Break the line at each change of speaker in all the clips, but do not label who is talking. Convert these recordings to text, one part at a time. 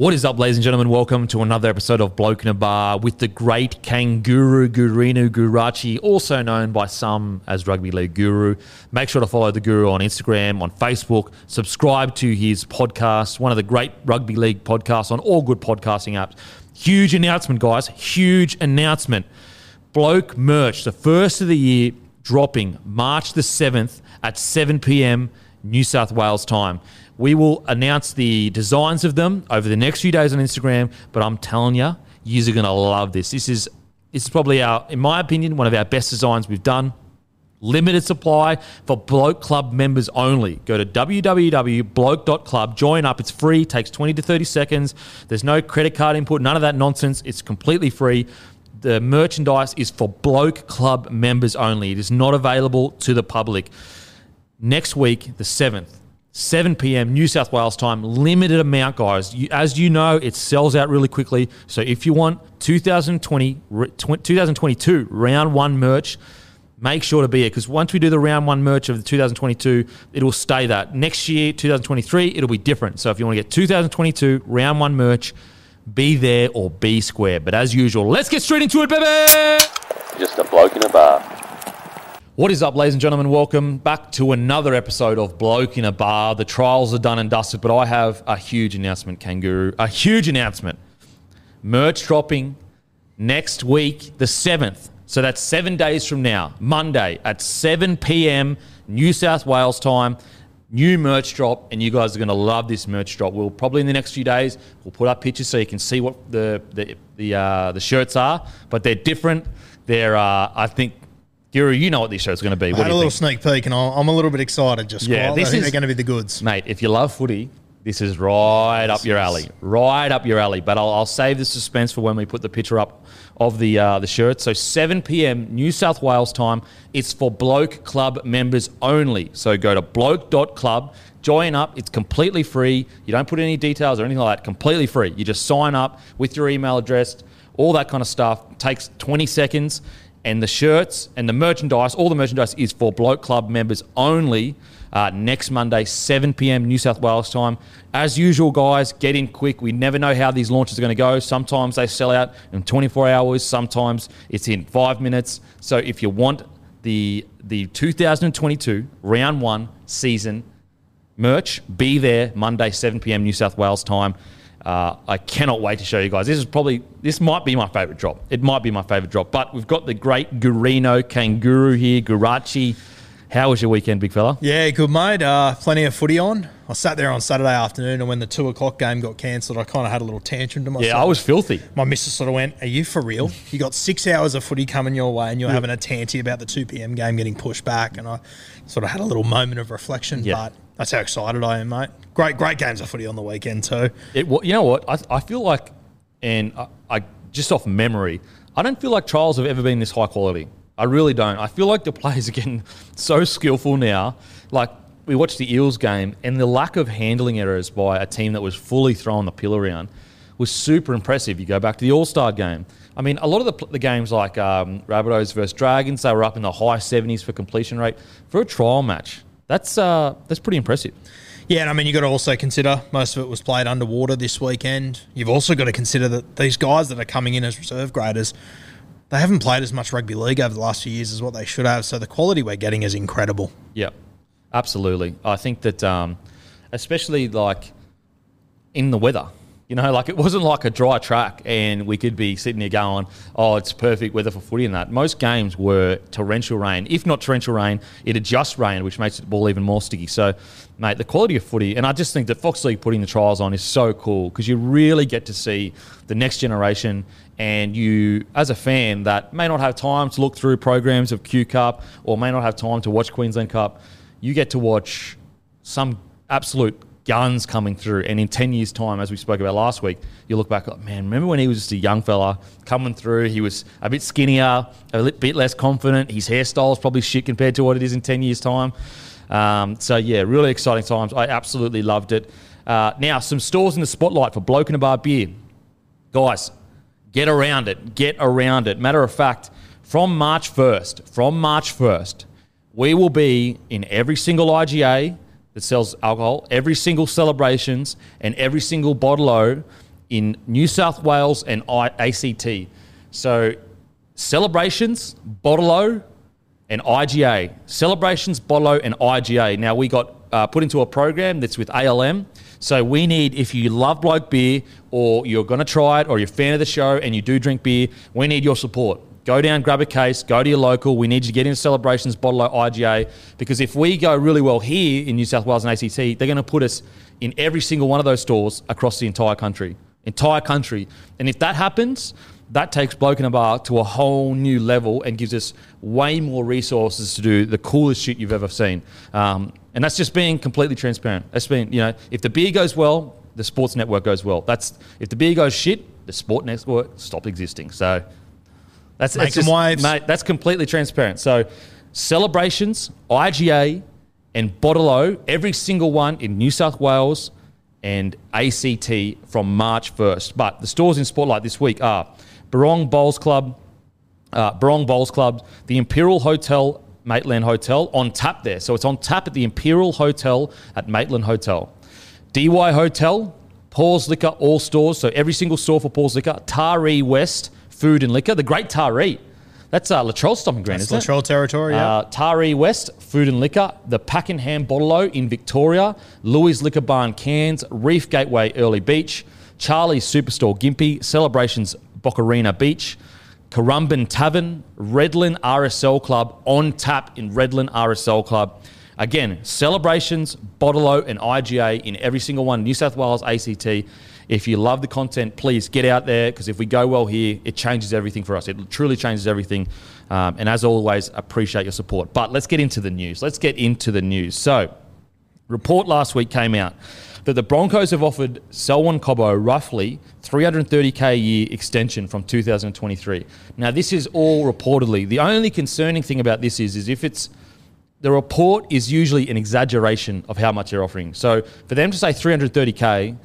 What is up, ladies and gentlemen? Welcome to another episode of Bloke in a Bar with the great Kanguru Gurinu Gurachi, also known by some as Rugby League Guru. Make sure to follow the Guru on Instagram, on Facebook, subscribe to his podcast, one of the great rugby league podcasts on all good podcasting apps. Huge announcement, guys. Huge announcement. Bloke merch, the first of the year, dropping March the 7th at 7 p.m. New South Wales time. We will announce the designs of them over the next few days on Instagram, but I'm telling you, you are going to love this. This is this is probably our, in my opinion, one of our best designs we've done. Limited supply for Bloke Club members only. Go to www.bloke.club, join up. It's free, takes 20 to 30 seconds. There's no credit card input, none of that nonsense. It's completely free. The merchandise is for Bloke Club members only. It is not available to the public. Next week, the 7th, 7 p.m. New South Wales time, limited amount, guys. You, as you know, it sells out really quickly. So if you want 2020, 2022 round one merch, make sure to be here because once we do the round one merch of the 2022, it will stay that. Next year, 2023, it'll be different. So if you want to get 2022 round one merch, be there or be square. But as usual, let's get straight into it, baby.
Just a bloke in a bar.
What is up, ladies and gentlemen? Welcome back to another episode of Bloke in a Bar. The trials are done and dusted, but I have a huge announcement, Kangaroo. A huge announcement. Merch dropping next week, the 7th. So that's seven days from now, Monday at 7 p.m. New South Wales time. New merch drop, and you guys are going to love this merch drop. We'll probably in the next few days we'll put up pictures so you can see what the the the, uh, the shirts are, but they're different. They're uh, I think Guru, you know what this show's going to be.
I
What
had a little
think?
sneak peek, and I'm a little bit excited. Just
Yeah, this is-
going to be the goods.
Mate, if you love footy, this is right up your alley. Right up your alley. But I'll, I'll save the suspense for when we put the picture up of the uh, the shirt. So 7 p.m. New South Wales time. It's for Bloke Club members only. So go to bloke.club, join up. It's completely free. You don't put any details or anything like that. Completely free. You just sign up with your email address, all that kind of stuff. takes 20 seconds. And the shirts and the merchandise, all the merchandise is for Bloke Club members only. Uh, next Monday, 7 p.m. New South Wales time. As usual, guys, get in quick. We never know how these launches are going to go. Sometimes they sell out in 24 hours. Sometimes it's in five minutes. So if you want the the 2022 round one season merch, be there Monday, 7 p.m. New South Wales time. Uh, I cannot wait to show you guys. This is probably this might be my favorite drop. It might be my favorite drop. But we've got the great Gurino Kangaroo here, Gurachi. How was your weekend, big fella?
Yeah, good mate. Uh, plenty of footy on. I sat there on Saturday afternoon, and when the two o'clock game got cancelled, I kind of had a little tantrum to myself.
Yeah, I was filthy.
My missus sort of went, "Are you for real? You got six hours of footy coming your way, and you're having a tanty about the two p.m. game getting pushed back." And I sort of had a little moment of reflection.
Yeah.
But that's how excited I am, mate. Great, great games of footy on the weekend too.
It, you know what? I, I feel like, and I, I just off memory, I don't feel like trials have ever been this high quality. I really don't. I feel like the players are getting so skillful now. Like we watched the Eels game, and the lack of handling errors by a team that was fully throwing the pill around was super impressive. You go back to the All Star game. I mean, a lot of the, the games like um, Rabbitohs versus Dragons, they were up in the high 70s for completion rate. For a trial match, that's, uh, that's pretty impressive.
Yeah, and I mean, you've got to also consider most of it was played underwater this weekend. You've also got to consider that these guys that are coming in as reserve graders, they haven't played as much rugby league over the last few years as what they should have. So the quality we're getting is incredible.
Yeah, absolutely. I think that, um, especially like in the weather, you know, like it wasn't like a dry track and we could be sitting here going, oh, it's perfect weather for footy and that. Most games were torrential rain. If not torrential rain, it had just rained, which makes the ball even more sticky. So, mate, the quality of footy, and I just think that Fox League putting the trials on is so cool because you really get to see the next generation and you, as a fan that may not have time to look through programs of Q Cup or may not have time to watch Queensland Cup, you get to watch some absolute guns coming through. And in 10 years' time, as we spoke about last week, you look back, like, man, remember when he was just a young fella coming through? He was a bit skinnier, a bit less confident. His hairstyle is probably shit compared to what it is in 10 years' time. Um, so, yeah, really exciting times. I absolutely loved it. Uh, now, some stores in the spotlight for Bloke in a Bar beer. Guys, get around it. Get around it. Matter of fact, from March 1st, from March 1st, we will be in every single IGA that sells alcohol, every single celebrations, and every single bottle O in New South Wales and ACT. So celebrations, Bottle and IGA. Celebrations, Bottle and IGA. Now we got uh, put into a program that's with ALM. So we need, if you love bloke beer or you're going to try it or you're a fan of the show and you do drink beer, we need your support. Go down, grab a case, go to your local. We need you to get into celebrations, Bottle IGA, because if we go really well here in New South Wales and ACT, they're going to put us in every single one of those stores across the entire country. Entire country. And if that happens, that takes Bloke in a Bar to a whole new level and gives us way more resources to do the coolest shit you've ever seen. Um, and that's just being completely transparent. That's being, you know, if the beer goes well, the sports network goes well. That's if the beer goes shit, the sport network stops existing. So that's
Make
just-
waves.
mate. That's completely transparent. So celebrations, IGA, and Bottle every single one in New South Wales and ACT from March 1st. But the stores in Spotlight this week are Barong Bowls Club, uh, Barong Bowls Club, the Imperial Hotel, Maitland Hotel, on tap there. So it's on tap at the Imperial Hotel at Maitland Hotel. Dee Why Hotel, Paul's Liquor, all stores. So every single store for Paul's Liquor. Taree West, Food and Liquor. The Great Taree. That's uh, Latrell Stomping Ground,
It's
isn't it?
Territory, yeah.
Uh, Taree West, Food and Liquor, the Pakenham Bottle in Victoria, Louis Liquor Barn Cairns, Reef Gateway Early Beach, Charlie's Superstore Gympie, Celebrations Bocarina Beach, Currumbin Tavern, Redland RSL Club on tap in Redland RSL Club. Again, celebrations, Bottle and IGA in every single one, New South Wales, ACT. If you love the content, please get out there because if we go well here, it changes everything for us. It truly changes everything. Um, and as always, appreciate your support. But let's get into the news. Let's get into the news. So, report last week came out that the Broncos have offered Selwyn Cobbo roughly 330k a year extension from 2023. Now, this is all reportedly. The only concerning thing about this is, is if it's the report is usually an exaggeration of how much they're offering. So for them to say 330k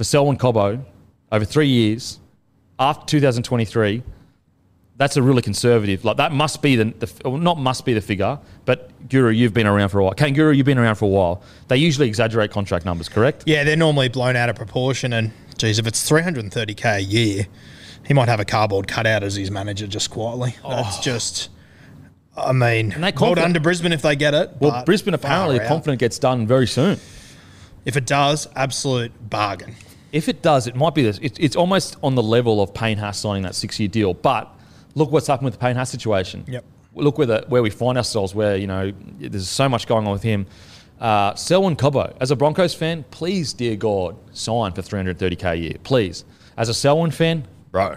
for Selwyn Cobbo over three years after 2023, that's a really conservative. Like that must be the, the well, not must be the figure, but Guru, you've been around for a while. Kane Guru, you've been around for a while. They usually exaggerate contract numbers, correct?
Yeah, they're normally blown out of proportion. And geez, if it's 330k a year, he might have a cardboard cutout as his manager just quietly. That's oh. just, I mean,
they
well done to Brisbane if they get it.
Well, Brisbane apparently confident gets done very soon.
If it does, absolute bargain.
If it does, it might be this. It, it's almost on the level of Payne Haas signing that six-year deal. But look what's happened with the Payne Haas situation.
Yep.
Look where the, where we find ourselves. Where you know there's so much going on with him. Uh, Selwyn Cobbo, as a Broncos fan, please, dear God, sign for 330k a year, please. As a Selwyn fan, bro,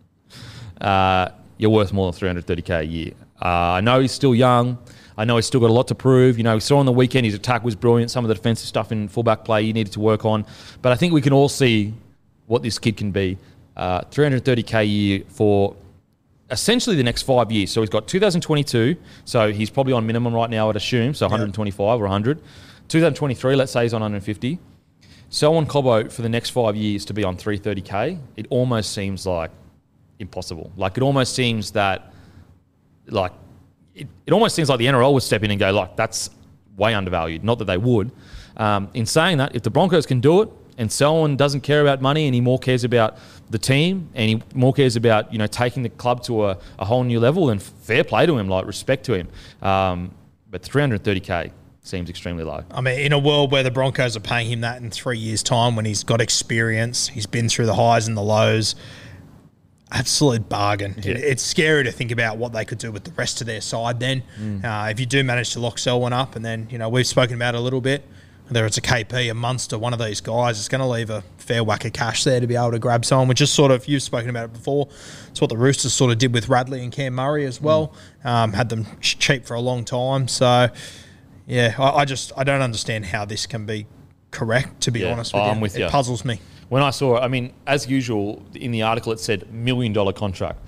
uh, you're worth more than 330k a year. Uh, I know he's still young. I know he's still got a lot to prove. You know, we saw on the weekend his attack was brilliant. Some of the defensive stuff in fullback play he needed to work on. But I think we can all see what this kid can be. Uh, 330k a year for essentially the next five years. So he's got 2022. So he's probably on minimum right now, I'd assume. So 125 or 100. 2023, let's say he's on 150. So on Cobbo for the next five years to be on 330k, it almost seems like impossible. Like it almost seems that, like, it, it almost seems like the NRL would step in and go, like, that's way undervalued. Not that they would. Um, in saying that, if the Broncos can do it and Selwyn doesn't care about money and he more cares about the team and he more cares about, you know, taking the club to a, a whole new level, then fair play to him, like, respect to him. Um, but 330k seems extremely low.
I mean, in a world where the Broncos are paying him that in three years' time, when he's got experience, he's been through the highs and the lows. Absolute bargain. It- it's scary to think about what they could do with the rest of their side. Then, uh, if you do manage to lock Selwyn up, and then you know we've spoken about it a little bit. Whether it's a KP, a Munster, one of these guys, it's going to leave a fair whack of cash there to be able to grab someone, which is sort of, you've spoken about it before. It's what the Roosters sort of did with Radley and Cam Murray as well. Um, had them ch- cheap for a long time. So, yeah, I, I just I don't understand how this can be correct. To be
Yeah,
honest with
I'm
you,
with
it
you.
puzzles me.
When I saw it, I mean, as usual, in the article it said million dollar contract.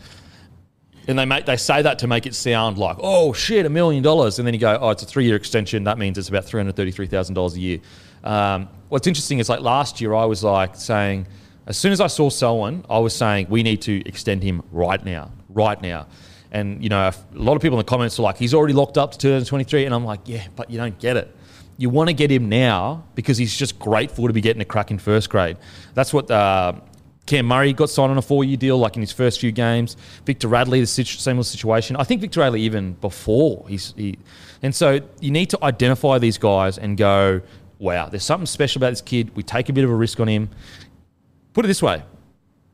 And they make they say that to make it sound like, oh shit, a million dollars. And then you go, oh, it's a three year extension. That means it's about three hundred thirty three thousand dollars a year. Um, what's interesting is like last year I was like saying, as soon as I saw Selwyn, I was saying we need to extend him right now, right now. And you know, a lot of people in the comments were like, he's already locked up to 2023, and I'm like, yeah, but you don't get it. You want to get him now because he's just grateful to be getting a crack in first grade. That's what uh, Cam Murray got signed on a four-year deal, like in his first few games. Victor Radley, the situ- similar situation. I think Victor Radley even before he's he, and so you need to identify these guys and go, wow, there's something special about this kid. We take a bit of a risk on him. Put it this way: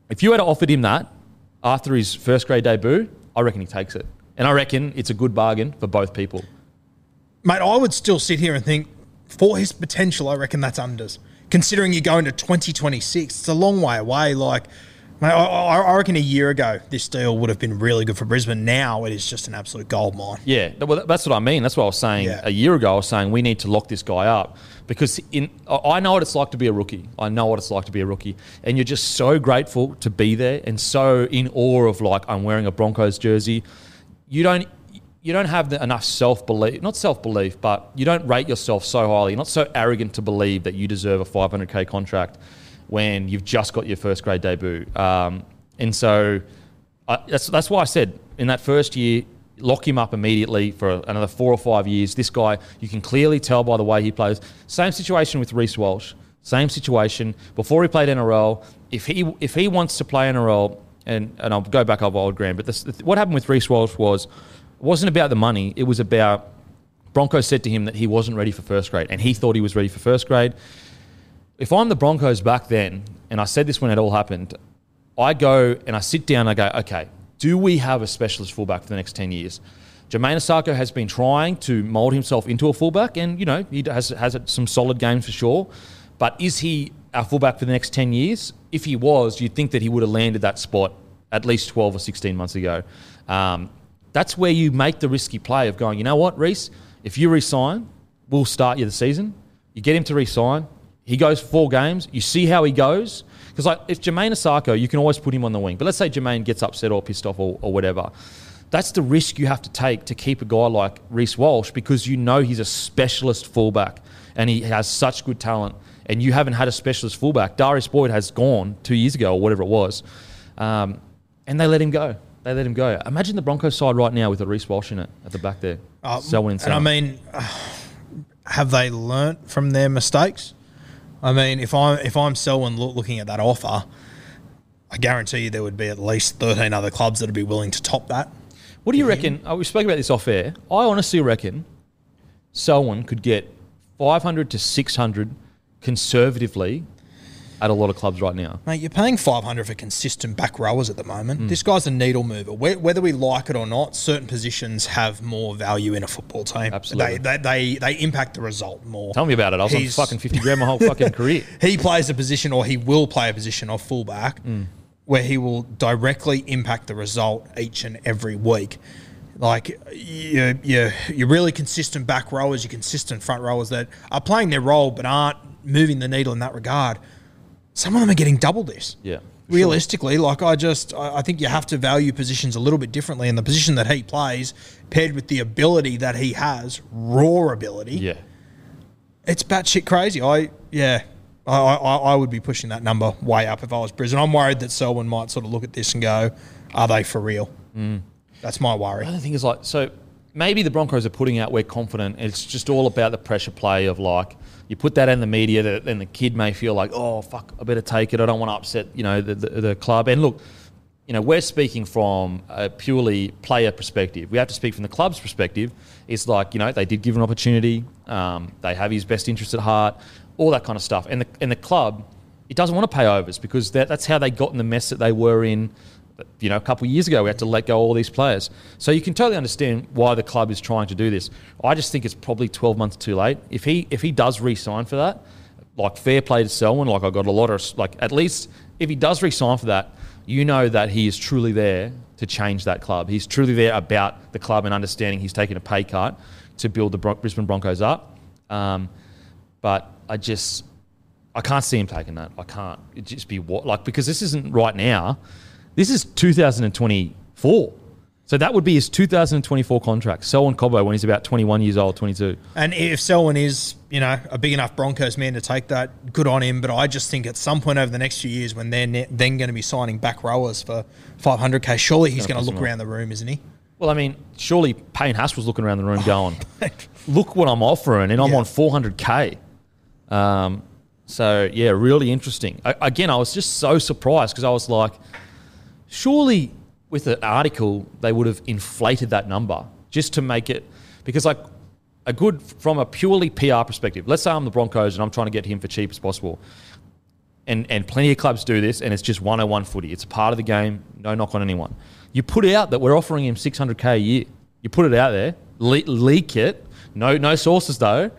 if you had offered him that after his first grade debut, I reckon he takes it, and I reckon it's a good bargain for both people.
Mate, I would still sit here and think for his potential, I reckon that's unders. Considering you're going to 2026, it's a long way away. Like, mate, I, I I reckon a year ago, this deal would have been really good for Brisbane. Now it is just an absolute gold mine.
Yeah, well, that's what I mean. That's what I was saying
Yeah.
a year ago. I was saying we need to lock this guy up because in I know what it's like to be a rookie. I know what it's like to be a rookie, and you're just so grateful to be there and so in awe of like I'm wearing a Broncos jersey. You don't you don't have the, enough self belief, not self belief, but you don't rate yourself so highly. You're not so arrogant to believe that you deserve a 500k contract when you've just got your first grade debut. Um, and so I, that's that's why I said in that first year, lock him up immediately for another four or five years. This guy, you can clearly tell by the way he plays. Same situation with Reece Walsh. Same situation before he played NRL. If he if he wants to play NRL, and and I'll go back over old Graham, but this, what happened with Reece Walsh was wasn't about the money. It was about Broncos said to him that he wasn't ready for first grade, and he thought he was ready for first grade if I'm the Broncos back then, and I said this when it all happened, I go and I sit down and I go, okay, do we have a specialist fullback for the next 10 years? Jamayne Isaako has been trying to mould himself into a fullback, and, you know, he has, has some solid games for sure. But is he our fullback for the next 10 years? If he was, you'd think that he would have landed that spot at least 12 or 16 months ago. Um, that's where you make the risky play of going, you know what, Reece, if you resign, we'll start you the season. You get him to resign. He goes four games. You see how he goes. Because like if Jamayne Isaako, you can always put him on the wing. But let's say Jamayne gets upset or pissed off or, or whatever. That's the risk you have to take to keep a guy like Reece Walsh because you know he's a specialist fullback and he has such good talent. And you haven't had a specialist fullback. Darius Boyd has gone two years ago or whatever it was. Um, and they let him go. They let him go. Imagine the Broncos side right now with a Reece Walsh in it at the back there.
Uh,
Selwyn and
and I mean, have they learnt from their mistakes? I mean, if I'm if I'm Selwyn loo- looking at that offer, I guarantee you there would be at least 13 other clubs that would be willing to top that.
What do you reckon? Oh, we spoke about this off air. I honestly reckon Selwyn could get 500 to 600 conservatively at a lot of clubs right now.
Mate, you're paying 500 for consistent back rowers at the moment.
Hmm.
This guy's a needle mover. Whether we like it or not, certain positions have more value in a football team.
Absolutely.
They, they, they, they impact the result more.
Tell me about it. I was
He's-
on fucking 50 grand my whole fucking career.
he plays a position or he will play a position of fullback
Hmm.
where he will directly impact the result each and every week. Like you, you, you're really consistent back rowers, you're consistent front rowers that are playing their role but aren't moving the needle in that regard. Some of them are getting double this.
Yeah. for sure.
Realistically, like I just, I I think you have to value positions a little bit differently. And the position that he plays, paired with the ability that he has, raw ability,
Yeah.
it's batshit crazy. I yeah, I, I I would be pushing that number way up if I was Brisbane. I'm worried that Selwyn might sort of look at this and go, "Are they for real?"
Mm.
That's my worry.
The other thing is like, so maybe the Broncos are putting out we're confident. It's just all about the pressure play of like, you put that in the media, that then the kid may feel like, oh fuck, I better take it. I don't want to upset, you know, the, the, the club. And look, you know, we're speaking from a purely player perspective. We have to speak from the club's perspective. It's like, you know, they did give an opportunity. Um, they have his best interest at heart, all that kind of stuff. And the, and the club, it doesn't want to pay overs because that, that's how they got in the mess that they were in. You know, a couple of years ago, we had to let go all these players. So you can totally understand why the club is trying to do this. I just think it's probably 12 months too late. If he if he does re-sign for that, like fair play to Selwyn, like I got a lot of like at least if he does re-sign for that, you know that he is truly there to change that club. He's truly there about the club and understanding he's taking a pay cut to build the Bron- Brisbane Broncos up. Um, but I just I can't see him taking that. I can't. It just be what like because this isn't right now. This is 2024. So that would be his 2024 contract. Selwyn Cobbo when he's about 21 years old, 22.
And if Selwyn is, you know, a big enough Broncos man to take that, good on him. But I just think at some point over the next few years, when they're ne- then going to be signing back rowers for 500k, surely he's going to look around the room, isn't he?
Well, I mean, surely Payne Haas was looking around the room going, look what I'm offering, and I'm
Yeah.
on 400K. Um, so, yeah, really interesting. I, again, I was just so surprised because I was like, surely with an article, they would have inflated that number just to make it, because like a good, from a purely PR perspective, let's say I'm the Broncos and I'm trying to get him for cheap as possible. And, and plenty of clubs do this, and it's just 101 footy. It's part of the game, no knock on anyone. You put out that we're offering him 600k a year. You put it out there, le- leak it, no no sources though,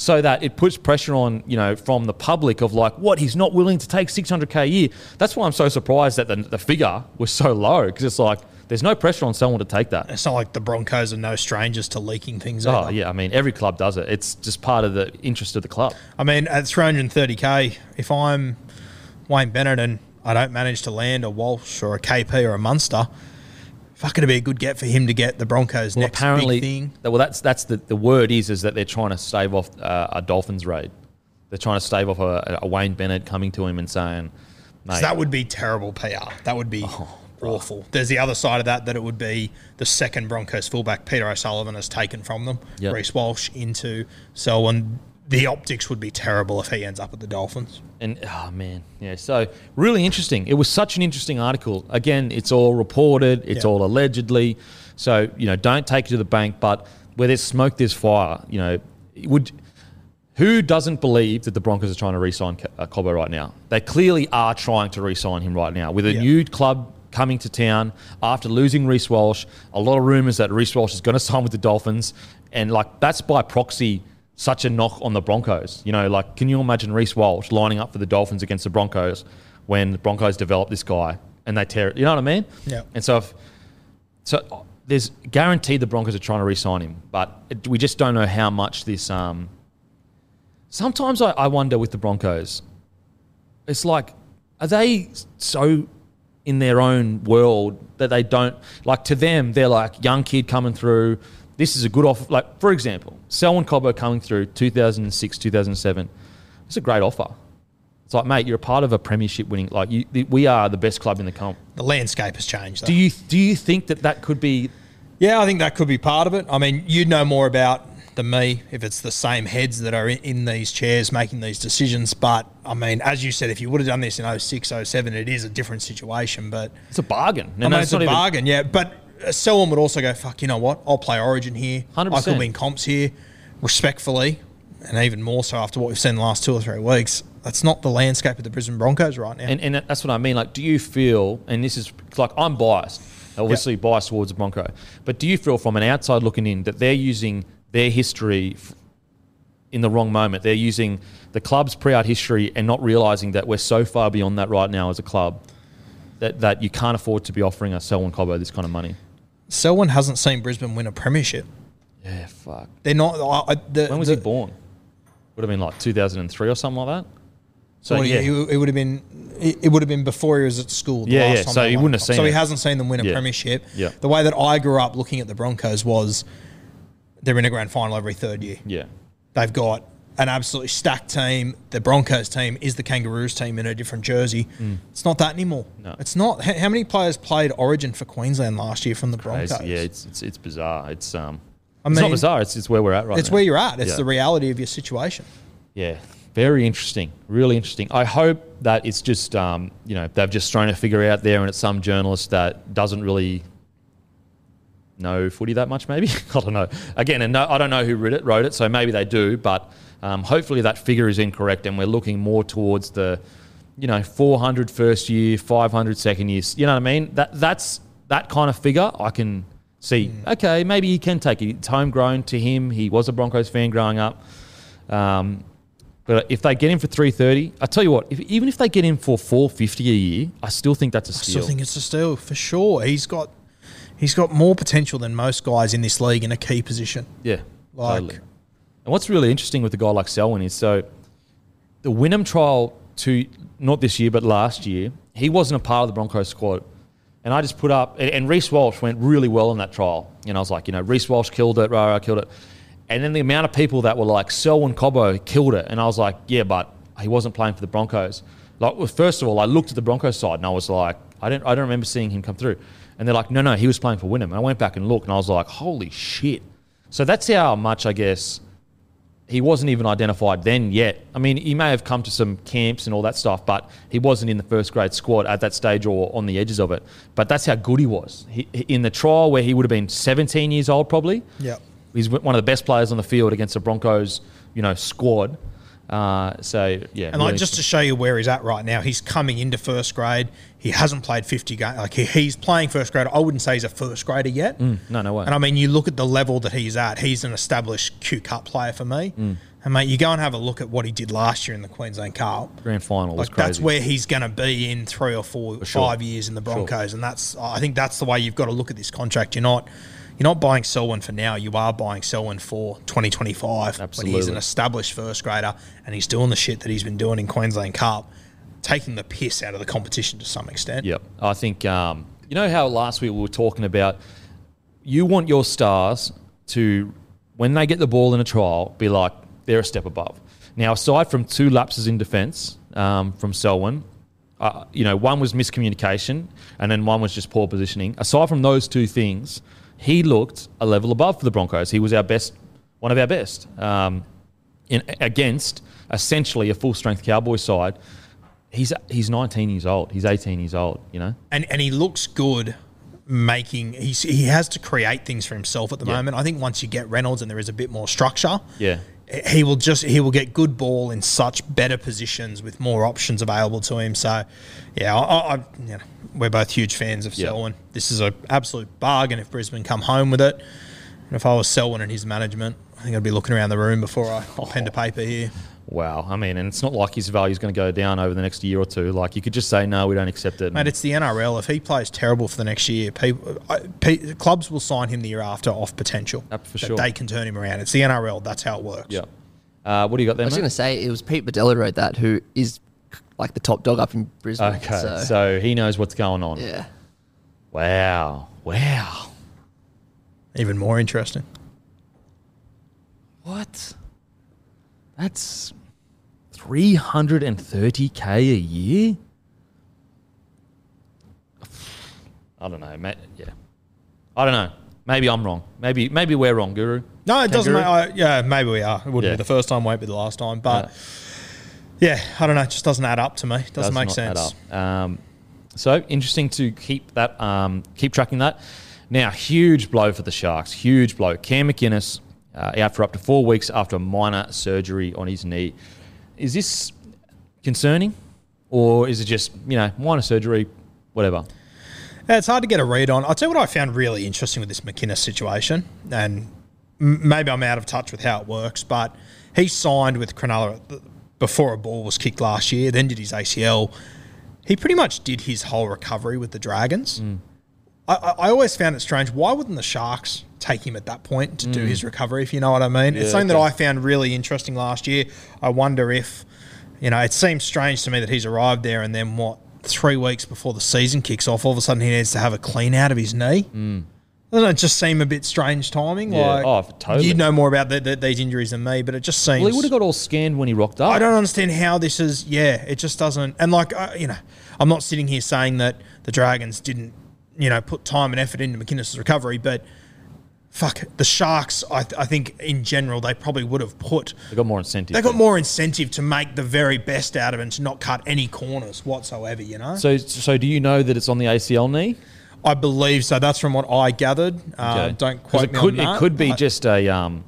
so that it puts pressure on you know from the public of like what he's not willing to take 600k a year. That's why I'm so surprised that the, the figure was so low because it's like there's no pressure on someone to take that.
It's not like the Broncos are no strangers to leaking things.
Oh
either.
yeah, I mean every club does it. It's just part of the interest of the club.
I mean, at 330k, if I'm Wayne Bennett and I don't manage to land a Walsh or a KP or a Munster, fuck, it'd be a good get for him to get the Broncos
Well,
next
apparently,
big thing.
well, that's that's the, the word is is that they're trying to stave off uh, a Dolphins raid. They're trying to stave off a, a Wayne Bennett coming to him and saying, "Mate,
that would be terrible PR. That would be
Oh,
awful. There's the other side of that that it would be the second Broncos fullback Peter O'Sullivan has taken from them,
Yep.
Reece Walsh into Selwyn. The optics would be terrible if he ends up at the Dolphins.
And oh man, yeah. So really interesting. It was such an interesting article. Again, it's all reported. It's
Yeah.
all allegedly. So you know, don't take it to the bank. But where there's smoke, there's fire. You know, would who doesn't believe that the Broncos are trying to re-sign uh, Cobbo right now? They clearly are trying to re-sign him right now with a
Yeah.
new club coming to town after losing Reece Walsh. A lot of rumours that Reece Walsh is going to sign with the Dolphins, and like that's by proxy such a knock on the Broncos. You know, like can you imagine Reece Walsh lining up for the Dolphins against the Broncos when the Broncos develop this guy and they tear it? You know what I mean?
Yeah.
And so if so there's guaranteed the Broncos are trying to re-sign him, but it, we just don't know how much this. Um, sometimes I, I wonder with the Broncos, it's like, are they so in their own world that they don't like? To them, they're like young kid coming through. This is a good offer. Like for example, Selwyn Cobbo coming through 2006, 2007. It's a great offer. It's like, mate, you're a part of a premiership winning. Like you, we are the best club in the comp.
The landscape has changed. Though.
Do you do you think that that could be
Yeah, I think that could be part of it. I mean, you'd know more about than me if it's the same heads that are in, in these chairs making these decisions. But I mean, as you said, if you would have done this in 06, 07, it is a different situation. But
It's a bargain.
I mean, it's a
not even-
bargain, yeah. But Selwyn would also go, fuck, you know what? I'll play Origin here. I
100%.
could win comps here, respectfully, and even more so after what we've seen the last two or three weeks. That's not the landscape of the Brisbane Broncos right now.
And, and that's what I mean. Like, do you feel, and this is like, I'm biased, obviously biased towards the Bronco, but do you feel from an outside looking in that they're using their history in the wrong moment? They're using the club's pre-art history and not realizing that we're so far beyond that right now as a club that, that you can't afford to be offering a Selwyn Cobbo this kind of money.
Selwyn hasn't seen Brisbane win a premiership.
Yeah, fuck.
They're not. I, I, the,
When was
the,
he born? Would have been like 2003 or something like that. So
Well,
yeah,
he, it would have been it it would have been before he was at school. the
Yeah,
last
yeah,
time
so he wouldn't have seen
So he hasn't seen them win a
Yeah.
premiership.
Yeah.
The way that I grew up looking at the Broncos was they're in a grand final every third year.
yeah.
They've got an absolutely stacked team. The Broncos team is the Kangaroos team in a different jersey. It's not that anymore.
Mm. No.
It's not. How many players played Origin for Queensland last year from the
Crazy.
Broncos?
Yeah, it's, it's it's bizarre. It's um,
I
it's not bizarre. It's, it's where we're at right now.
it's
now.
where you're at. It's
Yeah.
the reality of your situation.
Yeah, very interesting. Really interesting. I hope that it's just um, you know they've just thrown a figure out there, and it's some journalist that doesn't really know footy that much. Maybe I don't know. Again, and no, I don't know who wrote it. Wrote it, so maybe they do. But um, hopefully that figure is incorrect, and we're looking more towards the you know 400 first year, 500 second year. You know what I mean? That that's that kind of figure. I can see. Okay, maybe he can take it. It's homegrown to him. He was a Broncos fan growing up. Um, but if they get him for three thirty, I tell you what, if, even if they get him for four fifty a year, I still think that's a steal.
I still think it's a steal for sure. He's got he's got more potential than most guys in this league in a key position.
yeah,
Like-
totally. And what's really interesting with a guy like Selwyn is so the Wynnum trial to not this year but last year, he wasn't a part of the Broncos squad. And I just put up, and, and Reece Walsh went really well in that trial. And I was like, you know, Reece Walsh killed it, rah, rah, killed it. And then the amount of people that were like, Selwyn Cobbo killed it. And I was like, yeah, but he wasn't playing for the Broncos. Like, well, first of all, I looked at the Broncos side and I was like, I don't I don't remember seeing him come through. And they're like, no, no, he was playing for Wynnum. And I went back and looked, and I was like, holy shit. So that's how much I guess he wasn't even identified then yet. I mean, he may have come to some camps and all that stuff, but he wasn't in the first grade squad at that stage or on the edges of it. But that's how good he was. He, in the trial where he would have been 17 years old, probably.
Yeah.
He's one of the best players on the field against the Broncos, you know, squad. Uh, so yeah,
And like just to show you where he's at right now, he's coming into first grade. He hasn't played fifty games. Like he, he's playing first grade. I wouldn't say he's a first grader yet.
no, no way.
And I mean, you look at the level that he's at. He's an established Q Cup player for me.
Mm.
And mate, you go and have a look at what he did last year in the Queensland Cup.
grand final
Like that's where he's going to be in three or four,
sure.
five years in the Broncos, and that's I think that's the way you've got to look at this contract. You're not you're not buying Selwyn for now. You are buying Selwyn for 2025 when he's an established first grader and he's doing the shit that he's been doing in Queensland Cup, taking the piss out of the competition to some extent.
Yep. I think, um, you know how last week we were talking about you want your stars to, when they get the ball in a trial, be like, they're a step above. Now, aside from two lapses in defence um, from Selwyn, uh, you know, one was miscommunication and then one was just poor positioning. Aside from those two things, he looked a level above for the Broncos. He was our best, one of our best, um, in, against essentially a full strength Cowboys side. He's he's 19 years old. He's 18 years old. You know.
and and he looks good making he's, he has to create things for himself at the
Yeah.
moment. I think once you get Reynolds and there is a bit more structure,
Yeah.
he will just he will get good ball in such better positions with more options available to him. So, yeah, I, I, you know, we're both huge fans of
Yeah.
Selwyn. This is an absolute bargain if Brisbane come home with it. And if I was Selwyn and his management, I think I'd be looking around the room before I oh. pen to paper here.
Wow. I mean, and it's not like his value is going to go down over the next year or two. Like you could just say, no, we don't accept it.
Mate, it's the NRL. If he plays terrible for the next year, people, I, pe- clubs will sign him the year after off potential.
Yep, for
that
sure.
They can turn him around. It's the NRL. That's how it works.
yeah. Uh, what do you got there,
I was going to say it was Pete Badel wrote that, who is like the top dog up in Brisbane.
Okay,
so,
so, he knows what's going on.
yeah,
Wow. Wow.
Even more interesting.
What? That's 330k a year? I don't know, mate. Yeah. I don't know. Maybe I'm wrong. Maybe maybe we're wrong, Guru.
No, it doesn't.
Kangaroo?
Make, I, yeah, maybe we are. It wouldn't
Yeah.
be the first time. Won't be the last time. But yeah, I don't know. It just doesn't add up to me. Doesn't
Does
make sense.
Um, so interesting to keep that, um, keep tracking that. Now, huge blow for the Sharks. Huge blow. Cam McInnes uh, out for up to four weeks after a minor surgery on his knee. Is this concerning, or is it just you know minor surgery, whatever?
It's hard to get a read on. I'll tell you what I found really interesting with this McInnes situation, and m- maybe I'm out of touch with how it works, but he signed with Cronulla before a ball was kicked last year, then did his ACL. He pretty much did his whole recovery with the Dragons. Mm. I, I I always found it strange. Why wouldn't the Sharks take him at that point to do his recovery, if you know what I mean? it's
Yeah,
something that. I found really interesting last year. I wonder if, you know, it seems strange to me that he's arrived there and then what, three weeks before the season kicks off, all of a sudden he needs to have a clean out of his knee. Doesn't it just seem a bit strange timing?
Mm. Yeah.
Like,
Oh, totally.
You know more about the, the, these injuries than me, but it just seems.
Well, he would have got all scanned when he rocked up.
I don't understand how this is. Yeah, it just doesn't. And like, uh, you know, I'm not sitting here saying that the Dragons didn't, you know, put time and effort into McInnes' recovery, but fuck, the Sharks. I, I think in general they probably would have put.
They got more incentive.
They got more incentive to make the very best out of it and to not cut any corners whatsoever. You know.
So, so do you know that it's on the ACL knee?
I believe so. That's from what I gathered. Uh, don't
'Cause
quote
it
me
could,
on that.
It could be just a, um,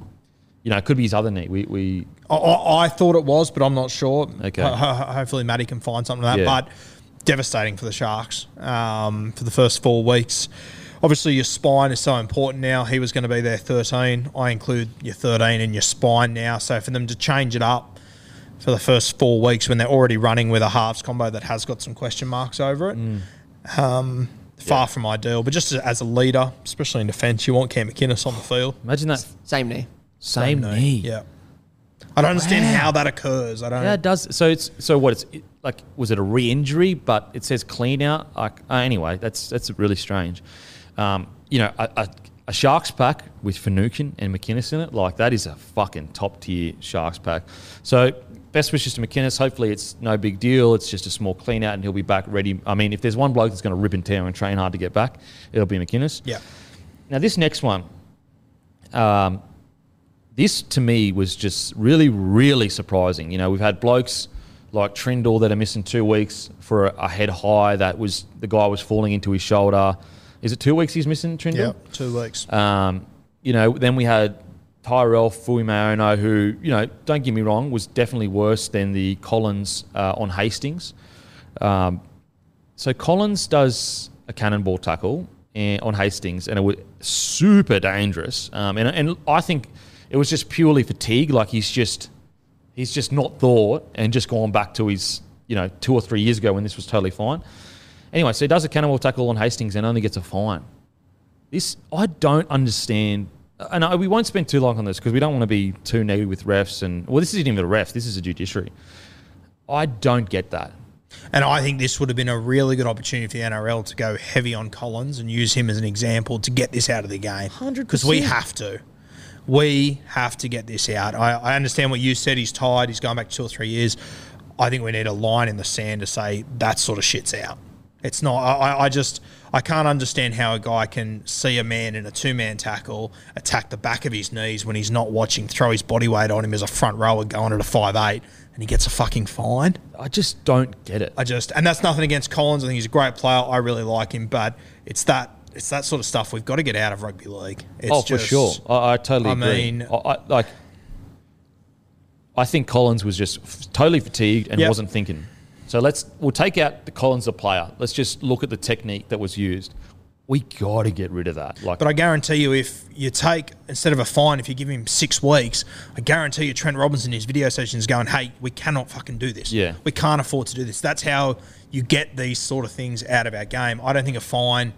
you know, it could be his other knee. We, we
I, I, I thought it was, but I'm not sure.
Okay.
Ho- ho- hopefully, Matty can find something of that.
Yeah.
But devastating for the Sharks um, for the first four weeks. Obviously, your spine is so important now. He was going to be there 13. I include your 13 in your spine now. So for them to change it up for the first four weeks when they're already running with a halves combo that has got some question marks over it,
Mm.
um, far from ideal. But just as a leader, especially in defence, you want Cam McInnes on the field.
imagine that
same knee.
same, knee.
Yeah. I don't understand
Wow.
how that occurs. I don't.
Yeah, it does. So it's so what it's it, like. Was it a re-injury? But it says clean out. Like uh, anyway, that's that's really strange. Um, you know, a, a, a Sharks pack with Finucane and McInnes in it, like that is a fucking top tier Sharks pack. So best wishes to McInnes. Hopefully, it's no big deal. It's just a small clean out, and he'll be back ready. I mean, if there's one bloke that's going to rip and tear and train hard to get back, it'll be McInnes.
Yeah.
Now, this next one, um, this to me was just really, really surprising. You know, we've had blokes like Trindall that are missing two weeks for a, a head high. That was the guy was falling into his shoulder. Is it two weeks he's missing, Trindall?
Yeah. Two weeks.
Um, you know, then we had Tyrell Fuimaono, who, you know, don't get me wrong, was definitely worse than the Collins uh, on Hastings. Um, so Collins does a cannonball tackle eh, on Hastings, and it was super dangerous. Um, and, and I think it was just purely fatigue. Like he's just he's just not thought and just gone back to his you know two or three years ago when this was totally fine. Anyway, so he does a cannonball tackle on Hastings and only gets a fine. This I don't understand, uh, and I, we won't spend too long on this because we don't want to be too negative with refs. And well, this isn't even a refs. This is a judiciary. I don't get that.
And I think this would have been a really good opportunity for the NRL to go heavy on Collins and use him as an example to get this out of the game.
100%.
Because we have to. We have to get this out. I, I understand what you said. He's tired. He's going back two or three years. I think we need a line in the sand to say that sort of shit's out. It's not. I, I just I can't understand how a guy can see a man in a two man tackle attack the back of his knees when he's not watching, throw his body weight on him as a front rower going at a five eight, and he gets a fucking fine.
I just don't get it.
I just and that's nothing against Collins. I think he's a great player. I really like him, but it's that it's that sort of stuff we've got to get out of rugby league. It's
oh, for sure. I, I totally
I
agree.
mean-
I, I, like, I think Collins was just f- totally fatigued and
Yep.
wasn't thinking. So let's we'll take out the Collins the player. Let's just look at the technique that was used. We got to get rid of that. Like,
But I guarantee you, if you take instead of a fine, if you give him six weeks, I guarantee you, Trent Robinson in his video session is going, "Hey, we cannot fucking do this.
Yeah.
we can't afford to do this." That's how you get these sort of things out of our game. I don't think a fine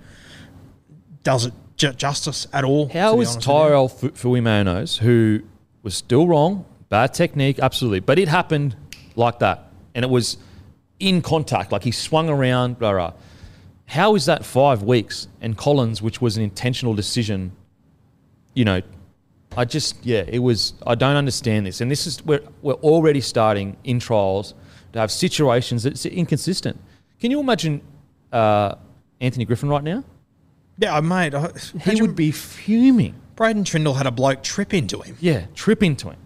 does it ju- justice at all.
how is
honest with you.
Tyrell Fu- Fuimaonos, who was still wrong, bad technique, absolutely, but it happened like that, and it was in contact, like he swung around, blah blah. How is that five weeks? And Collins, which was an intentional decision, you know, I just yeah, it was. I don't understand this, and this is we're we're already starting in trials to have situations that's inconsistent. Can you imagine uh, Anthony Griffin right now?
Yeah, mate. I,
He would be fuming.
Braydon Trindall had a bloke trip into him.
Yeah, trip into him.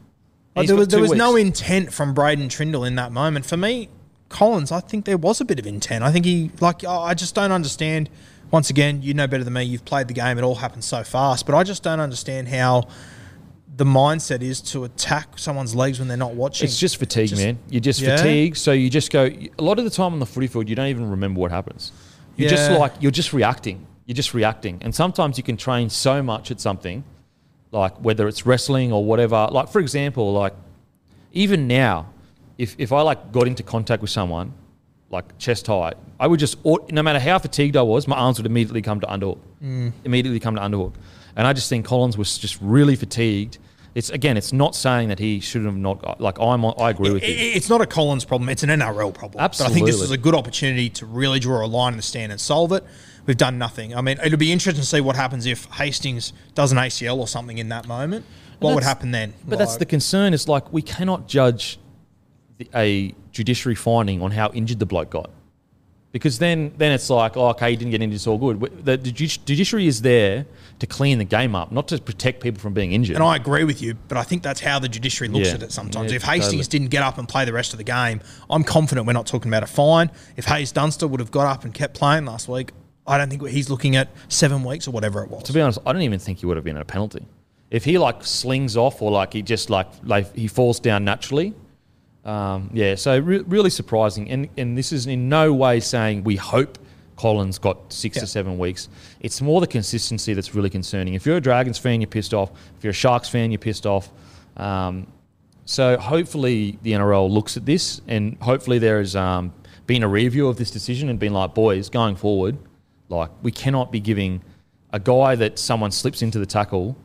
Like, there was, there was no intent from Braydon Trindall in that moment. For me, Collins, I think there was a bit of intent. I think he, like, I just don't understand. Once again, you know better than me. You've played the game. It all happens so fast. But I just don't understand how the mindset is to attack someone's legs when they're not watching.
It's just fatigue,
Just-
man. You're just
Yeah.
fatigue, so you just go. A lot of the time on the footy field, you don't even remember what happens. You're just like you're just reacting. You're just reacting, and sometimes you can train so much at something, like whether it's wrestling or whatever. Like for example, like even now, if if I like got into contact with someone, like chest high, I would just no matter how fatigued I was, my arms would immediately come to underhook,
Mm.
immediately come to underhook, and I just think Collins was just really fatigued. It's again, it's not saying that he shouldn't have not. Like I'm, I agree with
I-
you.
It's not a Collins problem. It's an NRL problem. But I think this is a good opportunity to really draw a line in the stand and solve it. We've done nothing. I mean, it'll be interesting to see what happens if Hastings does an ACL or something in that moment. What would happen then?
But that's the concern. Is like we cannot judge a judiciary finding on how injured the bloke got, because then then it's like, oh, okay, he didn't get injured, it's all good. The, the judiciary is there to clean the game up, not to protect people from being injured.
And I agree with you, but I think that's how the judiciary looks
Yeah.
at it sometimes.
Yeah,
if Hastings
totally.
didn't get up and play the rest of the game, I'm confident we're not talking about a fine. If Haze Dunster would have got up and kept playing last week, I don't think he's looking at seven weeks or whatever it was.
to be honest, I don't even think he would have been a penalty. If he like slings off or like he just like like he falls down naturally, um, yeah. So re- really surprising, and and this is in no way saying we hope Collins got six
Yeah.
to seven weeks. It's more the consistency that's really concerning. If you're a Dragons fan, you're pissed off. If you're a Sharks fan, you're pissed off. Um, so hopefully the NRL looks at this, and hopefully there has um, been a review of this decision and been like, boys, going forward, like we cannot be giving a guy that someone slips into the tackle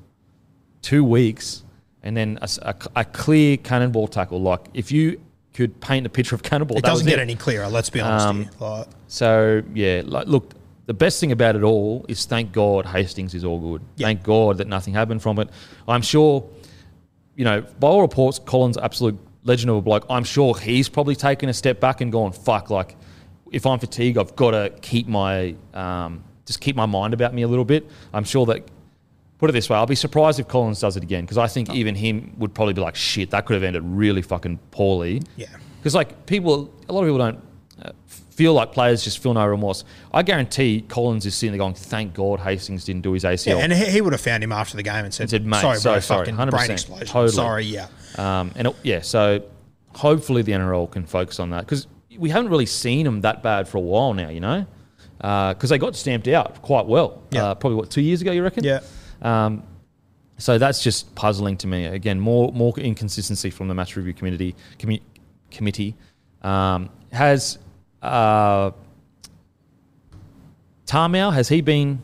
two weeks and then a clear cannonball tackle. Like if you could paint a picture of cannonball,
it
that
doesn't get
it.
any clearer, let's be honest
Um.
Like,
So yeah, like look, the best thing about it all is thank God Hastings is all good.
Yeah.
Thank God that nothing happened from it. I'm sure, you know, by all reports, Collins absolute legend of a bloke. I'm sure he's probably taken a step back and gone, fuck, like, if I'm fatigued, I've got to keep my, um, just keep my mind about me a little bit. I'm sure that, put it this way, I'll be surprised if Collins does it again because I think even him would probably be like, shit, that could have ended really fucking poorly.
Yeah.
Because, like, people, a lot of people don't uh, feel like players just feel no remorse. I guarantee Collins is sitting there going, thank God Hastings didn't do his ACL.
Yeah, and he, he would have found him after the game and said,
said, "Mate,
sorry,
so
bro,
sorry,
fucking
100%,
brain explosion.
totally."
Sorry, yeah.
Um, and it, yeah, so hopefully the NRL can focus on that because we haven't really seen them that bad for a while now, you know, because they got stamped out quite well.
Yeah.
Uh, probably what two years ago, you reckon?
Yeah.
Um, so that's just puzzling to me. Again, more more inconsistency from the match review committee commu- committee um, has uh, Tamou has he been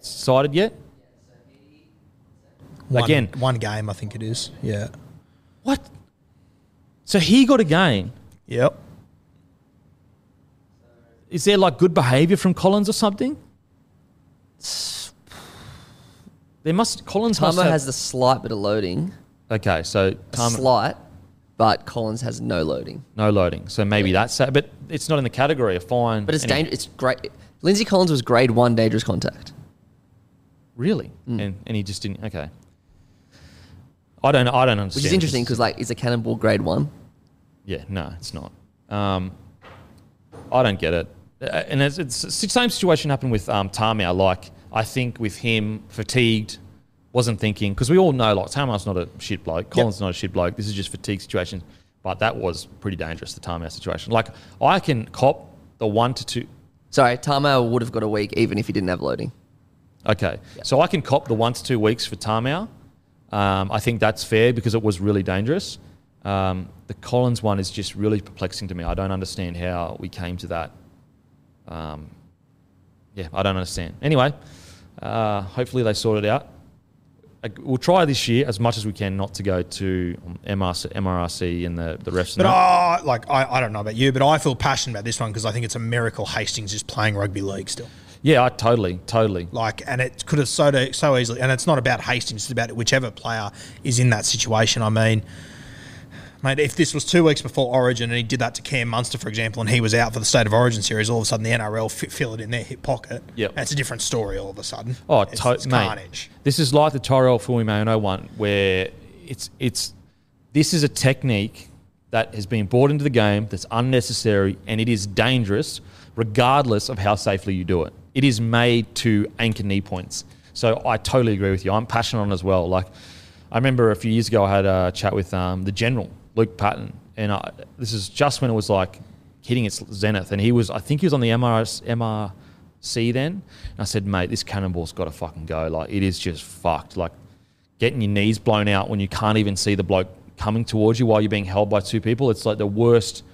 cited yet?
One,
Again.
one game, I think it is. Yeah.
What? So he got a game.
Yep.
Is there like good behaviour from Collins or something? There must Collins must have,
has the slight bit of loading,
okay. So Tamou,
slight, but Collins has no loading.
no loading. So maybe that's that, but it's not in the category of fine.
But it's dangerous. It's great. Lindsay Collins was grade one dangerous contact.
Really,
Mm.
and and he just didn't. Okay. I don't. I don't understand.
Which is interesting because like, is a cannonball grade one?
Yeah, no, it's not. Um, I don't get it. Uh, And it's, it's the same situation happened with um, Tamou. Like, I think with him, fatigued, wasn't thinking, because we all know, like, Tamou's not a shit bloke. Collins is not a shit bloke. This is just fatigue situation. But that was pretty dangerous, the Tamou situation. Like, I can cop the one to two.
Sorry, Tamou would have got a week even if he didn't have loading.
Okay. So I can cop the one to two weeks for Tamou. Um, I think that's fair because it was really dangerous. Um, the Collins one is just really perplexing to me. I don't understand how we came to that. Um, yeah, I don't understand. Anyway, uh, hopefully they sort it out. We'll try this year as much as we can not to go to MRC, MRRC and the, the refs.
But oh, like I, I don't know about you, but I feel passionate about this one because I think it's a miracle Hastings is playing rugby league still.
yeah, I totally, totally.
Like, and it could have so so easily. And it's not about Hastings; it's about whichever player is in that situation. I mean, mate, if this was two weeks before Origin and he did that to Cam Munster, for example, and he was out for the State of Origin series, all of a sudden the NRL fi- fill it in their hip pocket.
Yep.
that's a different story. All of a sudden,
Oh,
it's,
to-
it's
mate.
carnage.
This is like the Tyrell Fuimaono one, where it's it's this is a technique that has been brought into the game that's unnecessary and it is dangerous, regardless of how safely you do it. It is made to anchor knee points. So I totally agree with you. I'm passionate on it as well. Like I remember a few years ago, I had a chat with um, the general Luke Patten, and I, this is just when it was like hitting its zenith, and he was I think he was on the MRS, MRC then. And I said, mate, this cannonball's got to fucking go. Like it is just fucked. Like getting your knees blown out when you can't even see the bloke coming towards you while you're being held by two people. It's like the worst.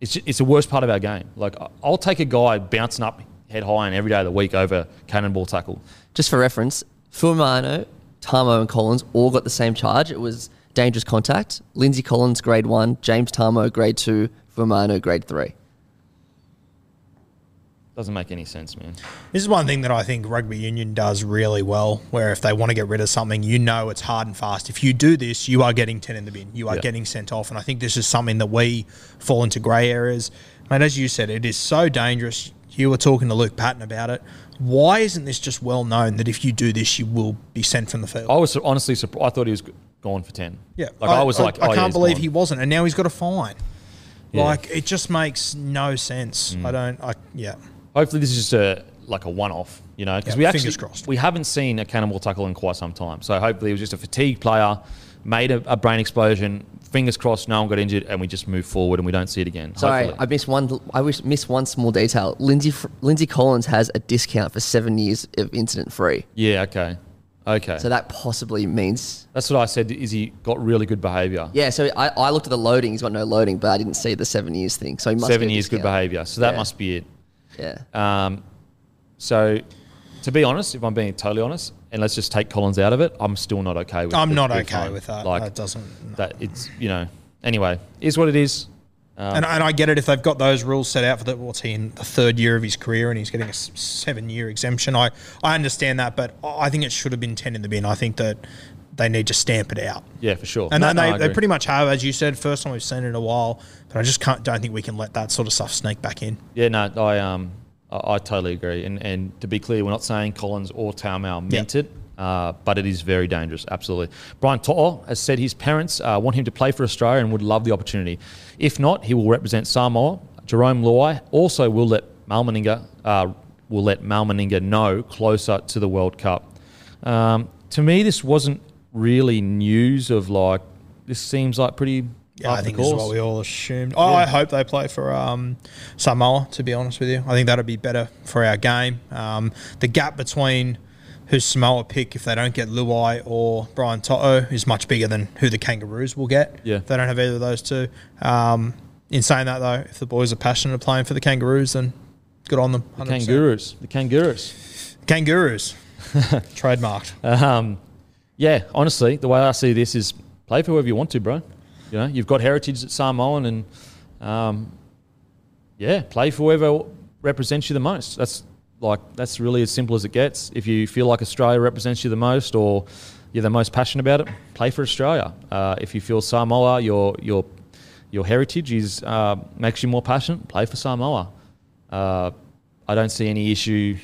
It's it's the worst part of our game. Like I'll take a guy bouncing up head high and every day of the week over cannonball tackle.
Just for reference, Fuimaono, Tamou, and Collins all got the same charge. It was dangerous contact. Lindsay Collins, grade one. James Tamou, grade two. Fuimaono, grade three.
Doesn't make any sense, man.
This is one thing that I think rugby union does really well, where if they want to get rid of something, you know it's hard and fast. If you do this, you are getting 10 in the bin. You are
Yeah.
getting sent off. And I think this is something that we fall into grey areas. Mate, as you said, it is so dangerous. You were talking to Luke Patten about it. Why isn't this just well known that if you do this, you will be sent from the field?
I was honestly surprised. I thought he was gone for ten.
yeah.
like I, was like,
I
oh, yeah,
can't
he's
believe
gone.
he wasn't. And now he's got a fine.
Yeah. Mm.
Like, it just makes no sense. I don't, I, yeah.
Hopefully, this is just a like a one-off, you know, because
Yeah,
we actually
fingers crossed.
we haven't seen a cannonball tackle in quite some time. So hopefully, it was just a fatigued player, made a, a brain explosion. Fingers crossed, no one got injured, and we just move forward and we don't see it again.
Sorry,
hopefully.
I missed one. I wish missed one small detail. Lindsay Lindsay Collins has a discount for seven years of incident free.
yeah, okay, okay.
So that possibly means
That's what I said. Is he got really good behaviour?
yeah. So I, I looked at the loading. He's got no loading, but I didn't see the seven years thing. So he must
Seven
get
years good behaviour. So that
Yeah.
must be it.
Yeah.
Um, so, to be honest, if I'm being totally honest, and let's just take Collins out of it, I'm still not okay with. That.
I'm
the
not okay with that.
Like
that doesn't.
that, it's you know. Anyway, is what it is. Um,
And, and I get it if they've got those rules set out for the what's he in the third year of his career and he's getting a seven year exemption. I, I understand that, but I think it should have been ten in the bin. I think that they need to stamp it out.
Yeah, for sure.
And
No,
then
no,
they, they pretty much have, as you said, first time we've seen it in a while. But I just can't, don't think we can let that sort of stuff sneak back in.
Yeah, no, I um, I, I totally agree. And and to be clear, we're not saying Collins or Tamou meant
Yep.
it, uh, but it is very dangerous. Absolutely. Brian To'o has said his parents uh, want him to play for Australia and would love the opportunity. If not, he will represent Samoa. Jarome Luai also will let Mal Meninga uh, will let Mal Meninga know closer to the World Cup. Um, to me, this wasn't really news of like. This seems like pretty.
Yeah, I think this is what we all assumed. I I hope they play for um, Samoa, to be honest with you. I think that'd be better for our game. Um, the gap between who's Samoa pick if they don't get Luai or Brian Toto is much bigger than who the Kangaroos will get.
Yeah.
If they don't have either of those two. Um, in saying that, though, if the boys are passionate of playing for the Kangaroos, then good on them. 100%.
Kangaroos. The Kangaroos.
Kangaroos. Trademarked.
Um, yeah, honestly, the way I see this is play for whoever you want to, bro. You know, you've got heritage at Samoan, and um, yeah, play for whoever represents you the most. That's like that's really as simple as it gets. If you feel like Australia represents you the most, or you're the most passionate about it, play for Australia. Uh, if you feel Samoa, your your your heritage is uh, makes you more passionate, play for Samoa. Uh, I don't see any issue.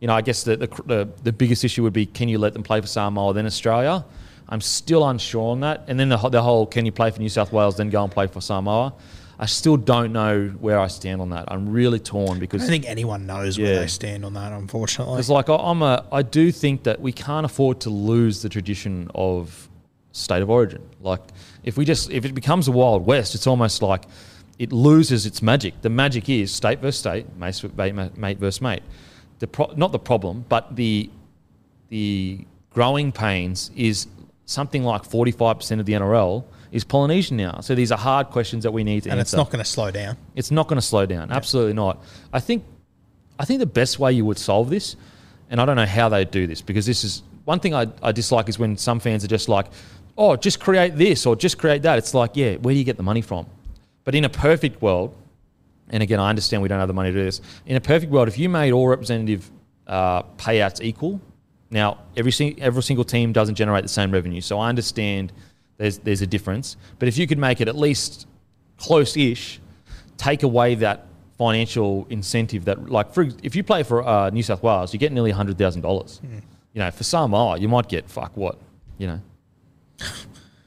You know, I guess the, the the biggest issue would be can you let them play for Samoa then Australia? I'm still unsure on that. And then the, the whole can you play for New South Wales then go and play for Samoa? I still don't know where I stand on that. I'm really torn because I
don't think anyone knows where they stand on that, unfortunately.
it's like I- I'm a I do think that we can't afford to lose the tradition of state of origin. Like if we just if it becomes a wild west, it's almost like it loses its magic. The magic is state versus state, mate versus mate. The pro- not the problem, but the the growing pains is something like 45% of the NRL is Polynesian now. So these are hard questions that we need to
and
answer
it's not going to slow down.
it's not going to slow down. Absolutely not. I think, I think the best way you would solve this, and I don't know how they do this because this is one thing I, I dislike is when some fans are just like, oh, just create this or just create that. It's like, yeah, where do you get the money from? But in a perfect world, and again, I understand we don't have the money to do this. In a perfect world, if you made all representative uh, payouts equal, now every sing- every single team doesn't generate the same revenue, so I understand there's there's a difference. But if you could make it at least close-ish, take away that financial incentive that, like, for if you play for uh, New South Wales, you get nearly hundred thousand dollars. You know, for Samoa, you might get fuck what, you know.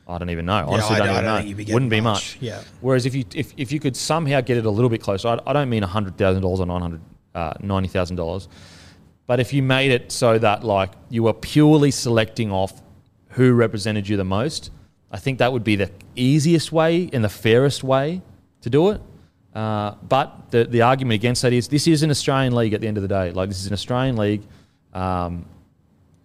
I don't even know. Honestly,
I-
don't
I don't
know.
be
Wouldn't be
much.
much.
Yeah.
Whereas if you if, if you could somehow get it a little bit closer, I, I don't mean hundred thousand dollars or nine hundred uh, ninety thousand dollars, but if you made it so that like you were purely selecting off who represented you the most, I think that would be the easiest way and the fairest way to do it. Uh, but the the argument against that is this is an Australian league at the end of the day. Like this is an Australian league. Um,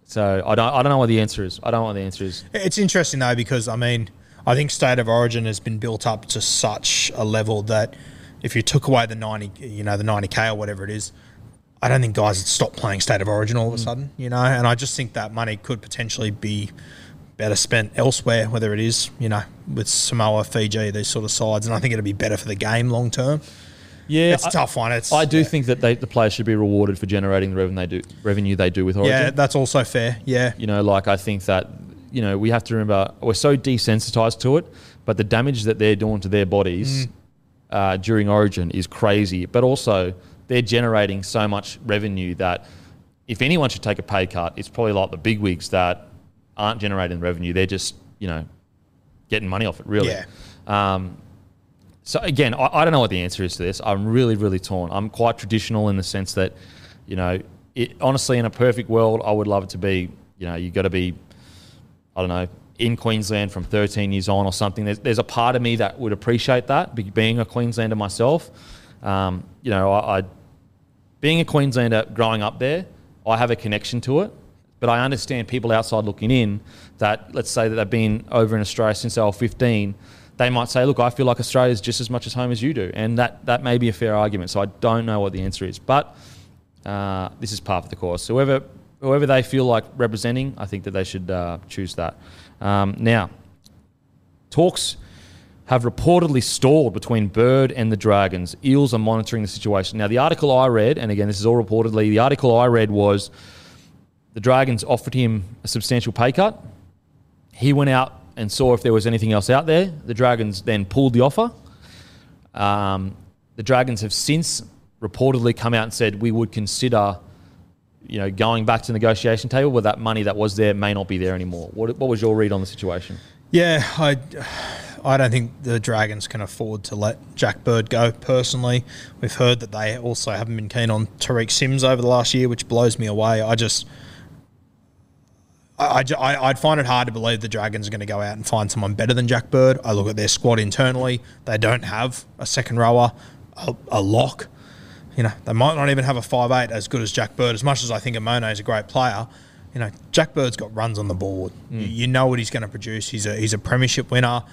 so I don't I don't know what the answer is. I don't know what the answer is.
It's interesting though because I mean I think state of origin has been built up to such a level that if you took away the ninety, you know, the ninety k or whatever it is, I don't think guys would stop playing state of origin all of a sudden. You know, and I just think that money could potentially be better spent elsewhere, whether it is you know with Samoa, Fiji, these sort of sides, and I think it'd be better for the game long term.
Yeah,
It's a
I-
tough one. It's
I do
yeah.
think that they, the players should be rewarded for generating the revenue they do. Revenue they do with Origin.
Yeah, that's also fair. Yeah,
you know, like I think that you know we have to remember we're so desensitized to it, but the damage that they're doing to their bodies uh, during Origin is crazy. But also they're generating so much revenue that if anyone should take a pay cut, it's probably like the big wigs that aren't generating revenue. They're just you know getting money off it. Really.
Yeah.
Um, so again, I, I don't know what the answer is to this. I'm really, really torn. I'm quite traditional in the sense that, you know, it, honestly, in a perfect world, I would love it to be, you know, you got to be, I don't know, in Queensland from 13 years on or something. There's, there's a part of me that would appreciate that, being a Queenslander myself. Um, you know, I, I, being a Queenslander growing up there, I have a connection to it. But I understand people outside looking in that, let's say that they've been over in Australia since they were 15, they might say, look, I feel like Australia is just as much as home as you do. And that, that may be a fair argument. So I don't know what the answer is. But uh, this is part of the course. Whoever, whoever they feel like representing, I think that they should uh, choose that. Um, now, talks have reportedly stalled between Bird and the Dragons. Eels are monitoring the situation. Now, the article I read, and again, this is all reportedly, the article I read was the Dragons offered him a substantial pay cut. he went out and saw if there was anything else out there. The Dragons then pulled the offer. Um, the Dragons have since reportedly come out and said we would consider, you know, going back to the negotiation table, but that money that was there may not be there anymore. What, what was your read on the situation?
Yeah, I, I don't think the Dragons can afford to let Jack Bird go. Personally, we've heard that they also haven't been keen on Tariq Sims over the last year, which blows me away. I just, I, I, would find it hard to believe the Dragons are going to go out and find someone better than Jack Bird. I look at their squad internally; they don't have a second rower, a, a lock. You know, they might not even have a five eight as good as Jack Bird. As much as I think Amone is a great player, you know, Jack Bird's got runs on the board. Mm. You, you, know what he's going to produce. He's a he's a premiership winner.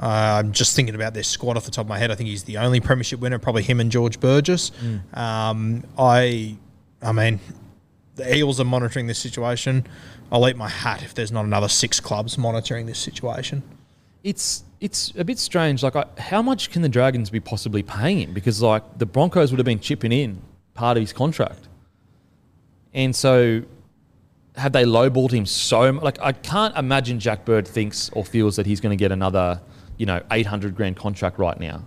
Uh, I'm just thinking about their squad off the top of my head. I think he's the only premiership winner, probably him and George Burgess. Mm. Um, I, I mean, the Eels are monitoring this situation. I'll eat my hat if there's not another six clubs monitoring this situation.
It's it's a bit strange. Like, I, how much can the Dragons be possibly paying him? Because like the Broncos would have been chipping in part of his contract, and so have they lowballed him so much? Like, I can't imagine Jack Bird thinks or feels that he's going to get another, you know, 800 grand contract right now.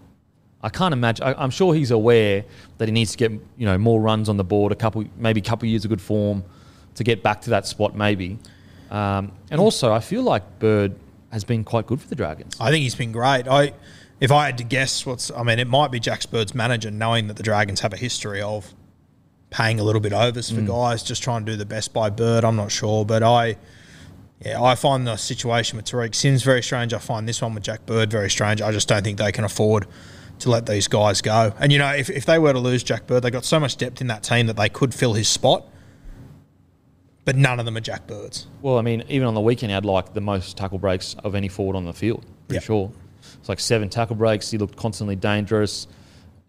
I can't imagine. I, am sure he's aware that he needs to get, you know, more runs on the board, a couple, maybe a couple years of good form to get back to that spot, maybe. Um, and also, I feel like Bird has been quite good for the Dragons.
I think he's been great. I, if I had to guess, what's, I mean, it might be Jack Bird's manager, knowing that the Dragons have a history of paying a little bit overs for mm. guys, just trying to do the best by Bird. I'm not sure, but I, yeah, I find the situation with Tariq Sims very strange. I find this one with Jack Bird very strange. I just don't think they can afford to let these guys go. And you know, if, if they were to lose Jack Bird, they got so much depth in that team that they could fill his spot. But none of them are Jack Birds.
Well, I mean, even on the weekend, he had like the most tackle breaks of any forward on the field. Pretty yep. sure. It's like seven tackle breaks. He looked constantly dangerous.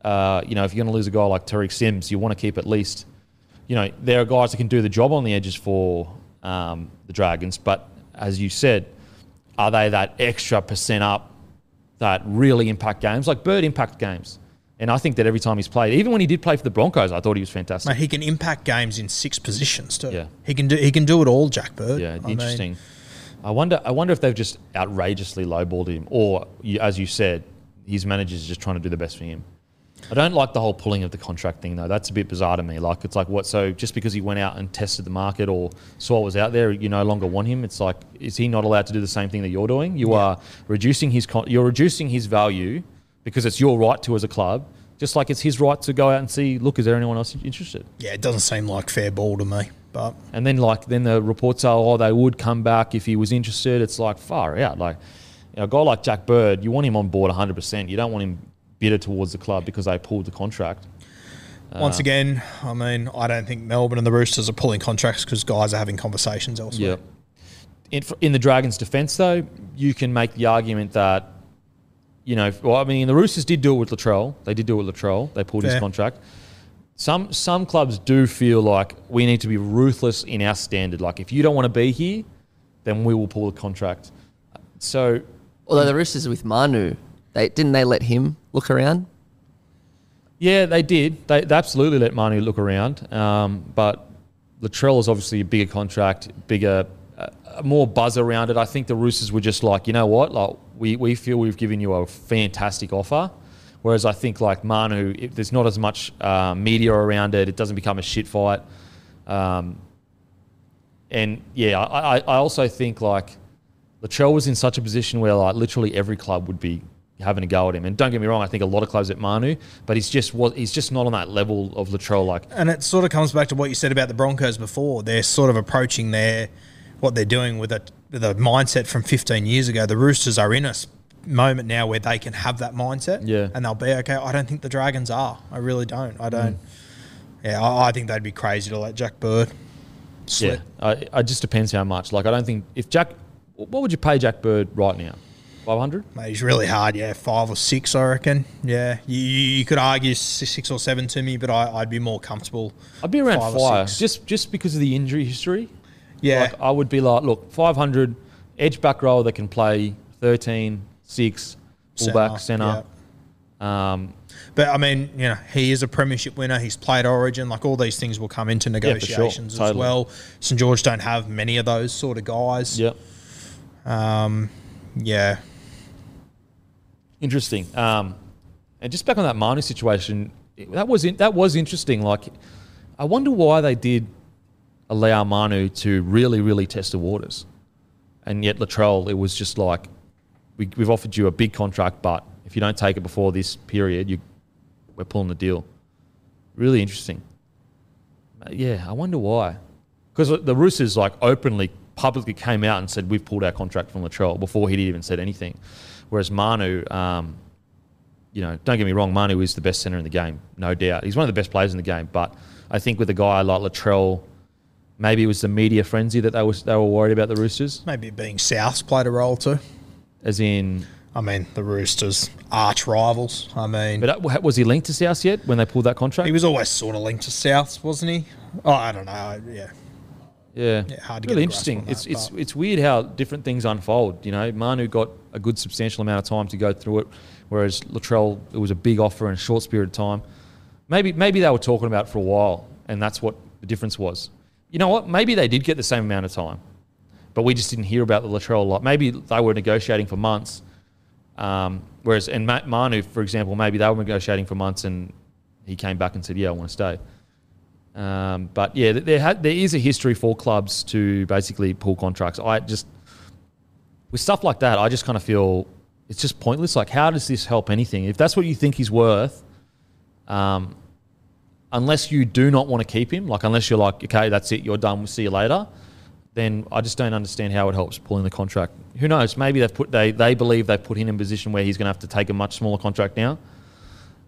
Uh, you know, if you're going to lose a guy like Tariq Sims, you want to keep at least, you know, there are guys that can do the job on the edges for um, the Dragons. But as you said, are they that extra percent up that really impact games? Like Bird impact games. And I think that every time he's played, even when he did play for the Broncos, I thought he was fantastic.
Mate, he can impact games in six positions too. Yeah, he can do he can do it all, Jack Bird.
Yeah, I interesting. Mean, I wonder. I wonder if they've just outrageously lowballed him, or as you said, his manager's just trying to do the best for him. I don't like the whole pulling of the contract thing though. That's a bit bizarre to me. Like it's like what? So just because he went out and tested the market or saw what was out there, you no longer want him. It's like is he not allowed to do the same thing that you're doing? You yeah. are reducing his con- you're reducing his value because it's your right to as a club. Just like it's his right to go out and see, look, is there anyone else interested?
Yeah, it doesn't seem like fair ball to me. But
and then like then the reports are, oh, they would come back if he was interested. It's like far out. Like you know, a guy like Jack Bird, you want him on board 100. percent You don't want him bitter towards the club because they pulled the contract.
Once uh, again, I mean, I don't think Melbourne and the Roosters are pulling contracts because guys are having conversations elsewhere.
Yeah. In, in the Dragons' defence, though, you can make the argument that, you know, well, I mean, the Roosters did do it with Latrell. They did do it with Latrell. They pulled Fair. his contract. Some some clubs do feel like we need to be ruthless in our standard. Like, if you don't want to be here, then we will pull the contract. So,
although the Roosters with Manu, they didn't they let him look around?
Yeah, they did. They, they absolutely let Manu look around. Um, but Latrell is obviously a bigger contract, bigger, uh, more buzz around it. I think the Roosters were just like, you know what, like we, we feel we've given you a fantastic offer. Whereas I think like Manu, if there's not as much uh, media around it. It doesn't become a shit fight. Um, and yeah, I, I also think like Latrell was in such a position where like literally every club would be having a go at him. And don't get me wrong, I think a lot of clubs at Manu, but he's just he's just not on that level of Latrell. Like,
and it sort of comes back to what you said about the Broncos before. They're sort of approaching their what they're doing with a with a mindset from 15 years ago. The Roosters are in a moment now where they can have that mindset,
yeah,
and they'll be okay. I don't think the Dragons are. I really don't. I don't. Mm. Yeah, I, I think they'd be crazy to let Jack Bird. Slip.
Yeah, I, it just depends how much. Like, I don't think if Jack, what would you pay Jack Bird right now? Five hundred.
He's really hard. Yeah, five or six, I reckon. Yeah, you, you could argue six or seven to me, but I, would be more comfortable.
I'd be around five, five just just because of the injury history.
Yeah,
like I would be like, look, five hundred edge back row that can play 13, 6, fullback, centre.
Yeah. Um, but I mean, you know, he is a premiership winner. He's played Origin. Like all these things will come into negotiations yeah, sure. totally. as well. St George don't have many of those sort of guys.
Yep.
Um, yeah,
Interesting. Um, and just back on that Manu situation, that was in, that was interesting. Like, I wonder why they did allow Manu to really, really test the waters, and yet Latrell, it was just like, we, we've offered you a big contract, but if you don't take it before this period, you, we're pulling the deal. Really interesting. Yeah, I wonder why. Because the Roosters like openly, publicly came out and said we've pulled our contract from Latrell before he'd even said anything. Whereas Manu, um, you know, don't get me wrong, Manu is the best center in the game, no doubt. He's one of the best players in the game. But I think with a guy like Latrell, maybe it was the media frenzy that they was they were worried about the Roosters,
maybe being Souths played a role too.
as in.
I mean, the Roosters arch rivals. I mean,
But uh, was he linked to South yet when they pulled that contract?
he was always sort of linked to Souths, wasn't he? Oh, I don't know. Yeah,
Yeah,
Yeah, hard to
really
get a grasp
interesting.
on
it's it's
but-
it's weird how different things unfold. You know, Manu got a good substantial amount of time to go through it, whereas Latrell it was a big offer in a short period of time. Maybe maybe they were talking about it for a while, and that's what the difference was. You know what? Maybe they did get the same amount of time, but we just didn't hear about the Latrell a lot. Maybe they were negotiating for months, um, whereas and Ma- Manu, for example, maybe they were negotiating for months, and he came back and said, "Yeah, I want to stay." Um, but yeah, there there is a history for clubs to basically pull contracts. I just with stuff like that, I just kind of feel it's just pointless. Like, how does this help anything? If that's what you think he's worth, um, unless you do not want to keep him, like unless you're like, okay, that's it, you're done, we'll see you later. Then I just don't understand how it helps pulling the contract. Who knows? Maybe they've put they they believe they've put him in a position where he's going to have to take a much smaller contract now.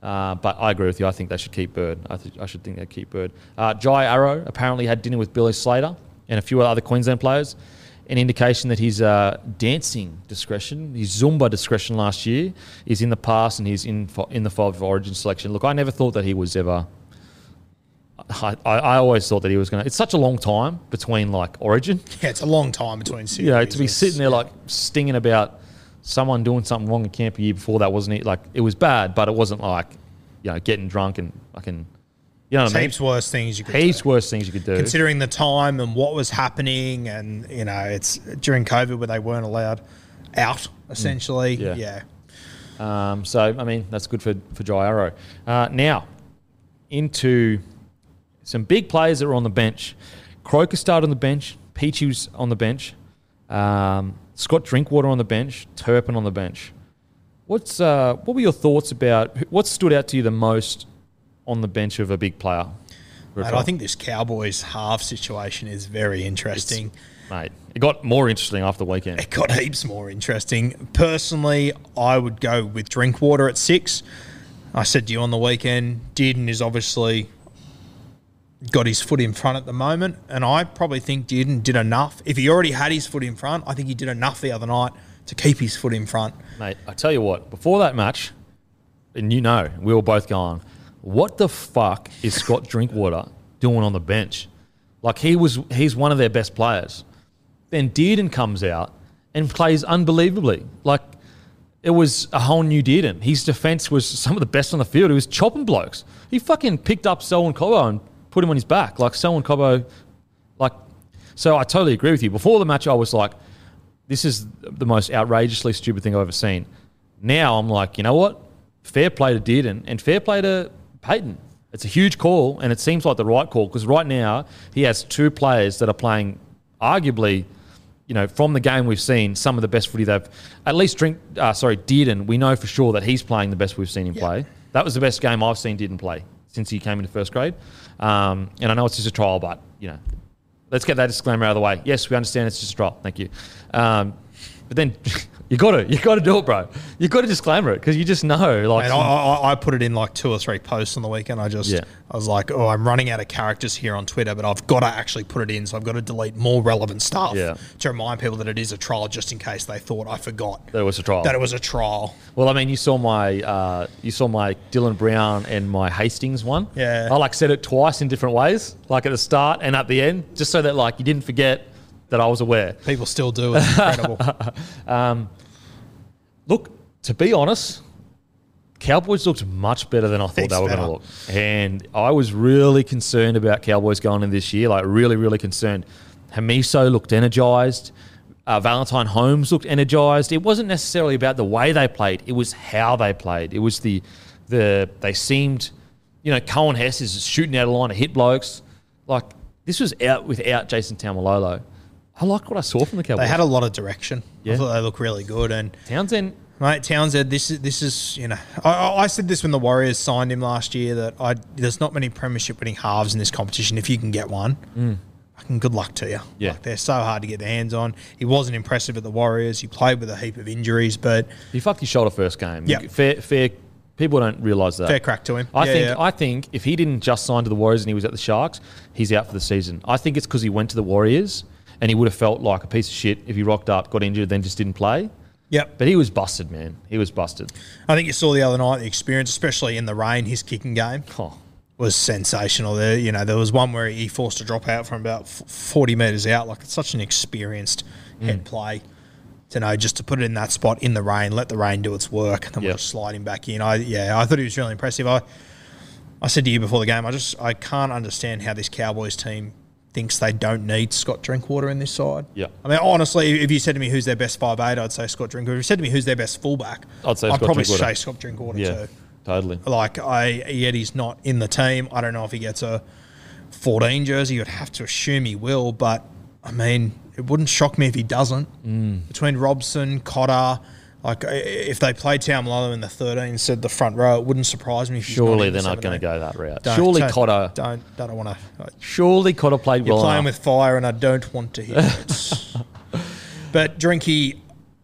Uh, but I agree with you. I think they should keep Bird. I, th- I should think they keep Bird. Uh, Jai Arrow apparently had dinner with Billy Slater and a few other Queensland players. An indication that his uh, dancing discretion, his Zumba discretion last year, is in the past and he's in fo- in the five of Origin selection. Look, I never thought that he was ever. I, I always thought that he was going to. It's such a long time between like Origin
yeah, it's a long time between series.
you know, to be sitting there like stinging about someone doing something wrong in camp a year before that wasn't it? Like it was bad, but it wasn't like you know getting drunk and fucking you know what I mean.
heaps worse things you could
Heaps
do.
worse things you could do.
Considering the time and what was happening, and you know, it's during COVID where they weren't allowed out. Essentially,
Mm. Yeah.
yeah.
Um, so I mean that's good for for Jai Arrow. Uh, now into some big players that were on the bench. Croker started on the bench. Peachey was on the bench. Um, Scott Drinkwater on the bench. Turpin on the bench. What's uh, what were your thoughts about what stood out to you the most on the bench of a big player?
And I think this Cowboys half situation is very interesting.
mate, it got more interesting after the weekend.
It got heaps more interesting. Personally, I would go with Drinkwater at six. I said to you on the weekend, Dearden is obviously got his foot in front at the moment, and I probably think Dearden did enough. If he already had his foot in front, I think he did enough the other night to keep his foot in front.
Mate, I tell you what, before that match, and you know, we were both going, what the fuck is Scott Drinkwater doing on the bench? Like he was he's one of their best players. Then Dearden comes out and plays unbelievably. Like it was a whole new Dearden. His defense was some of the best on the field. He was chopping blokes. He fucking picked up Selwyn Cobbo and put him on his back. Like Selwyn Cobbo, like so I totally agree with you. Before the match I was like, this is the most outrageously stupid thing I've ever seen. Now I'm like, you know what? Fair play to Dearden and fair play to Payten. It's a huge call, and it seems like the right call because right now he has two players that are playing arguably, you know, from the game we've seen, some of the best footy they've at least drink. Uh, sorry, Dearden. We know for sure that he's playing the best we've seen him play. That was the best game I've seen Dearden play since he came into first grade. Um, and I know it's just a trial, but you know, let's get that disclaimer out of the way. Yes, we understand it's just a trial. Thank you. Um, but then you got to you got to do it, bro. You got to disclaimer it because you just know, like,
And I, I, I put it in like two or three posts on the weekend. I just,
Yeah.
I was like, oh, I'm running out of characters here on Twitter, but I've got to actually put it in. So I've got to delete more relevant stuff
Yeah.
to remind people that it is a trial, just in case they thought I forgot
that it was a trial.
that it was a trial.
Well, I mean, you saw my uh, you saw my Dylan Brown and my Hastings one.
Yeah.
I like said it twice in different ways, like at the start and at the end, just so that like you didn't forget that I was aware.
People still do. It's incredible.
Look, to be honest, Cowboys looked much better than I thought
Heaps
they were going to look, and I was really concerned about Cowboys going in this year. Like really, really concerned. Hamiso looked energised. Uh, Valentine Holmes looked energized. It wasn't necessarily about the way they played; it was how they played. It was the the they seemed, you know, Coen Hess is shooting out a line of hit blokes. Like this was out without Jason Taumalolo. I like what I saw from the Cowboys.
They had a lot of direction.
Yeah.
I thought they looked really good. And
Townsend.
Mate, Townsend, this is this is you know, I, I said this when the Warriors signed him last year that I there's not many premiership winning halves in this competition. If you can get one, mm. fucking good luck to you.
Yeah.
like, they're so hard to get their hands on. He wasn't impressive at the Warriors. He played with a heap of injuries, but
He fucked his shoulder first game.
Yeah.
fair, fair. People don't realise that.
fair crack to him.
I
Yeah,
think
yeah.
I think if he didn't just sign to the Warriors and he was at the Sharks, he's out for the season. I think it's because he went to the Warriors and he would have felt like a piece of shit if he rocked up, got injured, then just didn't play.
Yep.
But he was busted, man. He was busted.
I think you saw the other night the experience, especially in the rain. His kicking game
Oh,
was sensational. There, you know, there was one where he forced a drop out from about forty meters out. Like it's such an experienced
Mm.
head play to know just to put it in that spot in the rain, let the rain do its work, and then
Yep.
we'll just slide him back in. I yeah, I thought he was really impressive. I I said to you before the game, I just I can't understand how this Cowboys team thinks they don't need Scott Drinkwater in this side.
Yeah.
I mean, honestly, if you said to me who's their best five eight, I'd say Scott Drinkwater. If you said to me who's their best fullback,
I'd say
I'd
Scott
probably
Drinkwater.
say Scott Drinkwater
yeah,
too.
totally.
Like I yet he's not in the team. I don't know if he gets a 14 jersey. You'd have to assume he will, but I mean, it wouldn't shock me if he doesn't.
Mm.
Between Robson, Cotter, like if they played Taumalo in the 13 said the front row, it wouldn't surprise me. if
Surely
the
they're not going to go that route.
Don't-
surely
don't-
Cotter.
Don't don't want to.
Surely Cotter played well You're
playing
enough.
with fire, and I don't want to hear it. but Drinky,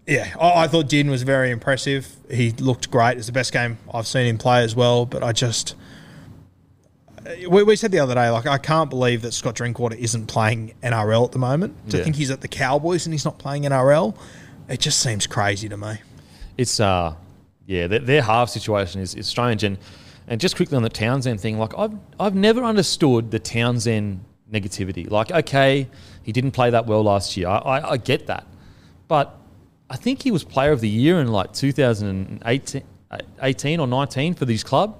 yeah, I, I thought Din was very impressive. He looked great. It's the best game I've seen him play as well. But I just, we, we said the other day, like I can't believe that Scott Drinkwater isn't playing NRL at the moment. To
Yeah.
think he's at the Cowboys and he's not playing NRL, it just seems crazy to me.
It's uh yeah their, their half situation is, is strange. And and just quickly on the Townsend thing like I've I've never understood the Townsend negativity. Like okay he didn't play that well last year. I, I, I get that. But I think he was player of the year in like 2018 18 or 19 for this club.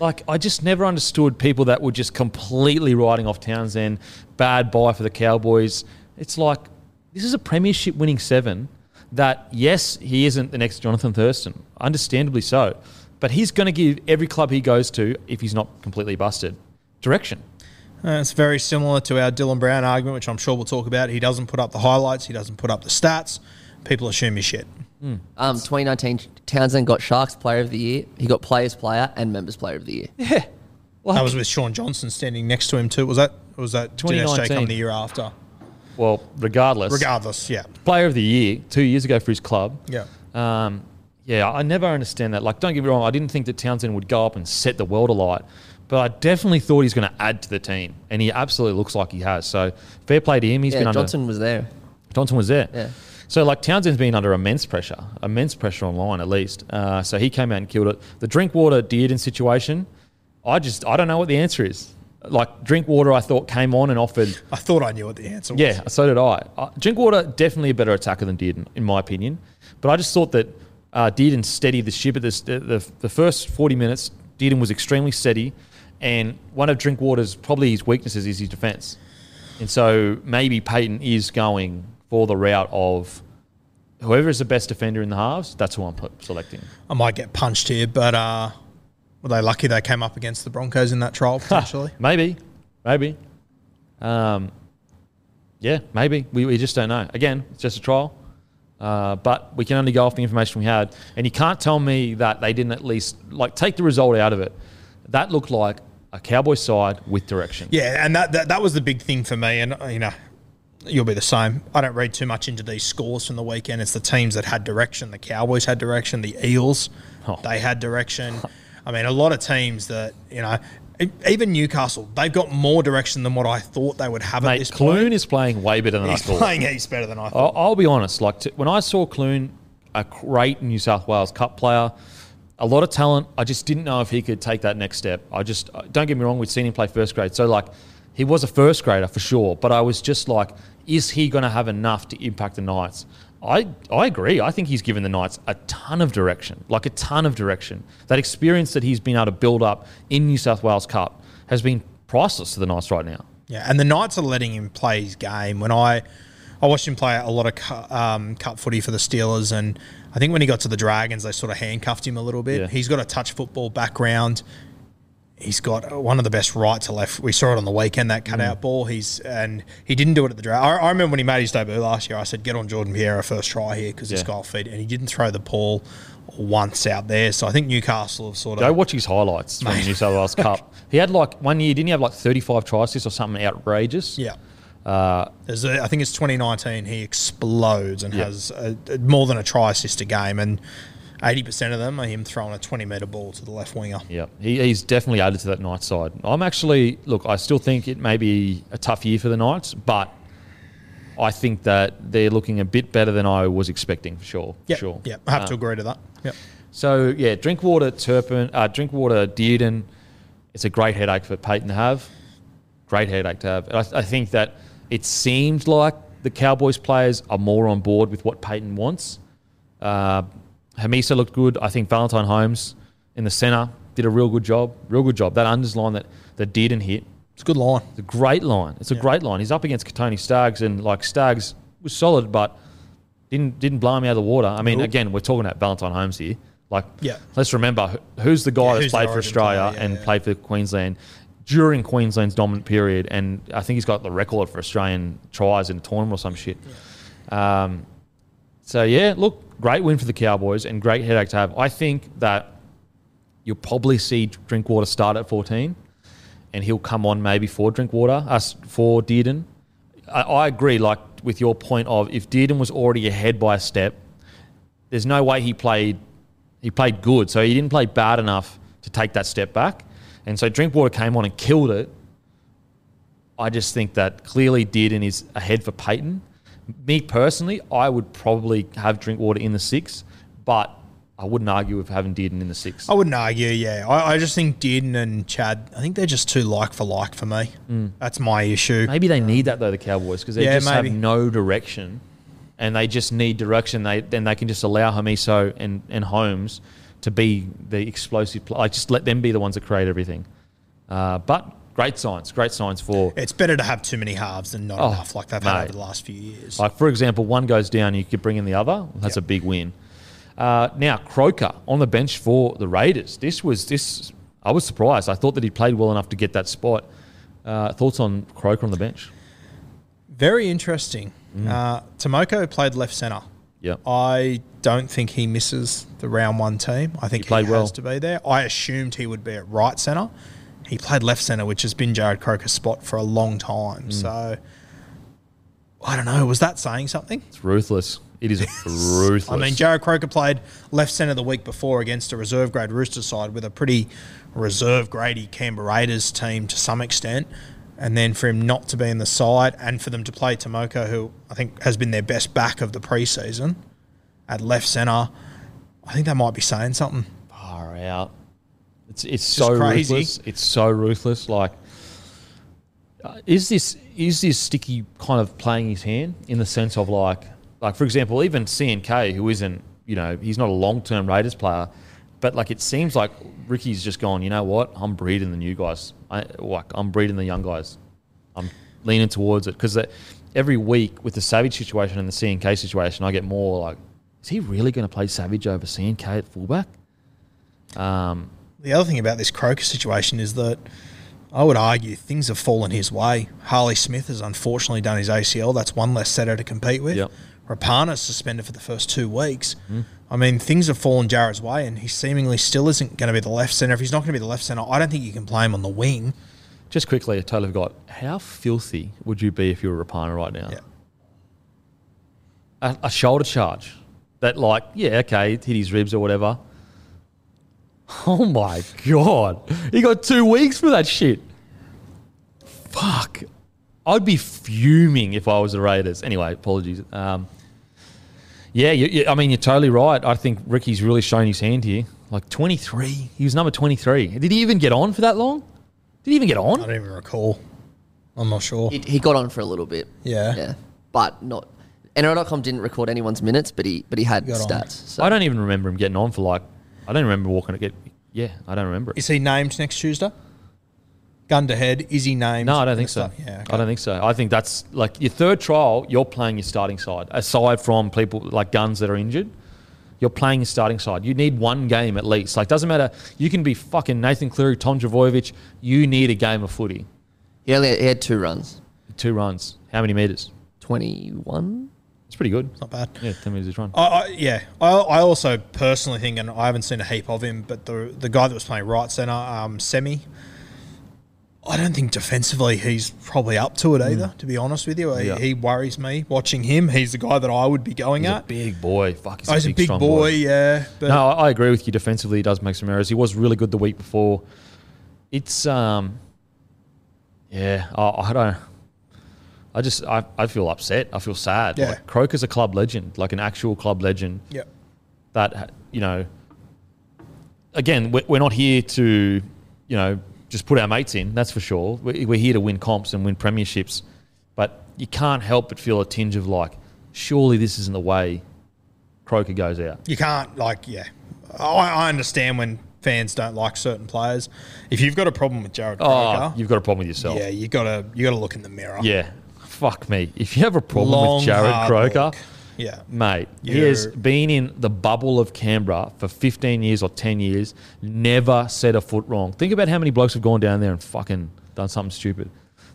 Like I just never understood people that were just completely writing off Townsend bad buy for the Cowboys. It's like this is a premiership winning seven that yes he isn't the next Jonathan Thurston understandably so but he's going to give every club he goes to if he's not completely busted direction
Uh, it's very similar to our Dylan Brown argument, which I'm sure we'll talk about. He doesn't put up the highlights, he doesn't put up the stats. People assume he's shit.
Um, 2019, Townsend got Sharks Player of the Year. He got Players Player and Members Player of the Year.
yeah like,
That was with Shaun Johnson standing next to him too. Was that? Was that 2019
2019.
come the year after?
Well regardless
Regardless, yeah,
player of the year two years ago for his club
yeah.
Um, yeah, I never understand that. Like, don't get me wrong, I didn't think that Townsend would go up and set the world alight, but I definitely thought he's going to add to the team, and he absolutely looks like he has. So, fair play to him. He's
yeah,
been under.
Johnson was there.
Johnson was there.
Yeah.
So, like, Townsend's been under immense pressure, immense pressure online at least. Uh, so, he came out and killed it. The drink Drinkwater Dearden situation, I just, I don't know what the answer is. Like, Drinkwater, I thought came on and offered
I thought I knew what the answer was.
yeah, so did I. Uh, Drinkwater definitely a better attacker than Dearden, in my opinion. But I just thought that uh, Dearden steadied the ship at this, the, the the first forty minutes. Dearden was extremely steady, and one of Drinkwater's probably his weaknesses is his defence. And so maybe Payten is going for the route of whoever is the best defender in the halves. That's who I'm selecting.
I might get punched here, but uh, were they lucky they came up against the Broncos in that trial potentially?
Maybe, maybe. Um, yeah, maybe. We, we just don't know. Again, it's just a trial. Uh, but we can only go off the information we had. And you can't tell me that they didn't at least, like, take the result out of it. That looked like a Cowboy side with direction.
yeah, and that, that that was the big thing for me. And you know, you'll be the same. I don't read too much into these scores from the weekend. It's the teams that had direction. The Cowboys had direction. The Eels,
Oh.
they had direction. I mean, a lot of teams that you know, even Newcastle, they've got more direction than what I thought they would have at
Mate,
this
Clune
point.
is playing way better than
He's
I thought.
He's playing heaps better than I thought.
I'll, I'll be honest. Like t- when I saw Clune, a great New South Wales Cup player, a lot of talent. I just didn't know if he could take that next step. I just uh, don't get me wrong. We've seen him play first grade, so like he was a first grader for sure. But I was just like, is he going to have enough to impact the Knights? I I agree. I think he's given the Knights a ton of direction, like a ton of direction. That experience that he's been able to build up in New South Wales Cup has been priceless to the Knights right now.
Yeah, and the Knights are letting him play his game. When I I watched him play a lot of cu- um, cup footy for the Steelers, and I think when he got to the Dragons, they sort of handcuffed him a little bit.
Yeah.
He's got a touch football background. He's got one of the best right to left. We saw it on the weekend that cutout
Mm.
ball. He's and he didn't do it at the draft. I, I remember when he made his debut last year. I said, "Get on Jordan Pereira first try here because this
Yeah.
guy will feed." And he didn't throw the ball once out there. So I think Newcastle have sort of
Go watch his highlights from the New South Wales Cup. He had like one year, didn't he have like 35 tries assists or something outrageous?
Yeah.
Uh,
There's a, I think it's 2019. He explodes and
Yeah.
has a, a- more than a try assist a game, and 80% of them are him throwing a 20 meter ball to the left winger.
yeah, he, he's definitely added to that Knights side. I'm actually, look, I still think it may be a tough year for the Knights, but I think that they're looking a bit better than I was expecting, for sure.
Yeah,
sure.
yeah, I have to
Uh,
agree to that. Yep.
So yeah, Drinkwater, Turpin, uh, Drinkwater, Dearden. It's a great headache for Payten to have. Great headache to have. I, I think that it seemed like the Cowboys players are more on board with what Payten wants. Uh, Hamiso looked good. I think Valentine Holmes in the centre did a real good job. Real good job. That unders line that that Dearden hit.
It's a good line.
It's a great line. It's a
Yeah.
great line. He's up against Kotoni Staggs, and like Staggs was solid, but didn't didn't blow me out of the water. I mean, again, we're talking about Valentine Holmes here. Like,
Yeah.
let's remember who's the guy
Yeah,
that's played for Australia
player, yeah,
and played for Queensland during Queensland's dominant period, and I think he's got the record for Australian tries in a tournament or some shit. Um, so yeah, look, great win for the Cowboys and great headache to have. I think that you'll probably see Drinkwater start at 14, and he'll come on maybe for Drinkwater, us for Dearden. I, I agree, like with your point of if Dearden was already ahead by a step, there's no way he played. He played good, so he didn't play bad enough to take that step back. And so Drinkwater came on and killed it. I just think that clearly Dearden is ahead for Payten. Me personally, I would probably have Drinkwater in the six, but I wouldn't argue with having Dearden in the six.
I wouldn't argue, yeah. I, I just think Dearden and Chad, I think they're just too like for like for me. That's my issue.
Maybe they need that though, the Cowboys, because they
Yeah,
just
maybe.
have no direction, and they just need direction. They then they can just allow Hamiso and and Holmes to be the explosive. Pl- like just let them be the ones that create everything. Uh, but great signs, great signs for
It's better to have too many halves than not
Oh,
enough like they've had over the last few years.
Like, for example, one goes down, you could bring in the other. That's
Yep.
a big win. Uh, now, Croker on the bench for the Raiders. This was this. I was surprised. I thought that he played well enough to get that spot. Uh, thoughts on Croker on the bench?
Very interesting. Uh, Timoko played left centre.
Yeah.
I don't think he misses the round one team. I think
He
he, has
well.
to be there. I assumed he would be at right centre. He played left centre, which has been Jarrod Croker's spot for a long time.
Mm.
So I don't know. Was that saying something?
It's ruthless. It is ruthless.
I mean, Jarrod Croker played left centre the week before against a reserve grade Rooster side with a pretty reserve grady Canberra Raiders team to some extent. And then for him not to be in the side and for them to play Timoko, who I think has been their best back of the preseason, at left centre, I think that might be saying something.
far out. It's it's so
crazy.
ruthless. It's so ruthless. Like, uh, is this is this sticky kind of playing his hand in the sense of like, like for example, even CNK, who isn't you know he's not a long term Raiders player, but like it seems like Ricky's just gone. You know what? I'm breeding the new guys. I like I'm breeding the young guys. I'm leaning towards it because every week with the Savage situation and the CNK situation, I get more like, is he really going to play Savage over CNK at fullback? Um,
The other thing about this Croker situation is that I would argue things have fallen his way. Harley Smith has unfortunately done his ACL. That's one less setter to compete with.
Yep.
Rapana's suspended for the first two weeks. Hmm. I mean, things have fallen Jarrod's way, and he seemingly still isn't going to be the left centre. If he's not going to be the left centre, I don't think you can play him on the wing.
Just quickly, I totally forgot. How filthy would you be if you were Rapana right now?
Yeah.
A, a shoulder charge that, like, yeah, okay, hit his ribs or whatever. Oh my god, he got two weeks for that shit. Fuck, I'd be fuming if I was the Raiders. Anyway, apologies. Um, yeah, you, you, I mean, you're totally right. I think Ricky's really shown his hand here. Like 23, he was number 23. Did he even get on for that long? Did he even get on?
I don't even recall. I'm not sure.
He, he got on for a little bit.
Yeah.
Yeah. But not. NRL.com didn't record anyone's minutes, but he but he had
Got on.
stats. So.
I don't even remember him getting on for like. I don't remember walking to get. Yeah, I don't remember it.
Is he named next Tuesday? gun to head, is he named?
No, I don't think so.
Start- Yeah, okay.
I don't think so. I think that's like your third trial. You're playing your starting side, aside from people like guns that are injured. You're playing your starting side. You need one game at least. Like, doesn't matter. You can be fucking Nathan Cleary, Tom Trbojevic. You need a game of footy.
He only he had two runs.
Two runs. How many meters?
21?
It's pretty good.
Not bad.
Yeah, ten meters each run.
I, I, yeah, I, I also personally think, and I haven't seen a heap of him, but the the guy that was playing right centre, um, Semi, I don't think defensively he's probably up to it either. To be honest with you, he,
Yeah.
he worries me watching him. He's the guy that I would be going
He's a
at.
big boy. Fuck, he's,
Oh, he's a big
strong
boy, yeah. But
no, I I agree with you. Defensively, he does make some errors. He was really good the week before. It's um, yeah. I, I don't. I just I, I feel upset. I feel sad.
Yeah.
Like, Croker's a club legend, like an actual club legend.
yeah,
That you know. Again, we're, we're not here to, you know, just put our mates in. That's for sure. We're, we're here to win comps and win premierships, but you can't help but feel a tinge of like, surely this isn't the way Croker goes out.
you can't like yeah. I, I understand when fans don't like certain players. If you've got a problem with Jarrod
Oh,
Croker,
you've got a problem with yourself.
yeah, you gotta you gotta look in the mirror.
Yeah. Fuck me. If you have a problem
Long,
with
Jarrod
Croker,
look. Yeah.
mate, he
You're-
has been in the bubble of Canberra for 15 years or 10 years, never set a foot wrong. Think about how many blokes have gone down there and fucking done something stupid.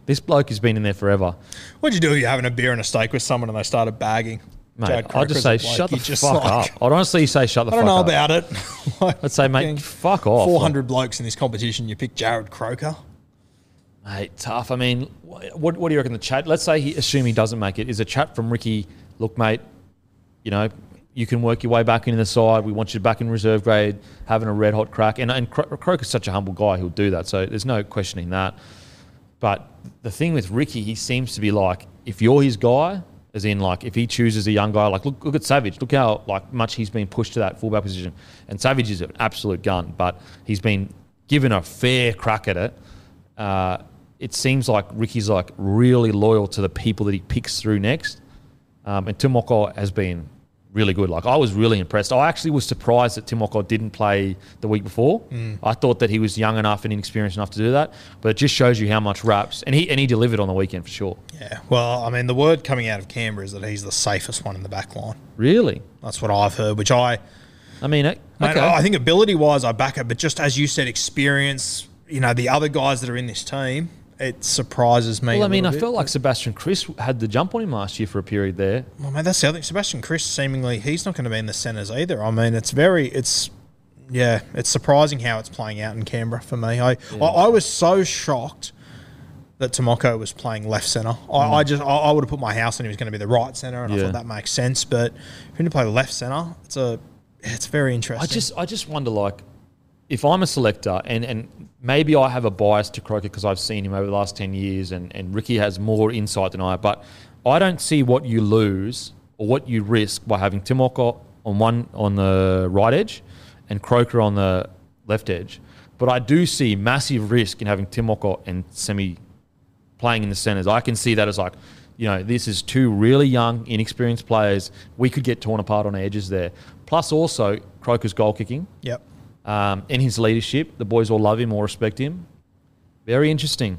This bloke has been in there forever.
What'd you do if you're having a beer and a steak with someone and they started bagging?
Mate, I'd just say, shut the fuck
like-
up. I'd honestly say, shut the
I don't know
up.
about it. like,
I'd say, mate, fuck off.
400 blokes in this competition, you pick Jarrod Croker.
Mate, tough. I mean, what, what do you reckon the chat? Let's say he assume he doesn't make it. Is a chat from Ricky? Look, mate, you know you can work your way back into the side. We want you back in reserve grade, having a red hot crack. And and Cro- Croker's such a humble guy; he'll do that. So there's no questioning that. But the thing with Ricky, he seems to be like, if you're his guy, as in like if he chooses a young guy, like look look at Savage, look how like much he's been pushed to that fullback position. And Savage is an absolute gun, but he's been given a fair crack at it. Uh, it seems like Ricky's like really loyal to the people that he picks through next. Um, and Timoko has been really good. Like I was really impressed. I actually was surprised that Timoko didn't play the week before. I thought that he was young enough and inexperienced enough to do that. But it just shows you how much raps and he and he delivered on the weekend for sure.
Yeah. Well, I mean, the word coming out of Canberra is that he's the safest one in the back line.
Really?
That's what I've heard, which I,
I mean, okay.
mate, I think ability wise, I back it. But just as you said, experience, you know, the other guys that are in this team, it surprises me.
well, I mean, I
little
felt like Sebastian Kris had the jump on him last year for a period there.
Well, mate, that's the other thing. Sebastian Kris, seemingly, he's not going to be in the centres either. I mean, it's very, it's, yeah, it's surprising how it's playing out in Canberra for me. I, I, I was so shocked that Timoko was playing left centre. I, I just, I, I would have put my house on he was going to be the right centre, and I
Mm.
Thought that makes sense. But for him to play left centre, it's a, it's very interesting.
I just I just wonder like if I'm a selector and and maybe I have a bias to Croker because I've seen him over the last ten years and and Ricky has more insight than I, but I don't see what you lose or what you risk by having Timoko on one on the right edge and Croker on the left edge. But I do see massive risk in having Timoko and Semi playing in the centres. I can see that as like, you know, this is two really young, inexperienced players. We could get torn apart on edges there. Plus, also Croker's goal kicking
yep.
Um, and his leadership. The boys all love him or respect him. Very interesting.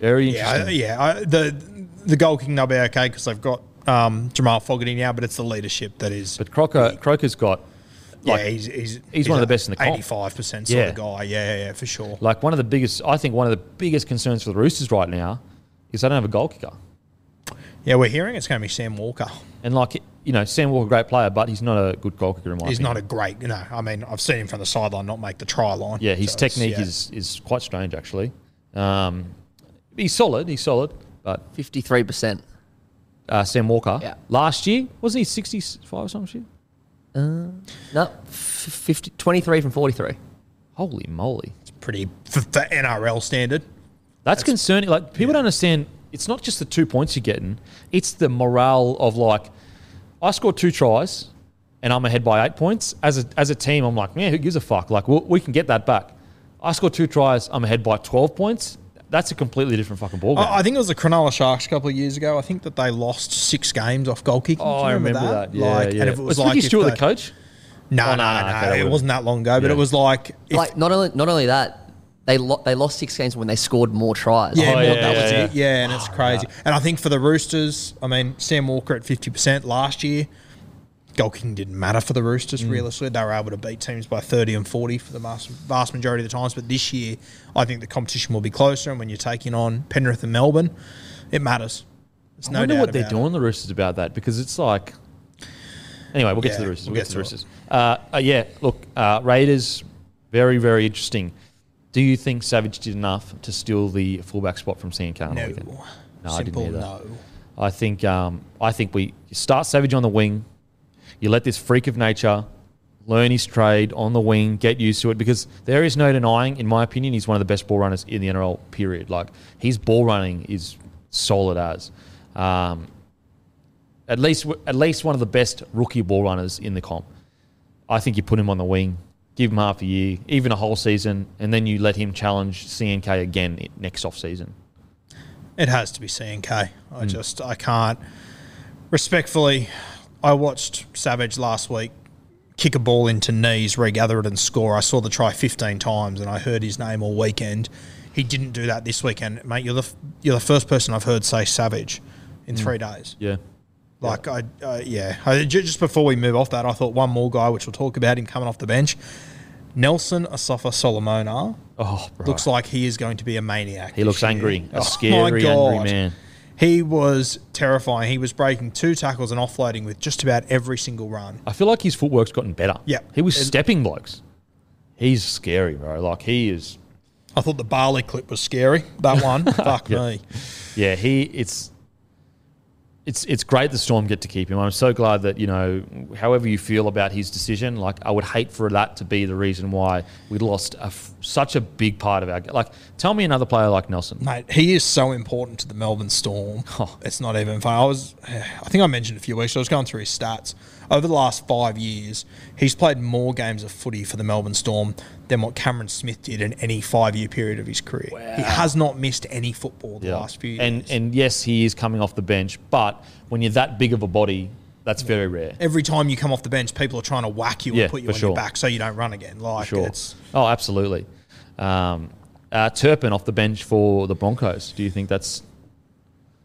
Very
Yeah, I-
interesting.
yeah. I, the the goal kicking they'll be okay because they've got um, Jamal Fogarty now, but it's the leadership that is.
But Croker, Croker's got like,
yeah, he's he's,
he's one of the best in the comp.
Eighty-five percent sort
Yeah.
of guy. Yeah, yeah, yeah, for sure.
like one of the biggest. I think one of the biggest concerns for the Roosters right now is they don't have a goal kicker.
Yeah, we're hearing it's going to be Sam Walker.
And like you know, Sam Walker, great player, but he's not a good goal kicker in my
He's
opinion.
not a great, you know. I mean, I've seen him from the sideline not make the try line.
Yeah, his
So
technique
yeah.
is is quite strange actually. Um, he's solid. He's solid, but
53%.
uh, Sam Walker
Yeah.
last year wasn't he sixty five or some shit?
No, f- 50, 23 from 43.
Holy moly!
It's pretty for, for NRL standard.
That's, concerning. Like people don't understand. It's not just the two points you're getting; it's the morale of like, I scored two tries, and I'm ahead by eight points. As a as a team, I'm like, man, who gives a fuck? Like we we can get that back. I scored two tries. I'm ahead by twelve points. That's a completely different fucking ballgame.
I, I think it was the Cronulla Sharks a couple of years ago. I think that they lost six games off goal kicking.
oh,
Do you
I remember that. Yeah,
Like,
yeah.
And if it was,
was
like
Ricky
if
Stewart the coach?
No,
Oh,
no,
no,
no,
okay,
it wasn't that long ago. But
Yeah.
it was like,
like not only not only that, they lo- they lost six games when they scored more tries.
Yeah,
Oh,
more-
yeah,
that was
yeah,
it. Yeah, and it's crazy. And I think for the Roosters, I mean, Sam Walker at 50% last year, goal kicking didn't matter for the Roosters,
Mm.
realistically. They were able to beat teams by 30 and 40 for the vast, vast majority of the times. But this year, I think the competition will be closer. And when you're taking on Penrith and Melbourne, it matters. There's
I
no
wonder
doubt
what they're
about it.
doing, the Roosters, about that because it's like. Anyway, we'll get to
Yeah,
the Roosters. We'll,
we'll
get, to the
get
Roosters. Uh, uh, yeah, look, uh, Raiders, very, very interesting. Do you think Savage did enough to steal the fullback spot from the
No.
No, I didn't either.
no.
I think um, I think we start Savage on the wing. You let this freak of nature learn his trade on the wing, get used to it because there is no denying, in my opinion, he's one of the best ball runners in the NRL. Period. Like his ball running is solid as. Um, at least at least one of the best rookie ball runners in the comp. I think you put him on the wing, give him half a year, even a whole season, and then you let him challenge CNK again next off season.
It has to be CNK. I
Hmm.
just I can't. Respectfully, I watched Savage last week kick a ball into knees, regather it, and score. I saw the try 15 times, and I heard his name all weekend. He didn't do that this weekend, mate. You're the you're the first person I've heard say Savage in
Hmm.
three days.
Yeah.
Like I, uh, yeah. I, just before we move off that, I thought one more guy, which we'll talk about him coming off the bench. Nelson Asofa-Solomona
Oh, bro.
looks like he is going to be a maniac.
He looks
year.
angry. A
Oh,
scary,
my
angry man.
He was terrifying. He was breaking two tackles and offloading with just about every single run.
I feel like his footwork's gotten better.
Yeah.
He was
And-
stepping blokes. He's scary, bro. Like he is.
I thought the Barley clip was scary. That one, fuck
Yeah.
me.
Yeah, he. It's. It's it's great the Storm get to keep him. I'm so glad that you know, however you feel about his decision, like I would hate for that to be the reason why we lost a f such a big part of our. Like, tell me another player like Nelson.
Mate, he is so important to the Melbourne Storm.
Oh.
It's not even funny. I was, I think I mentioned a few weeks. ago, I was going through his stats over the last five years. He's played more games of footy for the Melbourne Storm than what Cameron Smith did in any five-year period of his career. He has not missed any football the
Yeah.
last few years.
And and yes, he is coming off the bench, but when you're that big of a body, that's very rare.
every time you come off the bench, people are trying to whack you
Yeah,
and put you on
sure.
your back so you don't run again. Like
Sure.
it's
Oh, absolutely. Um, uh, Turpin off the bench for the Broncos. Do you think that's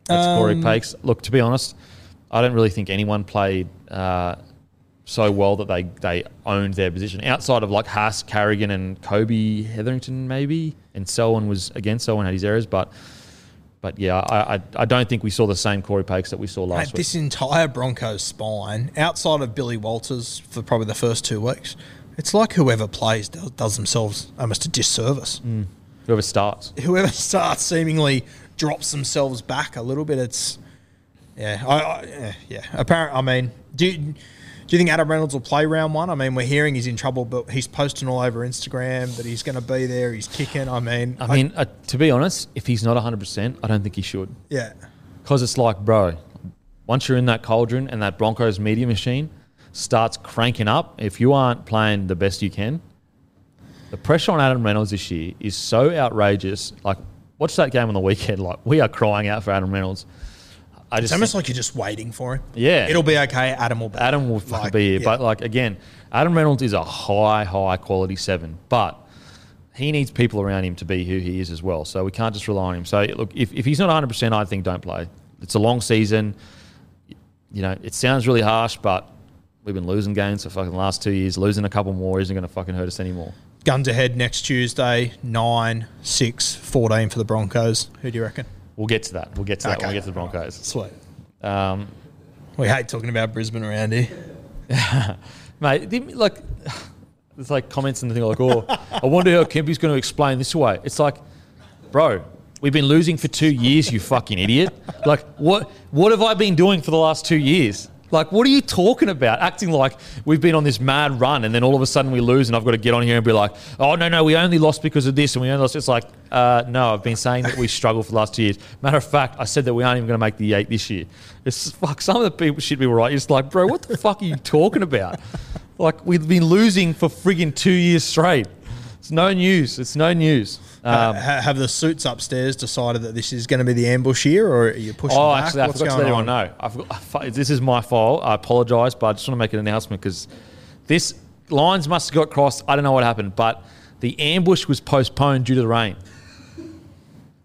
that's Corey
Um,
Pakes? Look, to be honest, I don't really think anyone played uh, so well that they they owned their position outside of like Haas, Carrigan, and Kobe Hetherington maybe. And Selwyn was again Selwyn had his errors, but but yeah, I I, I don't think we saw the same Corey Pakes that we saw last
Mate,
week.
this entire Broncos spine, outside of Billy Walters for probably the first two weeks, it's like whoever plays does, themselves almost a disservice.
Whoever starts.
Whoever starts seemingly drops themselves back a little bit. It's yeah, I, I yeah, yeah. Apparent. I mean, do you, do you think Adam Reynolds will play round one? I mean, we're hearing he's in trouble, but he's posting all over Instagram that he's going to be there. He's kicking. I mean,
I mean, uh, to be honest, if he's not 100%, I don't think he should.
yeah.
Because it's like, bro, once you're in that cauldron and that Broncos media machine starts cranking up, if you aren't playing the best you can, the pressure on Adam Reynolds this year is so outrageous. Like, watch that game on the weekend. Like, we are crying out for Adam Reynolds. I
It's almost
think
like you're just waiting for him.
Yeah.
it'll be okay. Adam will be.
Adam will fucking
Like,
be here.
yeah.
But, like, again, Adam Reynolds is a high, high quality seven. But he needs people around him to be who he is as well. So we can't just rely on him. So, look, if, if he's not 100%, I think don't play. It's a long season. You know, it sounds really harsh, but we've been losing games for fucking the last two years. Losing a couple more isn't going to fucking hurt us anymore.
Guns ahead next Tuesday, 9, 6, 14 for the Broncos. Who do you reckon?
We'll get to that. We'll get to that when we
Okay.
get to the Broncos.
Sweet.
Um,
We hate talking about Brisbane around here.
mate, like, it's like comments and the thing like, oh, I wonder how Kempy's going to explain this away. It's like, bro, we've been losing for two years, you fucking idiot. Like, what, what have I been doing for the last two years? Like, what are you talking about? Acting like we've been on this mad run and then all of a sudden we lose and I've got to get on here and be like, oh, no, no, we only lost because of this and we only lost. It's like, uh, no, I've been saying that we struggled for the last two years. Matter of fact, I said that we aren't even going to make the eight this year. It's fuck, some of the people shit people right. It's like, bro, what the fuck are you talking about? Like, we've been losing for frigging two years straight. It's no news. It's no news. Um,
Ha- have the suits upstairs decided that this is going to be the ambush here, or are you pushing
Oh,
back?
actually, I
What's
forgot to let everyone know. I forgot, I this is my fault. I apologise, but I just want to make an announcement because this lines must have got crossed. I don't know what happened, but the ambush was postponed due to the rain.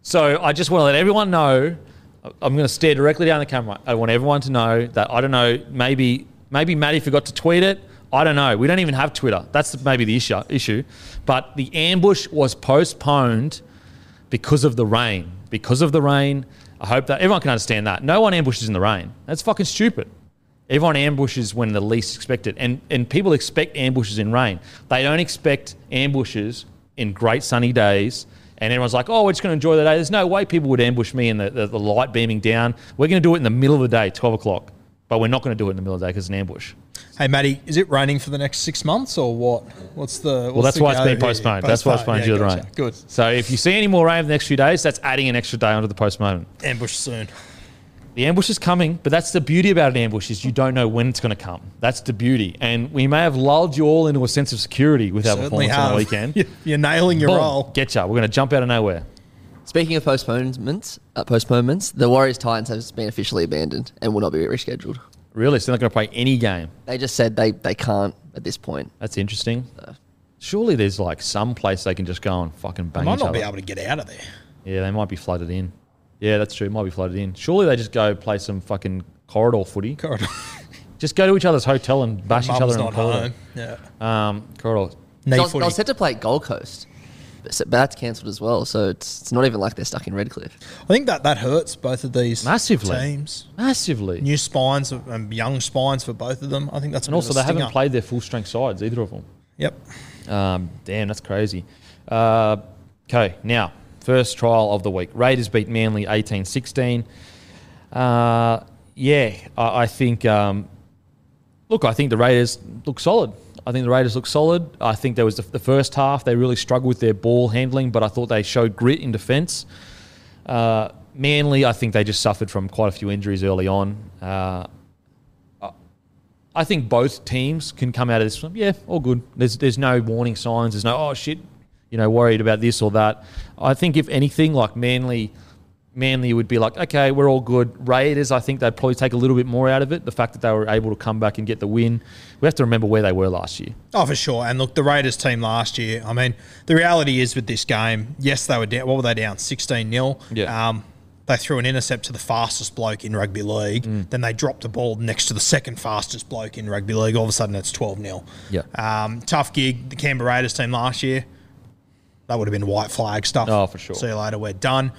So I just want to let everyone know. I'm going to stare directly down the camera. I want everyone to know that I don't know. Maybe maybe Maddie forgot to tweet it. I don't know. We don't even have Twitter. That's maybe the issue. Issue, but the ambush was postponed because of the rain. Because of the rain. I hope that everyone can understand that. No one ambushes in the rain. That's fucking stupid. Everyone ambushes when the least expected, and and people expect ambushes in rain. They don't expect ambushes in great sunny days. And everyone's like, "Oh, we're just going to enjoy the day." There's no way people would ambush me in the, the, the light beaming down. We're going to do it in the middle of the day, twelve o'clock. But we're not going to do it in the middle of the day because it's an ambush.
Hey, Matty, is it raining for the next six months or what? What's the. What's
Well, that's
the
why it's
go
been
here?
postponed. That's why it's postponed due to the rain.
Good.
So if you see any more rain in the next few days, that's adding an extra day onto the postponement.
Ambush soon.
The ambush is coming, but that's the beauty about an ambush is you don't know when it's going to come. That's the beauty, and we may have lulled you all into a sense of security with our
Certainly
performance on the weekend.
You're nailing your
Boom,
role.
Getcha. We're going to jump out of nowhere.
Speaking of postponements, uh, postponements, the Warriors Titans has been officially abandoned and will not be rescheduled.
Really, so they're not going to play any game.
They just said they, they can't at this point.
That's interesting. Surely there's like some place they can just go and fucking
I
bang
might
each
not
other.
be able to get out of there.
Yeah, they might be flooded in. Yeah, that's true. Might be flooded in. Surely they just go play some fucking corridor footy.
Corridor.
Just go to each other's hotel and bash each other in the
not
corridor.
home. Yeah.
Um, corridor.
Knee
They was, they was set to play at Gold Coast, but, s- that's cancelled as well. So it's, it's not even like they're stuck in Redcliffe.
I think that that hurts both of these
Massively.
teams.
Massively.
New spines and young spines for both of them. I think that's a
and
bit
also
of a
they haven't played their full strength sides, either of them.
Yep.
Um, damn, that's crazy. Uh, okay, now, first trial of the week. Raiders beat Manly 18 16. Uh, yeah, I, I think, um, look, I think the Raiders look solid. I think the Raiders look solid. I think there was the, the first half, they really struggled with their ball handling, but I thought they showed grit in defence. Uh, Manly, I think they just suffered from quite a few injuries early on. Uh, I think both teams can come out of this. Yeah, all good. There's there's no warning signs. There's no oh shit, you know, worried about this or that. I think if anything, like Manly, Manly would be like, okay, we're all good. Raiders, I think they'd probably take a little bit more out of it. The fact that they were able to come back and get the win. We have to remember where they were last year.
Oh, for sure. And look, the Raiders team last year, I mean, the reality is with this game, yes, they were down. What were they down? 16 0.
Yeah.
Um, they threw an intercept to the fastest bloke in rugby league.
Mm.
Then they dropped the ball next to the second fastest bloke in rugby league. All of a sudden, it's 12 0.
Yeah.
Um, tough gig. The Canberra Raiders team last year, that would have been white flag stuff.
Oh, for sure.
See you later. We're done.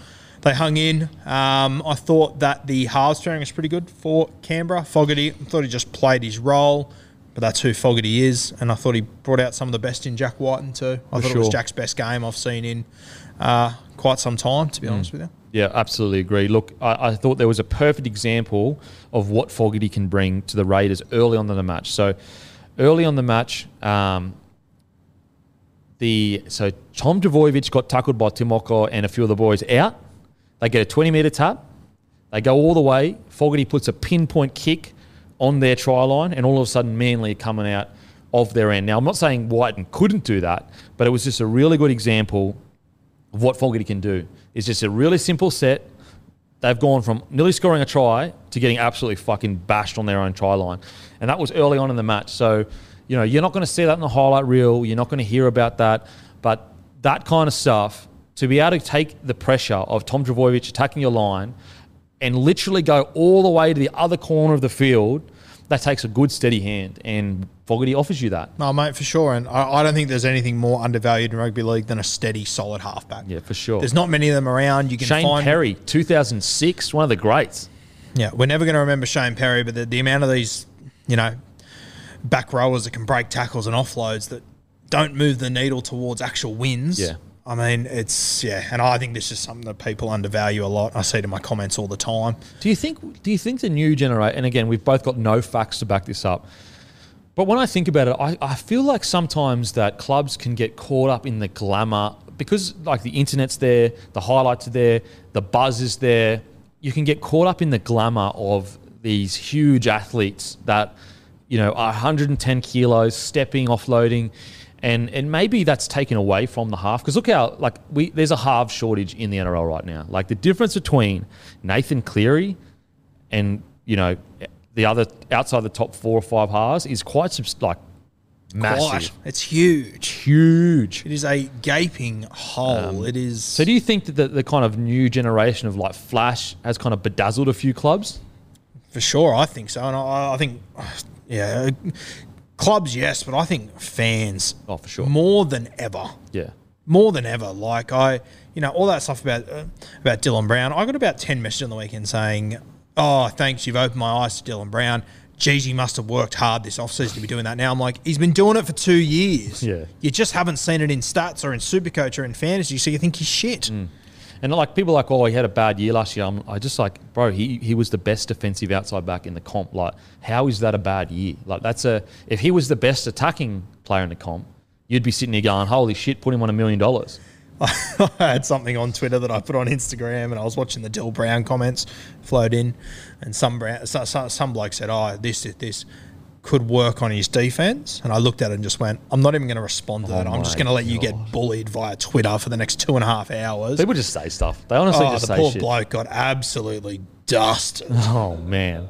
They hung in. Um, I thought that the halves pairing was pretty good for Canberra. Fogarty, I thought he just played his role, but that's who Fogarty is. And I thought he brought out some of the best in Jack Wighton too. I thought it was. Jack's best game I've seen in uh, quite some time, to be honest with you.
Yeah, absolutely agree. Look, I, I thought there was a perfect example of what Fogarty can bring to the Raiders early on in the match. So, early on the match, um, the so Tom Trbojevic got tackled by Timoko and a few of the boys out. They get a 20 metre tap. They go all the way. Fogarty puts a pinpoint kick on their try line, and all of a sudden, Manly are coming out of their end. Now, I'm not saying Wighton couldn't do that, but it was just a really good example of what Fogarty can do. It's just a really simple set. They've gone from nearly scoring a try to getting absolutely fucking bashed on their own try line. And that was early on in the match. So, you know, you're not going to see that in the highlight reel. You're not going to hear about that. But that kind of stuff, to be able to take the pressure of Tom Trbojevic attacking your line and literally go all the way to the other corner of the field, that takes a good steady hand. And Fogarty offers you that.
No, mate, for sure. And I, I don't think there's anything more undervalued in rugby league than a steady, solid halfback.
Yeah, for sure.
There's not many of them around. You can
Shane
find
Perry, 2006, one of the greats.
Yeah, we're never going to remember Shane Perry, but the, the amount of these, you know, back rowers that can break tackles and offloads that don't move the needle towards actual wins.
Yeah.
I mean, it's yeah, and I think this is something that people undervalue a lot. I see it in my comments all the time.
Do you think? Do you think the new generation? And again, we've both got no facts to back this up. But when I think about it, I, I feel like sometimes that clubs can get caught up in the glamour because, like, the internet's there, the highlights are there, the buzz is there. You can get caught up in the glamour of these huge athletes that, you know, are 110 kilos, stepping, offloading, and and maybe that's taken away from the half. Because look how like we there's a half shortage in the NRL right now. Like the difference between Nathan Cleary and you know the other outside the top four or five halves is quite subs- like Massive.
quite. It's huge.
Huge.
It is a gaping hole. it is.
Um, So do you think that the, the kind of new generation of like Flash has kind of bedazzled a few clubs?
For sure, I think so, and I, I think, yeah, clubs, yes, but I think fans,
Oh, for sure.
more than ever,
Yeah.
more than ever. Like I, you know, all that stuff about uh, about Dylan Brown. I got about ten messages on the weekend saying, "Oh, thanks, you've opened my eyes to Dylan Brown." Geez, he must have worked hard this offseason to be doing that now. I'm like, he's been doing it for two years.
Yeah.
You just haven't seen it in stats or in Supercoach or in fantasy, so you think he's shit.
And like people like, oh, he had a bad year last year. I'm, I just like, bro, he, he was the best defensive outside back in the comp. Like, how is that a bad year? Like, that's a if he was the best attacking player in the comp, you'd be sitting here going, holy shit, put him on a million dollars.
I had something on Twitter that I put on Instagram, and I was watching the Dill Brown comments float in, and some Brown, so, so, some bloke said, "Oh, this this, this could work on his defense," and I looked at it and just went, "I'm not even going to respond to that. I'm just going to let you get bullied via Twitter for the next two and a half hours."
People just say stuff. They honestly
oh,
just
the
say
poor
shit.
bloke got absolutely dusted.
Oh man.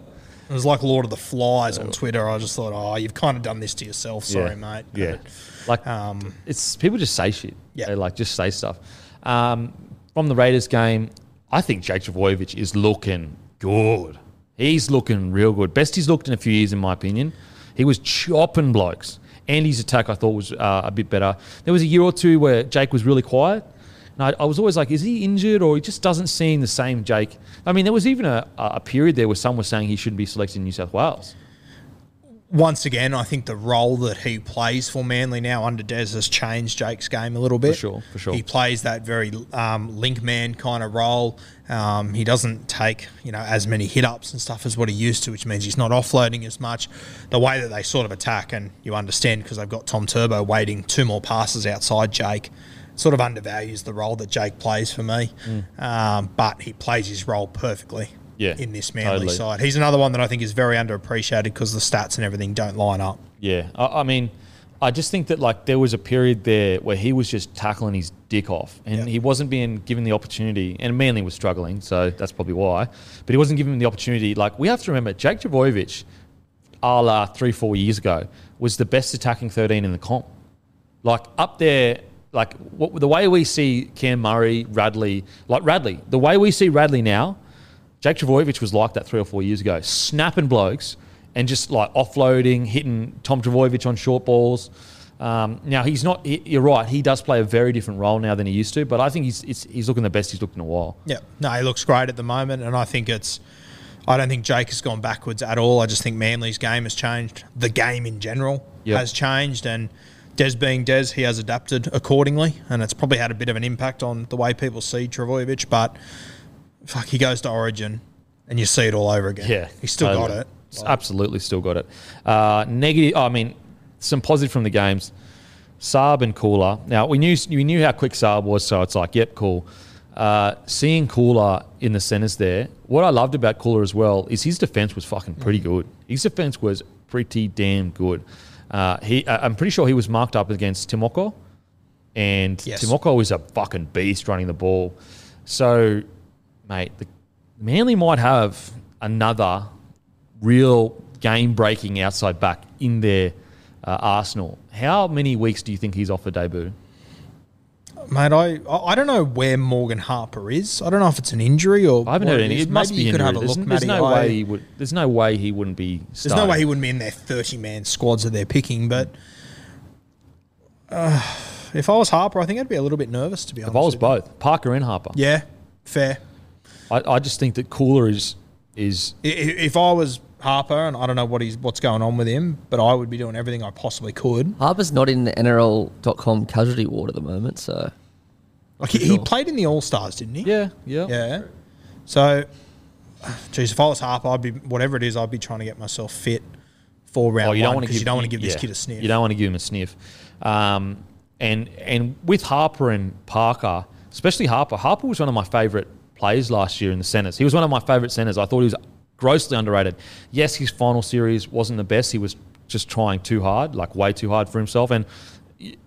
It was like Lord of the Flies on Twitter. I just thought, "Oh, you've kind of done this to yourself. Sorry,
yeah.
mate."
Yeah.
But,
Like
um,
it's people just say shit.
Yeah.
They like just say stuff. Um, from the Raiders game, I think Jake Trbojevic is looking good. He's looking real good. Best he's looked in a few years, in my opinion. He was chopping blokes. Andy's attack, I thought, was uh, a bit better. There was a year or two where Jake was really quiet. And I, I was always like, is he injured or he just doesn't seem the same Jake? I mean, there was even a, a period there where some were saying he shouldn't be selected in New South Wales.
Once again, I think the role that he plays for Manly now under Des has changed Jake's game a little bit.
For sure, for sure.
He plays that very um, link man kind of role. Um, he doesn't take you know as many hit ups and stuff as what he used to, which means he's not offloading as much. The way that they sort of attack, and you understand because they've got Tom Turbo waiting two more passes outside Jake. Sort of undervalues the role that Jake plays for me, um, but he plays his role perfectly.
Yeah,
in this Manly
totally.
side, he's another one that I think is very underappreciated because the stats and everything don't line up.
Yeah, I, I mean, I just think that like there was a period there where he was just tackling his dick off, and
Yeah.
he wasn't being given the opportunity. And Manly was struggling, so that's probably why. But he wasn't given the opportunity. Like we have to remember, Jake Trbojevic, a la three four years ago, was the best attacking thirteen in the comp. Like up there, like what, the way we see Cam Murray, Radley, like Radley, the way we see Radley now, Jake Trbojevic was like that three or four years ago, snapping blokes and just like offloading, hitting Tom Trbojevic on short balls. Um, now he's not. He, you're right. He does play a very different role now than he used to. But I think he's it's, he's looking the best he's looked in a while.
Yeah, no, he looks great at the moment, and I think it's. I don't think Jake has gone backwards at all. I just think Manly's game has changed. The game in general
Yep.
has changed, and Des being Des, he has adapted accordingly, and it's probably had a bit of an impact on the way people see Trbojevic. But fuck, he goes to Origin, and you see it all over again.
Yeah,
he's still
totally.
got it.
It's Absolutely, still got it. Uh, negative. I mean, some positive from the games. Saab and Koula. Now we knew we knew how quick Saab was, so it's like, yep, cool. Uh, seeing Koula in the centres there, what I loved about Koula as well is his defence was fucking pretty good. His defence was pretty damn good. Uh, he, uh, I'm pretty sure he was marked up against Timoko, and
Yes.
Timoko is a fucking beast running the ball. So, mate, the Manly might have another real game breaking outside back in their uh, arsenal. How many weeks do you think he's off for debut?
Mate, I I don't know where Morgan Harper is. I don't know if it's an injury or
I haven't heard
it
any.
is.
It must
Maybe
be
you could have a
There's,
look,
there's
Matty.
no
I-
way he would. There's no way he wouldn't be.
There's no way he wouldn't be in their 30 man squads that they're picking, but uh, if I was Harper, I think I'd be a little bit nervous, to be honest.
If I was both Parker and Harper,
Yeah, fair.
I, I just think that Koula is is
I- i- If I was Harper, and I don't know what he's what's going on with him, but I would be doing everything I possibly could.
Harper's not in the NRL.com casualty ward at the moment, so
Like he, he played in the All Stars, didn't he?
yeah yeah
Yeah. So, geez, if I was Harper, I'd be whatever it is, I'd be trying to get myself fit for round
Oh, you don't
one
want to
because
give
you don't want to give this
yeah,
kid a sniff.
You don't want to give him a sniff. Um, and and with Harper and Parker, especially Harper, Harper was one of my favourite players last year in the centres. He was one of my favourite centres. I thought he was grossly underrated. Yes, his final series wasn't the best. He was just trying too hard, like way too hard for himself. And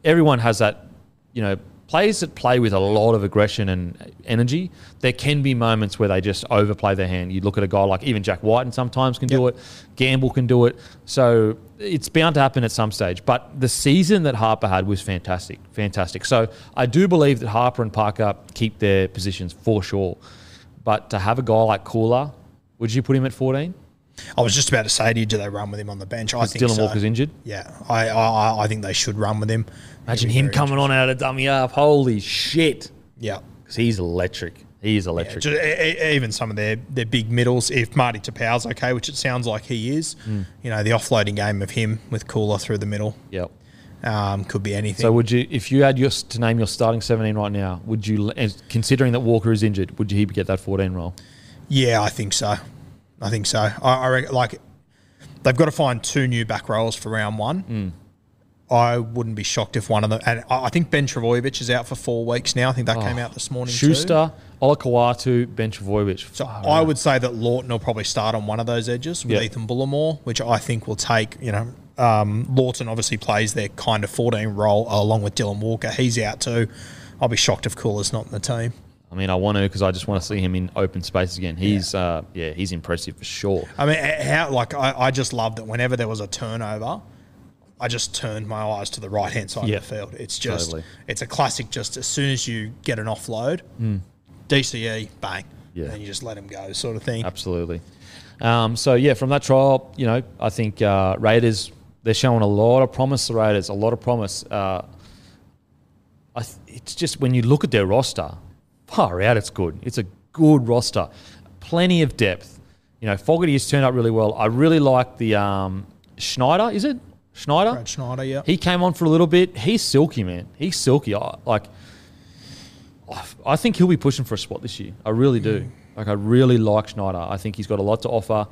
everyone has that, you know, players that play with a lot of aggression and energy, there can be moments where they just overplay their hand. You look at a guy like even Jack White, and sometimes can do it. Gamble can do it. So it's bound to happen at some stage. But the season that Harper had was fantastic, fantastic. So I do believe that Harper and Parker keep their positions for sure. But to have a guy like Koula, would you put him at 14?
I was just about to say to you, do they run with him on the bench? I think
Dylan
so.
Walker's injured.
Yeah, I, I I think they should run with him.
Imagine him coming on out of dummy half. Holy shit.
Yeah.
Because he's electric. He is
Yeah,
electric.
e- even some of their, their big middles, if Marty Taupau's okay, which it sounds like he is,
Hmm.
you know, the offloading game of him with Koula through the middle
yep.
um, could be anything.
So would you, if you had your, to name your starting 17 right now, would you, considering that Walker is injured, would you he get that 14 role?
yeah, I think so. I think so. I, I like, they've got to find two new back rows for round one.
Hmm.
I wouldn't be shocked if one of them, and I think Ben Trbojevic is out for four weeks now. I think that came out this morning. too.
Oh, Schuster, Olakau'atu, Ben Trbojevic.
So
Far
I
out.
would say that Lawton will probably start on one of those edges with
Yeah.
Ethan Bullemor, which I think will take, you know, um, Lawton obviously plays their kind of 14 role along with Dylan Walker. He's out too. I'll be shocked if Koula's not in the team.
I mean, I want to because I just want to see him in open space again. He's, yeah, uh, yeah he's impressive for sure.
I mean, how, like, I, I just love that whenever there was a turnover, I just turned my eyes to the right hand side
Yeah.
of the field. It's just,
Totally.
it's a classic. Just as soon as you get an offload, DCE, bang.
Yeah.
And you just let him go, sort of thing.
Absolutely. Um, so yeah, from that trial, you know, I think uh, Raiders they're showing a lot of promise. The Raiders, a lot of promise. Uh, I th- it's just when you look at their roster, far out, it's good. It's a good roster, plenty of depth. You know, Fogarty has turned up really well. I really like the um, Schneider. Is it Schneider?
Brad Schneider, yeah.
He came on for a little bit. He's silky, man. He's silky. I, like, I think he'll be pushing for a spot this year. I really do. Like, I really like Schneider. I think he's got a lot to offer.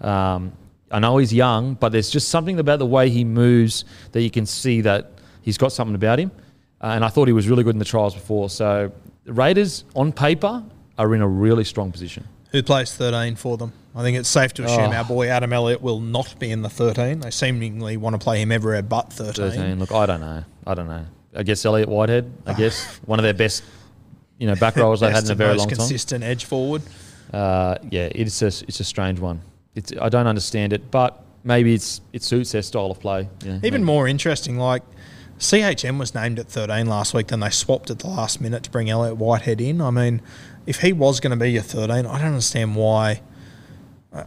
Um, I know he's young, but there's just something about the way he moves that you can see that he's got something about him. Uh, and I thought he was really good in the trials before. So, Raiders, on paper, are in a really strong position.
Who plays 13 for them? I think it's safe to assume
Oh.
our boy Adam Elliott will not be in the 13. They seemingly want to play him everywhere but 13.
13. Look, I don't know. I don't know. I guess Elliott Whitehead, I guess, one of their best, you know, back rows they've had in a very long time.
consistent edge forward.
Uh, yeah, it's a it's a strange one. It's I don't understand it, but maybe it's it suits their style of play. Yeah,
Even
maybe.
more interesting, like CHM was named at 13 last week, then they swapped at the last minute to bring Elliott Whitehead in. I mean, if he was going to be your 13, I don't understand why,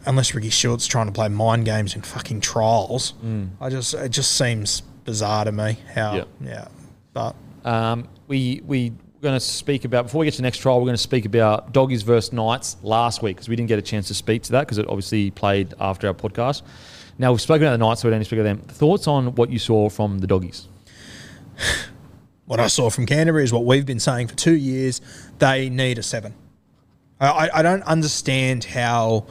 unless Ricky Stewart's trying to play mind games in fucking trials. I just It just seems bizarre to me how,
Yeah.
yeah. But
Um, we we we're going to speak about before we get to the next trial. We're going to speak about doggies versus knights last week because we didn't get a chance to speak to that because it obviously played after our podcast. Now we've spoken about the knights, so we don't need to speak of them. Thoughts on what you saw from the doggies?
what I saw from Canterbury is what we've been saying for two years. They need a seven. I- I don't understand how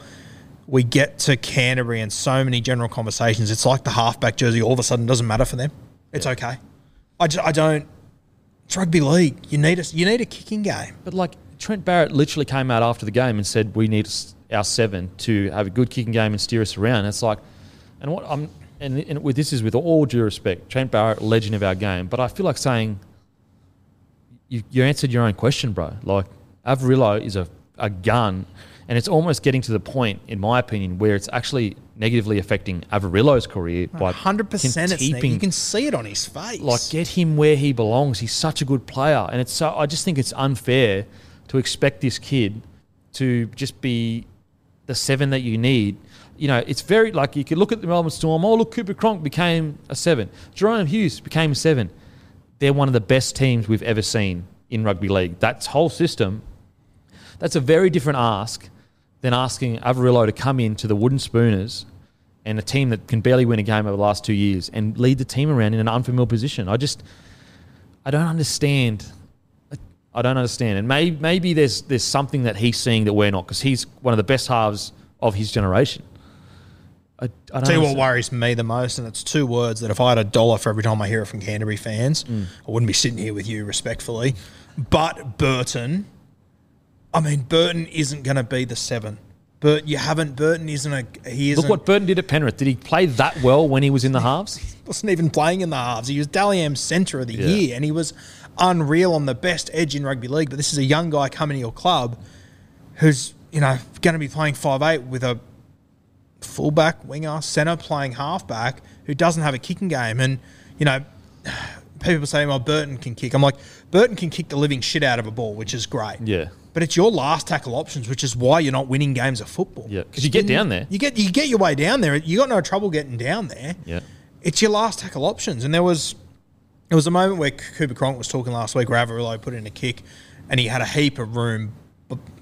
we get to Canterbury and so many general conversations. It's like the halfback jersey all of a sudden doesn't matter for them. It's okay. I, just, I don't. It's rugby league. You need a you need a kicking game.
But like Trent Barrett literally came out after the game and said we need our seven to have a good kicking game and steer us around. It's like, and what I'm and, and with this is with all due respect, Trent Barrett, legend of our game. But I feel like saying you, you answered your own question, bro. Like Averillo is a, a gun, and it's almost getting to the point, in my opinion, where it's actually negatively affecting Averillo's career by
Hundred percent. It's
keeping
You can see it on his face.
like get him where he belongs. He's such a good player, and it's so. I just think it's unfair to expect this kid to just be the seven that you need. You know, it's very like you could look at the Melbourne Storm. Oh, look, Cooper Cronk became a seven. Jahrome Hughes became a seven. They're one of the best teams we've ever seen in rugby league. That whole system. That's a very different ask than asking Averillo to come in to the Wooden Spooners and a team that can barely win a game over the last two years and lead the team around in an unfamiliar position. I just, I don't understand. I don't understand. And maybe, maybe there's there's something that he's seeing that we're not because he's one of the best halves of his generation. I, I don't
Tell you what worries me the most, and it's two words that if I had a dollar for every time I hear it from Canterbury fans,
Mm.
I wouldn't be sitting here with you respectfully. But Burton, I mean, Burton isn't going to be the seven. But you haven't. Burton isn't a. He isn't.
Look what Burton did at Penrith. Did he play that well when he was in the halves?
he wasn't even playing in the halves. He was Dally centre of the
Yeah.
year, and he was unreal on the best edge in rugby league. But this is a young guy coming to your club who's you know going to be playing five eight with a fullback, winger, centre playing halfback who doesn't have a kicking game. And you know, people say, "Well, Burton can kick." I'm like, Burton can kick the living shit out of a ball, which is great.
Yeah.
But it's your last tackle options, which is why you're not winning games of football.
Yeah, because you get down there.
You get you get your way down there. You got no trouble getting down there
Yeah.
it's your last tackle options. And there was there was a moment where Cooper Cronk was talking last week where Averillo put in a kick and he had a heap of room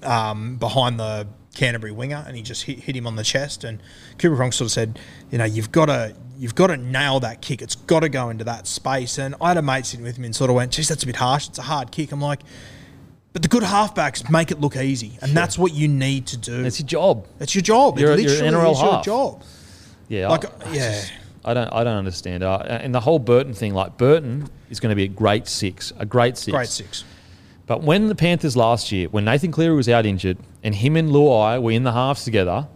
um, behind the Canterbury winger and he just hit, hit him on the chest and Cooper Cronk sort of said, you know, you've got to you've got to nail that kick. It's got to go into that space. And I had a mate sitting with me and sort of went, geez, that's a bit harsh. It's a hard kick. I'm like, but the good halfbacks make it look easy, and that's what you need to do.
It's your job.
It's your job.
You're
it
you're
literally
NRL
is your
half.
job.
Yeah.
Like,
I, I
yeah.
just- I don't. I don't understand. Uh, and the whole Burton thing, like Burton is going to be a great six, a great six.
Great six.
But when the Panthers last year, when Nathan Cleary was out injured, and him and Luai were in the halves together,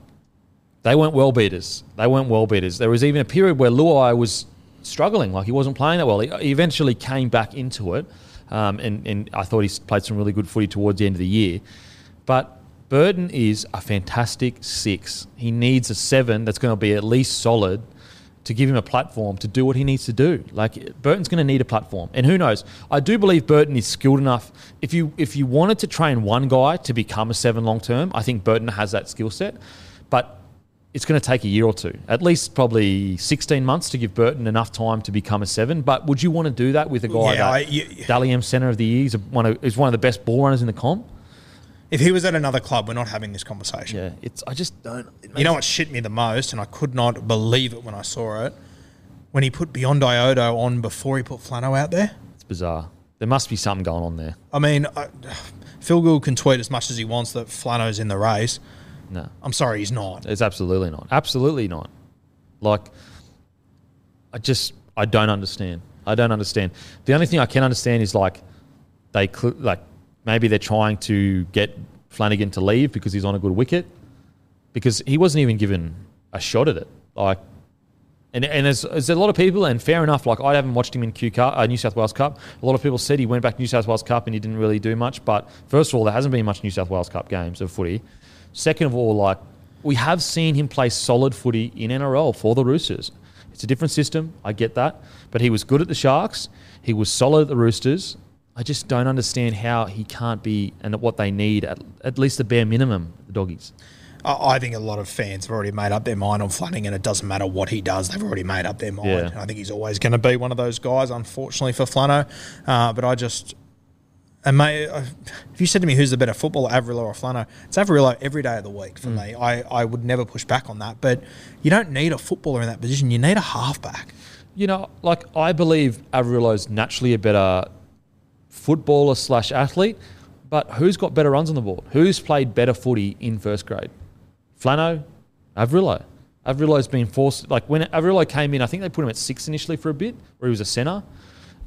they weren't well beaters. They weren't well beaters. There was even a period where Luai was struggling, like he wasn't playing that well. He, eventually came back into it, um, and, and I thought he played some really good footy towards the end of the year. But Burton is a fantastic six. He needs a seven that's going to be at least solid to give him a platform to do what he needs to do. Like Burton's going to need a platform, and who knows? I do believe Burton is skilled enough. If you if you wanted to train one guy to become a seven long term, I think Burton has that skill set, but it's going to take a year or two, at least probably sixteen months to give Burton enough time to become a seven. But would you want to do that with a guy
Yeah,
that
I- you-
Dally M Centre of the Year is one of is one of the best ball runners in the comp?
If he was at another club, we're not having this conversation.
Yeah, it's I just don't.
You know what shit me the most, and I could not believe it when I saw it, when he put Beyond Iodo on before he put Flano out there.
It's bizarre. There must be something going on there.
I mean, I, Phil Gould can tweet as much as he wants that Flano's in the race.
No.
I'm sorry, he's not.
It's absolutely not. Absolutely not. Like, I just I don't understand. I don't understand. The only thing I can understand is like they cl- like maybe they're trying to get Flanagan to leave because he's on a good wicket because he wasn't even given a shot at it. Like, and and there's, there's a lot of people, and fair enough. Like I haven't watched him in Q Cup, uh, New South Wales Cup. A lot of people said he went back to New South Wales Cup and he didn't really do much. But first of all, there hasn't been much New South Wales Cup games of footy. Second of all, like we have seen him play solid footy in NRL for the Roosters. It's a different system, I get that, but he was good at the Sharks. He was solid at the Roosters. I just don't understand how he can't be and what they need at, at least the bare minimum. The doggies.
I, think a lot of fans have already made up their mind on Flanagan. It doesn't matter what he does; they've already made up their mind.
Yeah.
And I think he's always going to be one of those guys, unfortunately for Flano. Uh, but I just. And mate, uh, if you said to me who's the better footballer, Averillo or Flano, it's Averillo every day of the week
Mm.
for me. I, I would never push back on that. But you don't need a footballer in that position. You need a halfback.
You know, like I believe Averillo's naturally a better footballer slash athlete, but who's got better runs on the board? Who's played better footy in first grade? Flano, Averillo. Averillo's been forced. Like when Averillo came in, I think they put him at six initially for a bit, where he was a centre.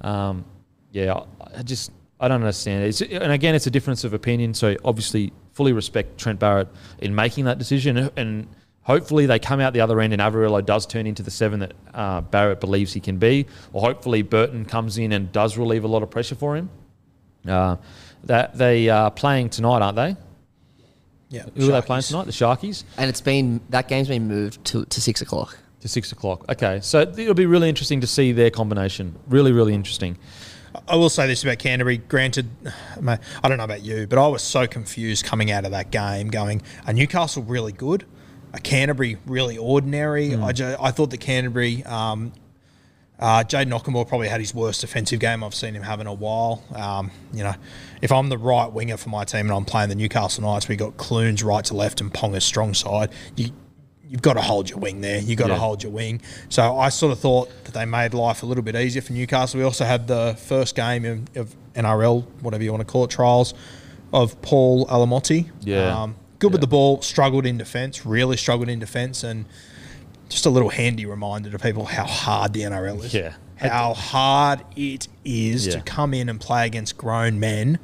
Um, yeah, I- I just I don't understand. It's, and again, it's a difference of opinion. So obviously, fully respect Trent Barrett in making that decision, and hopefully they come out the other end and Averillo does turn into the seven that uh, Barrett believes he can be, or hopefully Burton comes in and does relieve a lot of pressure for him. Uh, that they are playing tonight, aren't they?
Yeah.
Who are they playing tonight? The Sharkies.
And it's been that game's been moved to, to six o'clock.
to six o'clock. Okay, so it'll be really interesting to see their combination. Really, really interesting.
I will say this about Canterbury. Granted, I don't know about you, but I was so confused coming out of that game going, are Newcastle really good? Are Canterbury really ordinary? I, ju- I thought that Canterbury, um, uh, Jayden Okunbor probably had his worst defensive game I've seen him have in a while. Um, you know, if I'm the right winger for my team and I'm playing the Newcastle Knights, we got Clunes right to left and Ponga's strong side. You, you've got to hold your wing there. You've got to hold your wing. So I sort of thought that they made life a little bit easier for Newcastle. We also had the first game of, of NRL, whatever you want to call it, trials of Paul Alamoti.
Yeah.
Um, good with the ball, struggled in defence, really struggled in defence, and just a little handy reminder to people how hard the NRL is.
Yeah.
How hard it is
Yeah.
to come in and play against grown men.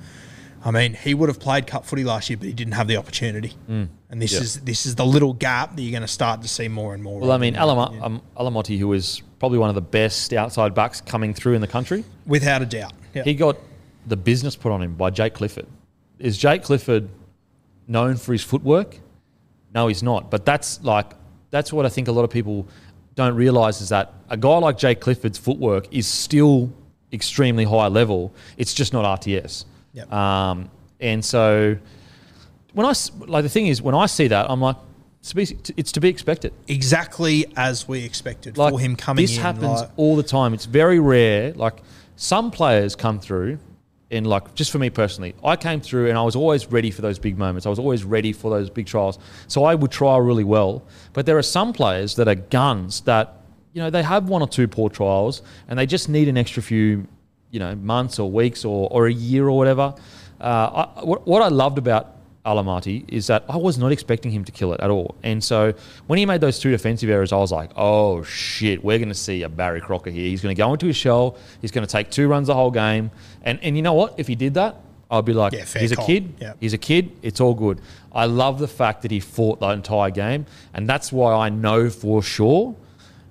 I mean, he would have played cup footy last year, but he didn't have the opportunity. And this
Yeah.
is this is the little gap that you're going to start to see more and more.
Well, I mean, Alama, um, Alamoti, who is probably one of the best outside backs coming through in the country,
without a doubt. Yeah.
he got the business put on him by Jake Clifford. Is Jake Clifford known for his footwork? No, he's not. But that's like that's what I think a lot of people don't realise is that a guy like Jake Clifford's footwork is still extremely high level. It's just not RTS.
Yep.
Um, and so when I like the thing is when I see that I'm like it's to be, it's to be expected.
exactly as we expected
Like
for him coming
this
in.
happens
like-
all the time. It's very rare. Like some players come through, and like just for me personally, I came through and I was always ready for those big moments. I was always ready for those big trials. So I would try really well. But there are some players that are guns that you know they have one or two poor trials and they just need an extra few you know months or weeks or, or a year or whatever. Uh, I, what, what I loved about Alamoti is that I was not expecting him to kill it at all. And so when he made those two defensive errors, I was like, oh shit, we're going to see a Barry Crocker here. He's going to go into his shell. He's going to take two runs the whole game. And, and you know what? If he did that, I'd be like,
Yeah,
he's a kid.
Yeah.
He's a kid. It's all good. I love the fact that he fought the entire game. And that's why I know for sure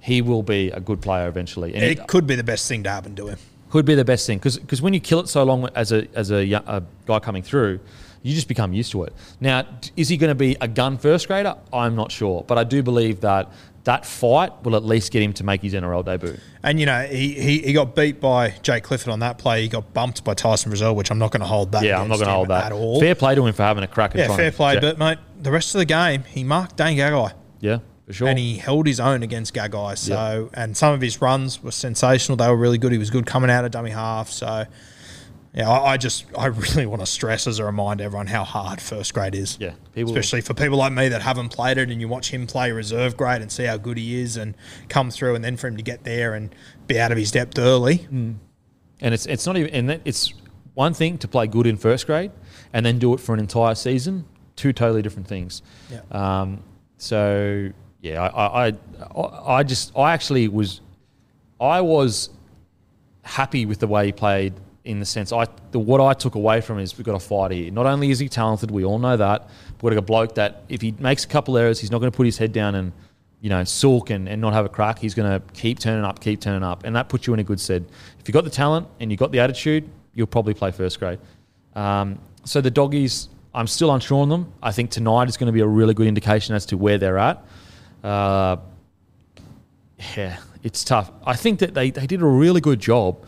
he will be a good player eventually. And
it could be the best thing to happen to him.
could be the best thing because when you kill it so long as a as a, a guy coming through, you just become used to it. Now, is he going to be a gun first grader? I'm not sure, but I do believe that that fight will at least get him to make his NRL debut.
And you know, he, he, he got beat by Jake Clifford on that play. He got bumped by Tyson Frizell, which I'm not going to hold that.
Yeah, I'm not going to hold that
at all.
Fair play to him for having a crack. And
yeah, fair play. But mate, the rest of the game, he marked Dane Gagai.
yeah, for sure.
and he held his own against Gagai. So, and some of his runs were sensational. They were really good. He was good coming out of dummy half. So, yeah, I, I just I really want to stress as a reminder everyone how hard first grade is.
Yeah, people-
especially for people like me that haven't played it, and you watch him play reserve grade and see how good he is, and come through, and then for him to get there and be out of his depth early.
Mm. and it's it's not even and that, it's one thing to play good in first grade and then do it for an entire season. Two totally different things.
Yeah.
Um, so yeah, I, I I I just I actually was I was happy with the way he played in the sense I the what I took away from is we've got a fight here. Not only is he talented, we all know that, but we've got a bloke that if he makes a couple errors, he's not going to put his head down and you know sulk and, and not have a crack. He's going to keep turning up, keep turning up, and that puts you in a good stead. If you've got the talent and you've got the attitude, you'll probably play first grade. Um, so the doggies, I'm still unsure on them. I think tonight is going to be a really good indication as to where they're at. Uh, yeah, it's tough. I think that they, they did a really good job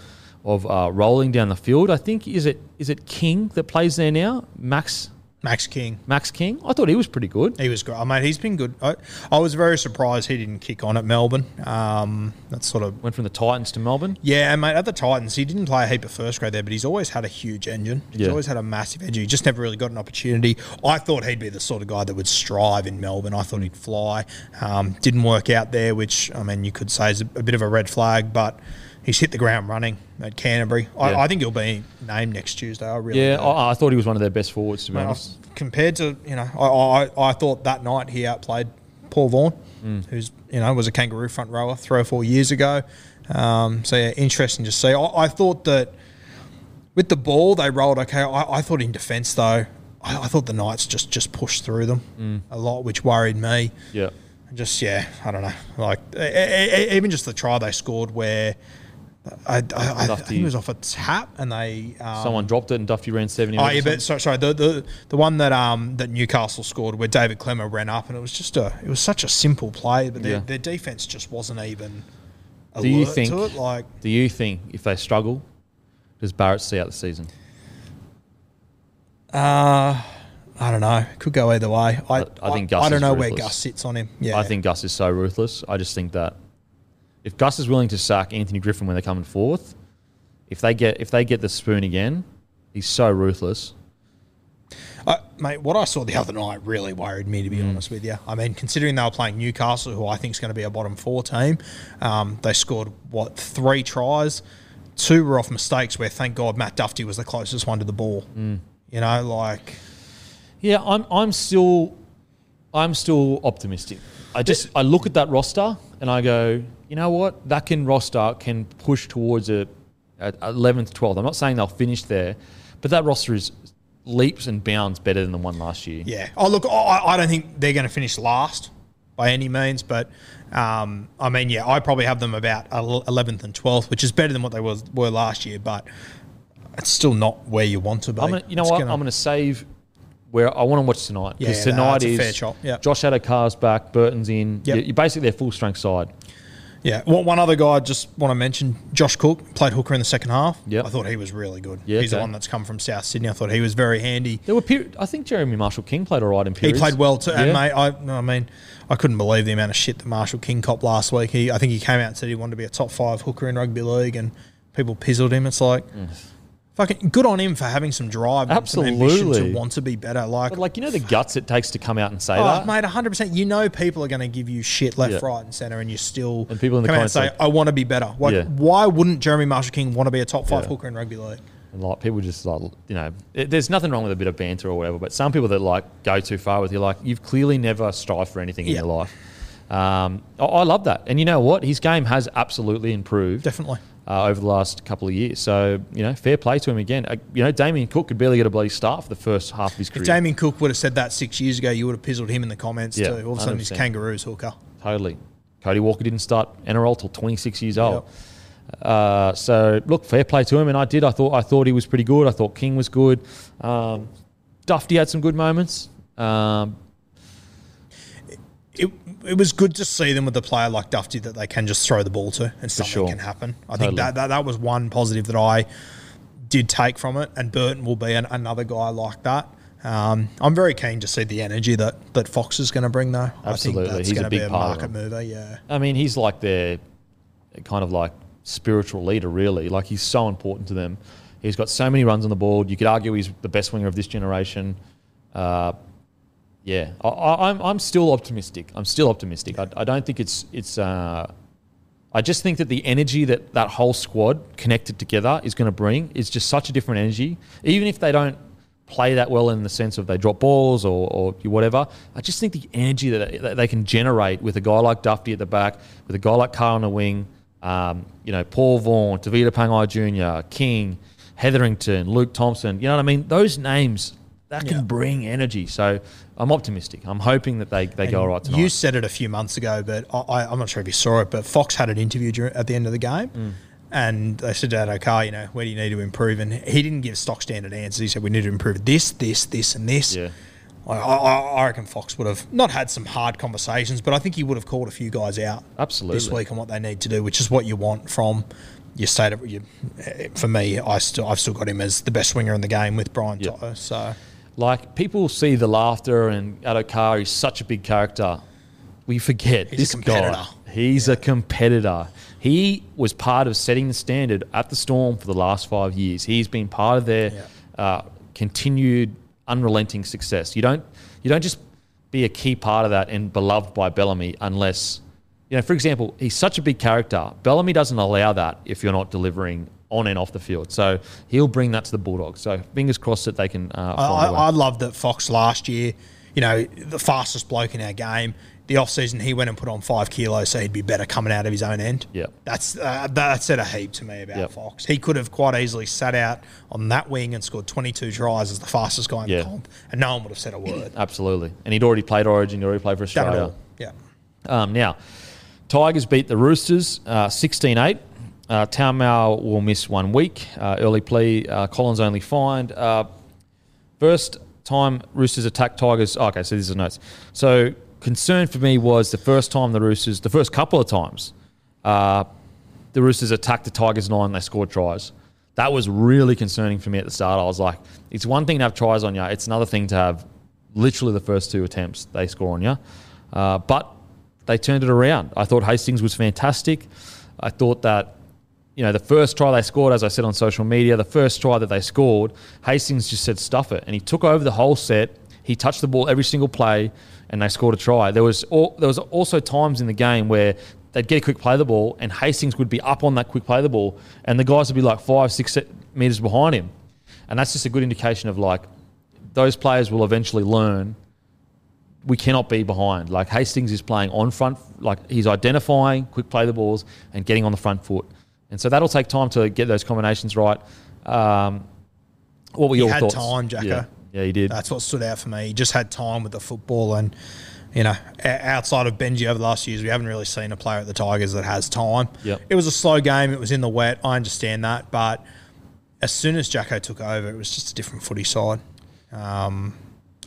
of uh, rolling down the field. I think is it is it King that plays there now? Max
Max King.
Max King. I thought he was pretty good.
He was great. I mean, he's been good. I, I was very surprised he didn't kick on at Melbourne. Um, that's sort of
Went from the Titans to Melbourne.
Yeah, and mate, at the Titans, he didn't play a heap of first grade there, but he's always had a huge engine. He's
Yeah.
always had a massive engine. He just never really got an opportunity. I thought he'd be the sort of guy that would strive in Melbourne. I thought he'd fly. Um, didn't work out there, which, I mean, you could say is a, a bit of a red flag, but he's hit the ground running at Canterbury. I,
Yeah.
I think he'll be named next Tuesday. I really
Yeah. I, I thought he was one of their best forwards to be
Mate,
honest.
I- compared to you know, I, I I thought that night he outplayed Paul Vaughan,
Mm.
who's you know was a kangaroo front rower three or four years ago. Um, so yeah, interesting to see. I, I thought that with the ball they rolled okay. I, I thought in defence though, I, I thought the Knights just just pushed through them
Mm.
a lot, which worried me.
Yeah,
Just yeah, I don't know. Like even just the try they scored where. I, I, I, I think it was off a tap, and they um,
someone dropped it and Dufty ran seventy.
Oh yeah, but sorry, sorry. The, the the one that um that Newcastle scored where David Klemmer ran up and it was just a it was such a simple play, but their,
Yeah.
their defense just wasn't even
Do you think-
to it. Like.
Do you think if they struggle, does Barrett see out the season?
uh I don't know, could go either way. I
I- I think Gus
I, don't know where. Gus sits on him. Yeah,
I think Gus is so ruthless. I just think that if Gus is willing to sack Anthony Griffin when they're coming fourth, if they get if they get the spoon again, he's so ruthless.
Uh, mate, what I saw the other night really worried me, to
Mm.
be honest with you. I mean, considering they were playing Newcastle, who I think is going to be a bottom four team, um, they scored, what, three tries? Two were off mistakes where, thank God, Matt Dufty was the closest one to the ball.
Mm.
You know, like,
Yeah, I'm I'm still I'm still optimistic. I just I look at that roster and I go, you know what? That can roster can push towards a at 11th, 12th. I'm not saying they'll finish there, but that roster is leaps and bounds better than the one last year.
Yeah. Oh, look, I, I don't think they're going to finish last by any means, but um, I mean, yeah, I probably have them about 11th and 12th, which is better than what they was, were last year, but it's still not where you want to be.
I'm gonna, you know
It's
what?
gonna-
I'm going to save where I want to watch tonight because
yeah, no,
tonight
it's a
is
fair shot. Yep.
Josh Addo-Carr back, Burton's in.
Yep.
You're basically their full strength side.
Yeah. One one other guy I just want to mention, Josh Cook, played hooker in the second half.
Yeah.
I thought he was really good.
Yeah,
He's the one that's come from South Sydney. I thought he was very handy.
There were peri- I think Jeremy Marshall King played all right in
He played well too. And
Yeah.
mate, I, no, I mean, I couldn't believe the amount of shit that Marshall King copped last week. He, I think he came out and said he wanted to be a top five hooker in rugby league, and people pizzled him. It's like, mm. Fucking good on him for having some drive, Absolutely. and some ambition to want to be better. Like,
But like you know the guts it takes to come out and say
oh,
that.
mate, hundred percent. You know, people are going to give you shit left,
Yeah.
right, and center, and you still
And people in the
come out and say, "I want to be better." Like,
Yeah.
why wouldn't Jeremy Marshall King want to be a top five
Yeah.
hooker in rugby league?
And like people just like you know, it, there's nothing wrong with a bit of banter or whatever. But some people that like go too far with you, like you've clearly never strived for anything in your life. Um, I, I love that, and you know what? His game has absolutely improved.
Definitely.
Uh, over the last couple of years. So, you know, fair play to him again. Uh, you know, Damien Cook could barely get a bloody start for the first half of his career.
If Damien Cook would have said that six years ago, you would have pizzled him in the comments
Yeah,
too. All of a sudden, he's
100%.
kangaroos hooker.
totally. Cody Walker didn't start NRL till 26 years old. Uh, so, look, fair play to him. And I did. I thought I thought he was pretty good. I thought King was good. Um, Dufty had some good moments. Um,
it, it was good to see them with a player like Dufty that they can just throw the ball to and something
sure.
can happen. I
Totally.
think that, that that was one positive that I did take from it, and Burton will be an, another guy like that. Um, I'm very keen to see the energy that, that Fox is going to bring, though.
Absolutely.
I think that's
He's a
going to be
big
a market mover. Yeah,
I mean, he's like their kind of like spiritual leader, really. Like he's so important to them. He's got so many runs on the board. You could argue he's the best winger of this generation. Uh, yeah, I, I, I'm I'm still optimistic. I'm still optimistic. I, I don't think it's it's. Uh, I just think that the energy that that whole squad connected together is going to bring is just such a different energy. Even if they don't play that well in the sense of they drop balls or, or whatever, I just think the energy that, that they can generate with a guy like Dufty at the back, with a guy like Carl on the wing, um, you know, Paul Vaughan, Tavita Pangai Jr., King, Hetherington, Luke Thompson, you know what I mean? Those names, that can
Yeah.
bring energy. So I'm optimistic. I'm hoping that they, they go all right tonight.
You said it a few months ago, but I, I'm not sure if you saw it. But Fox had an interview during, at the end of the game,
Mm.
and they said to Addo-Carr, you know, where do you need to improve? And he didn't give stock standard answers. He said we need to improve this, this, this, and this.
yeah.
I, I, I reckon Fox would have not had some hard conversations, but I think he would have called a few guys out
Absolutely.
this week on what they need to do, which is what you want from your state of. Your, for me, I still I've still got him as the best winger in the game with Brian
Yeah.
To'o. So
Like people see the laughter and Addo-Carr is such a big character. We forget
He's
this guy. He's a competitor. He was part of setting the standard at the Storm for the last five years. He's been part of their uh, continued unrelenting success. You don't you don't just be a key part of that and beloved by Bellamy unless you know, for example, he's such a big character. Bellamy doesn't allow that if you're not delivering on and off the field. So he'll bring that to the Bulldogs. So fingers crossed that they can. Uh,
I. I, I love that Fox last year, you know, the fastest bloke in our game. The off season, he went and put on five kilos, so he'd be better coming out of his own end.
Yep.
that's uh, that said a heap to me about
Yep.
Fox. He could have quite easily sat out on that wing and scored 22 tries as the fastest guy in
Yeah.
the comp, and no one would have said a word.
Absolutely. And he'd already played Origin, he'd already played for Australia.
Yeah.
Um, now, Tigers beat the Roosters uh, 16 8. Uh, Tamou will miss one week. Uh, early plea. Uh, Collins only fined. Uh, first time Roosters attacked Tigers. oh, okay, so these are notes. So, concern for me was the first time the Roosters, the first couple of times, uh, the Roosters attacked the Tigers nine, they scored tries. That was really concerning for me at the start. I was like, it's one thing to have tries on you, it's another thing to have literally the first two attempts they score on you. Uh, but they turned it around. I thought Hastings was fantastic. I thought that, you know, the first try they scored, as I said on social media, the first try that they scored, Hastings just said stuff it. And he took over the whole set. He touched the ball every single play and they scored a try. There was, all, there was also times in the game where they'd get a quick play of the ball and Hastings would be up on that quick play of the ball and the guys would be like five, six metres behind him. And that's just a good indication of like, those players will eventually learn we cannot be behind. Like Hastings is playing on front, like he's identifying, quick play the balls, and getting on the front foot. And so that'll take time to get those combinations right. Um, what were
He
your
had
thoughts?
time, Jacko.
Yeah. Yeah, he did.
That's what stood out for me. He just had time with the football, and you know, outside of Benji over the last years, we haven't really seen a player at the Tigers that has time.
Yep.
It was a slow game. It was in the wet. I understand that, but as soon as Jacko took over, it was just a different footy side. Um,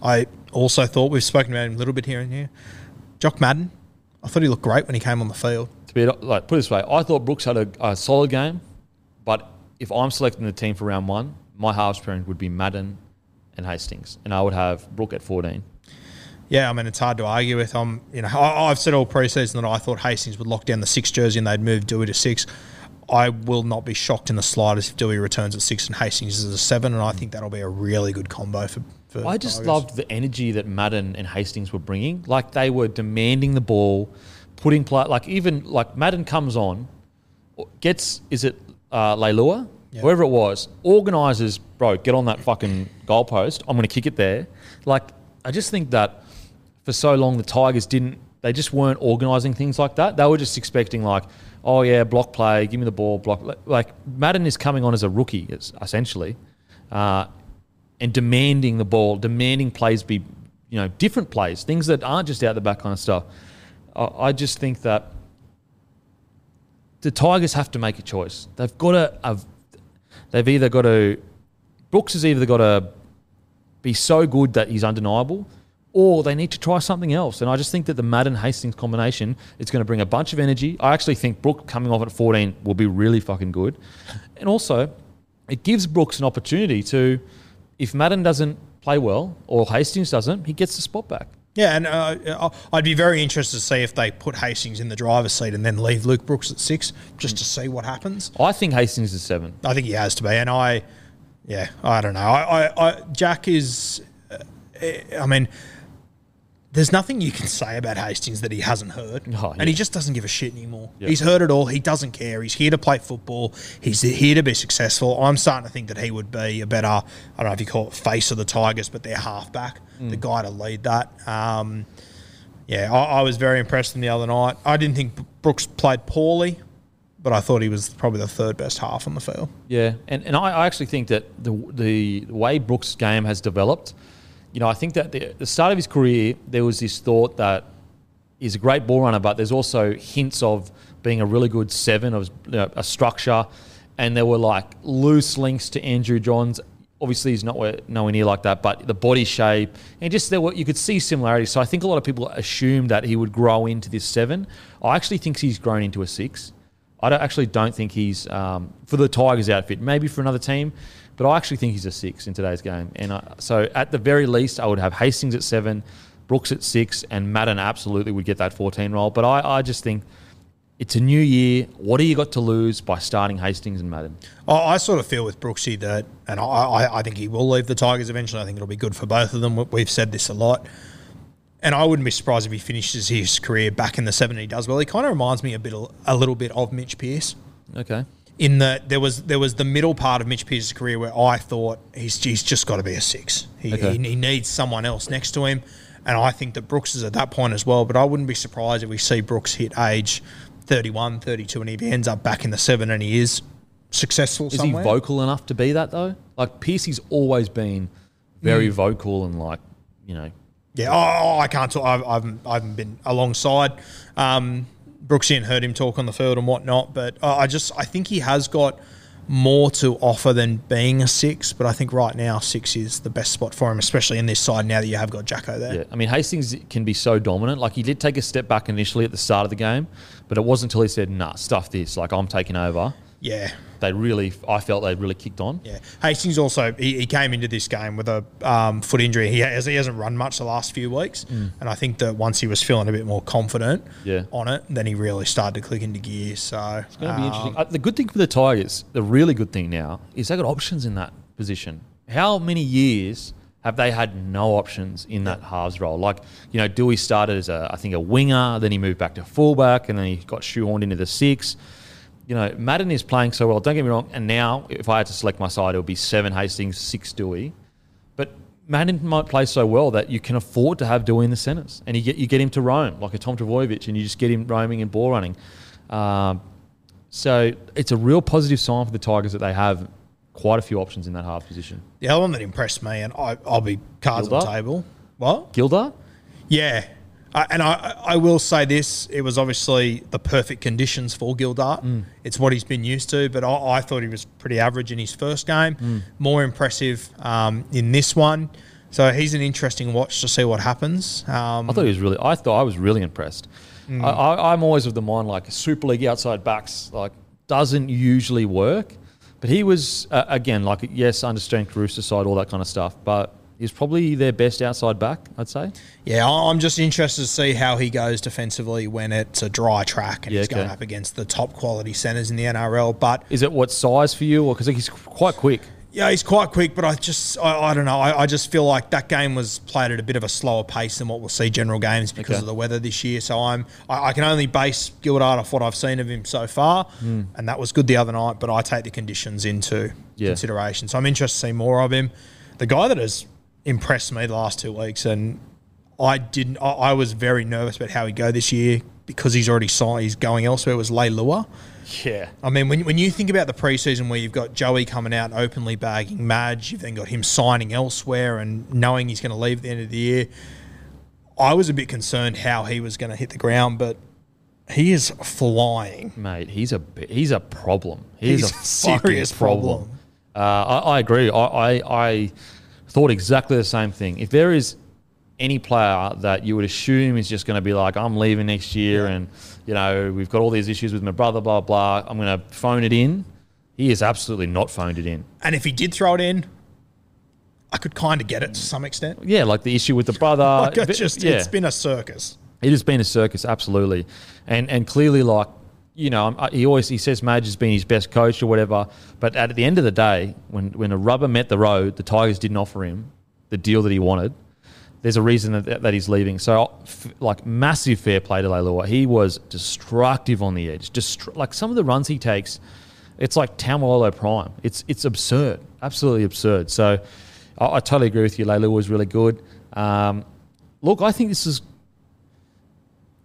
I also thought we've spoken about him a little bit here and here. Jock Madden, I thought he looked great when he came on the field.
To be like put it this way, I thought Brooks had a, a solid game, but if I'm selecting the team for round one, my halves pairing would be Madden and Hastings, and I would have Brook at 14.
Yeah, I mean it's hard to argue with. I'm, you know, I, I've said all preseason that I thought Hastings would lock down the six jersey and they'd move Doueihi to six. I will not be shocked in the slightest if Doueihi returns at six and Hastings is a seven, and I think that'll be a really good combo for. for
I just
Tigers.
loved the energy that Madden and Hastings were bringing. Like they were demanding the ball, putting play. Like even like Madden comes on, gets is it uh, Leilua,
Yeah.
whoever it was, organizes. Bro, get on that fucking goalpost. I'm going to kick it there. Like I just think that for so long the Tigers didn't. They just weren't organising things like that. They were just expecting like, oh yeah, block play, give me the ball, block. Like Madden is coming on as a rookie, essentially, uh, and demanding the ball, demanding plays be, you know, different plays, things that aren't just out the back kind of stuff. I, just think that the Tigers have to make a choice. They've got to. They've either got to. Brooks has either got to be so good that he's undeniable, or they need to try something else. And I just think that the Madden Hastings combination is going to bring a bunch of energy. I actually think Brook coming off at 14 will be really fucking good. And also, it gives Brooks an opportunity to, if Madden doesn't play well or Hastings doesn't, he gets the spot back.
Yeah, and uh, I'd be very interested to see if they put Hastings in the driver's seat and then leave Luke Brooks at six just to see what happens.
I think Hastings is seven.
I think he has to be, and I, yeah, I don't know. I, I, I Jack is, uh, I mean, there's nothing you can say about Hastings that he hasn't heard,
Oh,
and he just doesn't give a shit anymore.
Yeah.
He's heard it all. He doesn't care. He's here to play football. He's here to be successful. I'm starting to think that he would be a better, I don't know if you call it face of the Tigers, but their halfback, the
Mm.
guy to lead that. Um, yeah, I, I was very impressed in the other night. I didn't think Brooks played poorly, but I thought he was probably the third best half on the field.
Yeah, and, and I, I actually think that the the way Brooks' game has developed, you know, I think that the, the start of his career there was this thought that he's a great ball runner, but there's also hints of being a really good seven of you know, a structure, and there were like loose links to Andrew Johns. Obviously, he's not where- nowhere near like that, but the body shape and just there were you could see similarities. So I think a lot of people assumed that he would grow into this seven. I actually think he's grown into a six. I don't, actually don't think he's um, for the Tigers outfit. Maybe for another team, but I actually think he's a six in today's game. And I, so at the very least, I would have Hastings at seven, Brooks at six, and Madden absolutely would get that fourteen role. But I, I just think it's a new year. What do you got to lose by starting Hastings and Madden?
I, I sort of feel with Brooksy that, and I, I, I think he will leave the Tigers eventually. I think it'll be good for both of them. We- We've said this a lot. And I wouldn't be surprised if he finishes his career back in the seven and he does well. He kind of reminds me a bit, a little bit of Mitch Pearce.
Okay.
In that there was there was the middle part of Mitch Pearce's career where I thought he's he's just got to be a six. He,
Okay.
he, he needs someone else next to him, and I think that Brooks is at that point as well. But I wouldn't be surprised if we see Brooks hit age 31, 32, and he ends up back in the seven and he is successful
Is
somewhere.
he vocal enough to be that though? Like Piercy's always been very vocal and like you know
Yeah, oh, I can't talk. I've, I haven't, I haven't been alongside um, Brooksy and heard him talk on the field and whatnot, but uh, I just I think he has got more to offer than being a six. But I think right now six is the best spot for him, especially in this side now that you have got Jacko there.
Yeah, I mean Hastings can be so dominant. Like he did take a step back initially at the start of the game, but it wasn't until he said, "Nah, stuff this. Like I'm taking over."
Yeah,
They really, I felt they really kicked on.
yeah. Hastings also he, he came into this game with a um, foot injury. He has, he hasn't run much the last few weeks, and I think that once he was feeling a bit more confident
Yeah.
on it, then he really started to click into gear. So
It's going to be
um,
interesting. Uh, the good thing for the Tigers, the really good thing now, is they got options in that position. How many years have they had no options in that halves role? Like, you know, Doueihi started as a, I think, a winger, then he moved back to fullback, and then he got shoehorned into the six. You know, Madden is playing so well. Don't get me wrong. And now, if I had to select my side, it would be seven Hastings, six Doueihi. But Madden might play so well that you can afford to have Doueihi in the centres, and you get you get him to roam like a Tom Trbojevic, and you just get him roaming and ball running. Um, so it's a real positive sign for the Tigers that they have quite a few options in that half position.
The other one that impressed me, and I, I'll be cards on the table. What?
Gildart?
Yeah. Uh, and I, I will say this: it was obviously the perfect conditions for Gildart.
Mm.
It's what he's been used to, but I, I thought he was pretty average in his first game.
Mm.
More impressive um, in this one. So he's an interesting watch to see what happens. Um,
I thought he was really. I thought I was really impressed.
Mm.
I, I, I'm always of the mind like Super League outside backs like doesn't usually work, but he was uh, again like yes, under strength, rooster side, all that kind of stuff. But he's probably their best outside back, I'd say.
Yeah, I'm just interested to see how he goes defensively when it's a dry track and
Yeah,
he's going up against the top quality centers in the NRL. But
Is it what size for you, or because he's quite quick?
yeah, he's quite quick. But I just, I, I don't know. I, I just feel like that game was played at a bit of a slower pace than what we'll see general games because
Okay.
of the weather this year. So I'm, I, I can only base Gildart off what I've seen of him so far, hmm. and that was good the other night. But I take the conditions into
Yeah.
consideration. So I'm interested to see more of him. The guy that has impressed me the last two weeks, and I didn't. I, I was very nervous about how he'd go this year because he's already signed. He's going elsewhere. Was Leilua.
Yeah.
I mean, when, when you think about the preseason where you've got Joey coming out and openly bagging Madge, you've then got him signing elsewhere and knowing he's going to leave at the end of the year, I was a bit concerned how he was going to hit the ground, but he is flying.
Mate, he's a he's a problem. He's,
He's
a
serious
problem.
problem.
Uh, I, I agree. I, I I thought exactly the same thing. If there is any player that you would assume is just going to be like, I'm leaving next year, and you know we've got all these issues with my brother, blah blah. I'm going to phone it in. He has absolutely not phoned it in.
And if he did throw it in, I could kind of get it to some extent.
Yeah, like the issue with the brother.
Like it's just,
yeah.
it's been a circus.
It has been a circus, absolutely, and and clearly, like you know, um, uh, he always he says Madge has been his best coach or whatever. But at the end of the day, when when a rubber met the road, the Tigers didn't offer him the deal that he wanted. There's a reason that, that he's leaving. So, uh, f- like, massive fair play to Leilua. He was destructive on the edge. Destru- like some of the runs he takes, it's like Taumalolo prime. It's it's absurd, absolutely absurd. So, I, I totally agree with you. Leilua was really good. Um, look, I think this is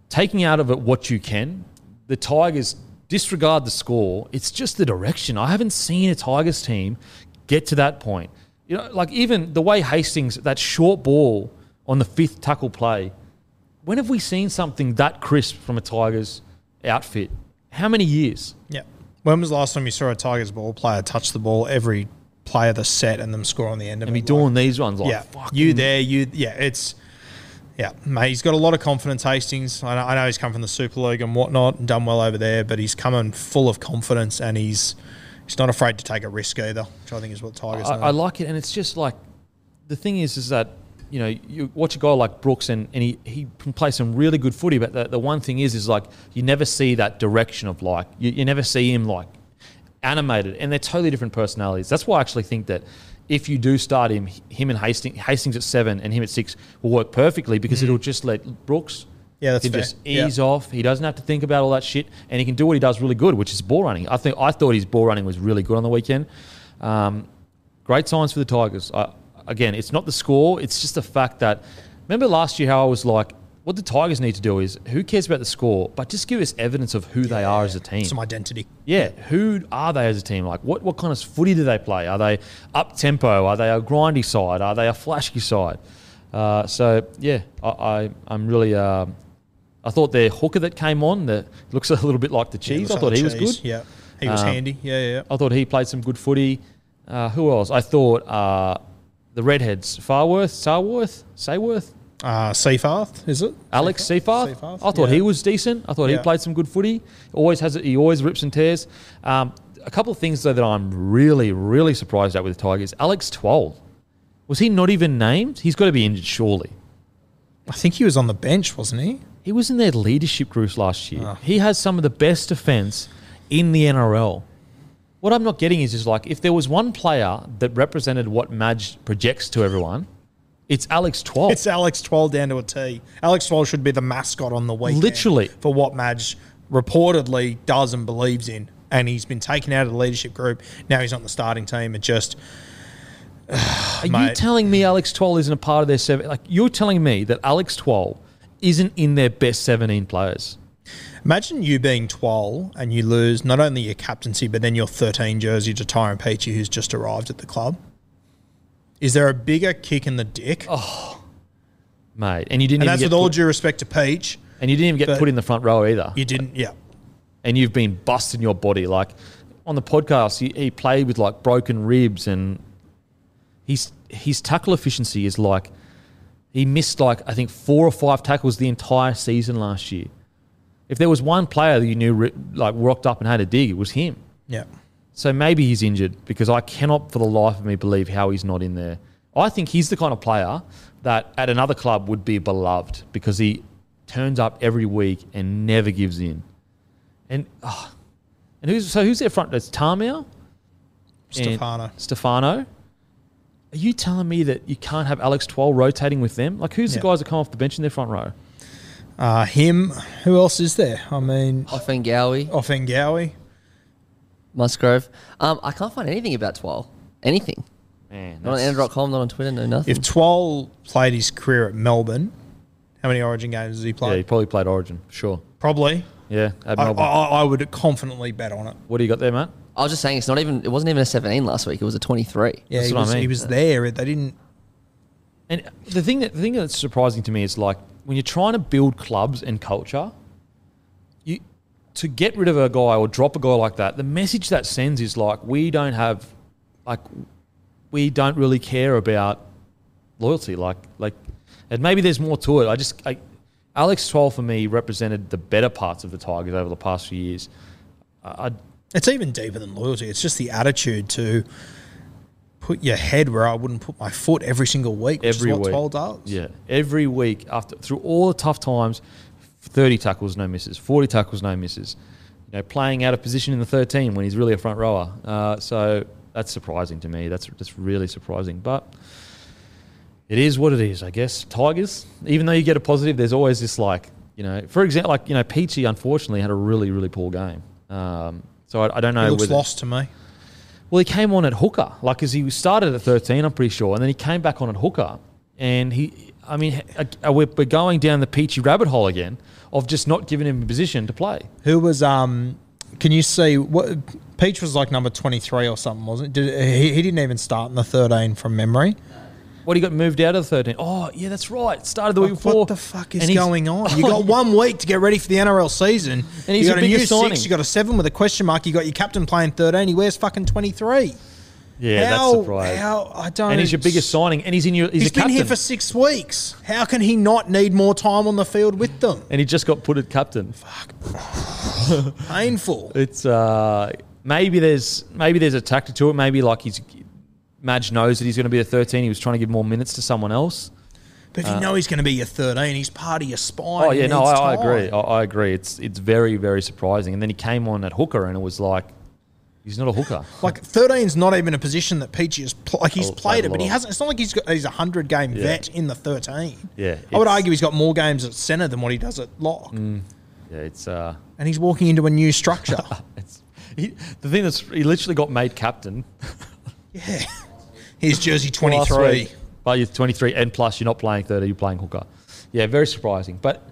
taking out of it what you can. The Tigers disregard the score. It's just the direction. I haven't seen a Tigers team get to that point. You know, like even the way Hastings that short ball on the fifth tackle play. When have we seen something that crisp from a Tigers outfit? How many years?
Yeah. When was the last time you saw a Tigers ball player touch the ball every play of the set and them score on the end of
And be
it?
doing these ones like
yeah, you there, you yeah. It's yeah, mate. He's got a lot of confidence. Hastings. I know, I know he's come from the Super League and whatnot, and done well over there, but he's coming full of confidence and he's he's not afraid to take a risk either, which I think is what Tigers.
I. I like it, and it's just like the thing is, is that you know you watch a guy like Brooks, and, and he, he can play some really good footy, but the, the one thing is, is like you never see that direction of like you, you never see him like animated, and they're totally different personalities. That's why I actually think that if you do start him, him and Hastings, Hastings at seven and him at six will work perfectly because it'll just let Brooks.
Yeah, that's
can
fair.
just
Yeah.
ease off. He doesn't have to think about all that shit, and he can do what he does really good, which is ball running. I think I thought his ball running was really good on the weekend. Um, great signs for the Tigers. I, again, it's not the score; it's just the fact that. Remember last year how I was like, what the Tigers need to do is who cares about the score, but just give us evidence of who they are as a team.
some identity.
Yeah, who are they as a team? Like, what, what kind of footy do they play? Are they up tempo? Are they a grindy side? Are they a flashy side? Uh, so yeah, I, I I'm really. Uh, I thought their hooker that came on that looks a little bit like the cheese. I thought
like
he was good.
Yeah, he was
Um,
handy. Yeah, yeah. yeah.
I thought he played some good footy. Uh, who else? I thought uh, the redheads, Farworth, Sarworth, Sayworth,
Uh, Seyfarth, is it?
Alex Seyfarth.
Seyfarth,
I thought
yeah.
he was decent. I thought he played some good footy. Always has it. He always rips and tears. Um, a couple of things though that I'm really, really surprised at with the Tigers. Alex Twal. Was he not even named? He's got to be injured, surely.
I think he was on the bench, wasn't he?
He was in their leadership group last year.
Ah.
He has some of the best defense in the NRL. What I'm not getting is just like if there was one player that represented what Madge projects to everyone, it's Alex Twal.
It's Alex Twal down to a T. Alex Twal should be the mascot on the weekend.
Literally.
For what Madge reportedly does and believes in. And he's been taken out of the leadership group. Now he's on the starting team. It just
Are you telling me Alex Twal isn't a part of their seven? Like you're telling me that Alex Twal isn't in their best seventeen players?
Imagine you being Twal and you lose not only your captaincy, but then your 13 jersey to Tyrone Peachey, who's just arrived at the club. Is there a bigger kick in the dick?
Oh, mate. And you didn't
and
even
that's
get
with all due respect to Peach.
and you didn't even get put in the front row either.
You didn't, yeah.
and you've been busting your body. Like on the podcast, he, he played with like broken ribs, and his his tackle efficiency is like he missed like I think four or five tackles the entire season last year. If there was one player that you knew like rocked up and had a dig, it was him.
Yeah.
So maybe he's injured because I cannot for the life of me believe how he's not in there. I think he's the kind of player that at another club would be beloved because he turns up every week and never gives in. And ah, and who's so who's their front? It's Tamou, and
Stefano.
Stefano. Are you telling me that you can't have Alex Twal rotating with them? Like who's
Yeah.
the guys that come off the bench in their front row?
Uh, him. Who else is there? I mean,
Offengawi,
Offengawi.
Musgrove. Um, I can't find anything about Twal. Anything.
Man,
Not on
that's-
ender.com, not on Twitter, no nothing.
If Twal played his career at Melbourne, how many Origin games has he played?
yeah, he probably played Origin, sure.
Probably.
Yeah, at
I, I,
Melbourne.
I would confidently bet on it.
what do you got there, Matt?
I was just saying it's not even it wasn't even a 17 last week, it was a 23.
Yeah,
That's
he
what I
was,
mean.
he was there. They didn't.
And the thing that the thing that's surprising to me is like when you're trying to build clubs and culture, you to get rid of a guy or drop a guy like that, the message that sends is like we don't have like we don't really care about loyalty. Like like and maybe there's more to it. I just I, Alex Twal for me represented the better parts of the Tigers over the past few years. I,
It's even deeper than loyalty. It's just the attitude to put your head where I wouldn't put my foot every single week. Which
every
is what
week.
Does.
Yeah, every week after through all the tough times, thirty tackles, no misses, forty tackles, no misses. You know, playing out of position in the thirteen when he's really a front rower. Uh, so that's surprising to me. That's that's really surprising, but. It is what it is, I guess. Tigers, even though you get a positive, there's always this like, you know, for example, like you know, Peachey unfortunately had a really, really poor game. Um, so I, I don't know.
Looks
whether-
lost to me.
well, he came on at hooker, like, as he started at 13, I'm pretty sure, and then he came back on at hooker. And he, I mean, we're going down the Peachey rabbit hole again of just not giving him a position to play.
Who was um? Can you see what Peach was like number twenty three or something, wasn't it? Did, he, he didn't even start in the thirteen from memory.
What he got moved out of the 13? Oh, yeah, that's right. Started the week
Like,
before.
what the fuck is
And he's-
going on? You got one week to get ready for the NRL season.
And he's
you got a new
signing.
six. You got a seven with a question mark. You got your captain playing thirteen. He wears fucking twenty three.
Yeah,
how,
that's surprising.
How I don't.
and he's your biggest signing, and he's in your. He's,
he's
a
been
captain.
here for six weeks. How can he not need more time on the field with them?
and he just got put at captain.
Fuck, painful.
It's uh, maybe there's maybe there's a tactic to it. Maybe like he's Madge knows that he's going to be a 13. He was trying to give more minutes to someone else.
But if you know he's going to be your 13, he's part of your spine.
Uh, Oh yeah, no, I, I agree. I, I agree. It's it's very very surprising. And then he came on at hooker, and it was like he's not a hooker.
Like 13's not even a position that Peachey has pl- like he's
Oh,
played
played
it,
a
but he
lot.
hasn't. It's not like he's got he's a hundred game
Yeah.
vet in the 13.
Yeah,
I would
it's-
argue he's got more games at centre than what he does at lock,
Yeah, it's uh,
and he's walking into a new structure.
it's he, the thing that's he literally got made captain
yeah, here's jersey
last
23.
week. But you're 23, and plus you're not playing 30, you're playing hooker. Yeah, very surprising. But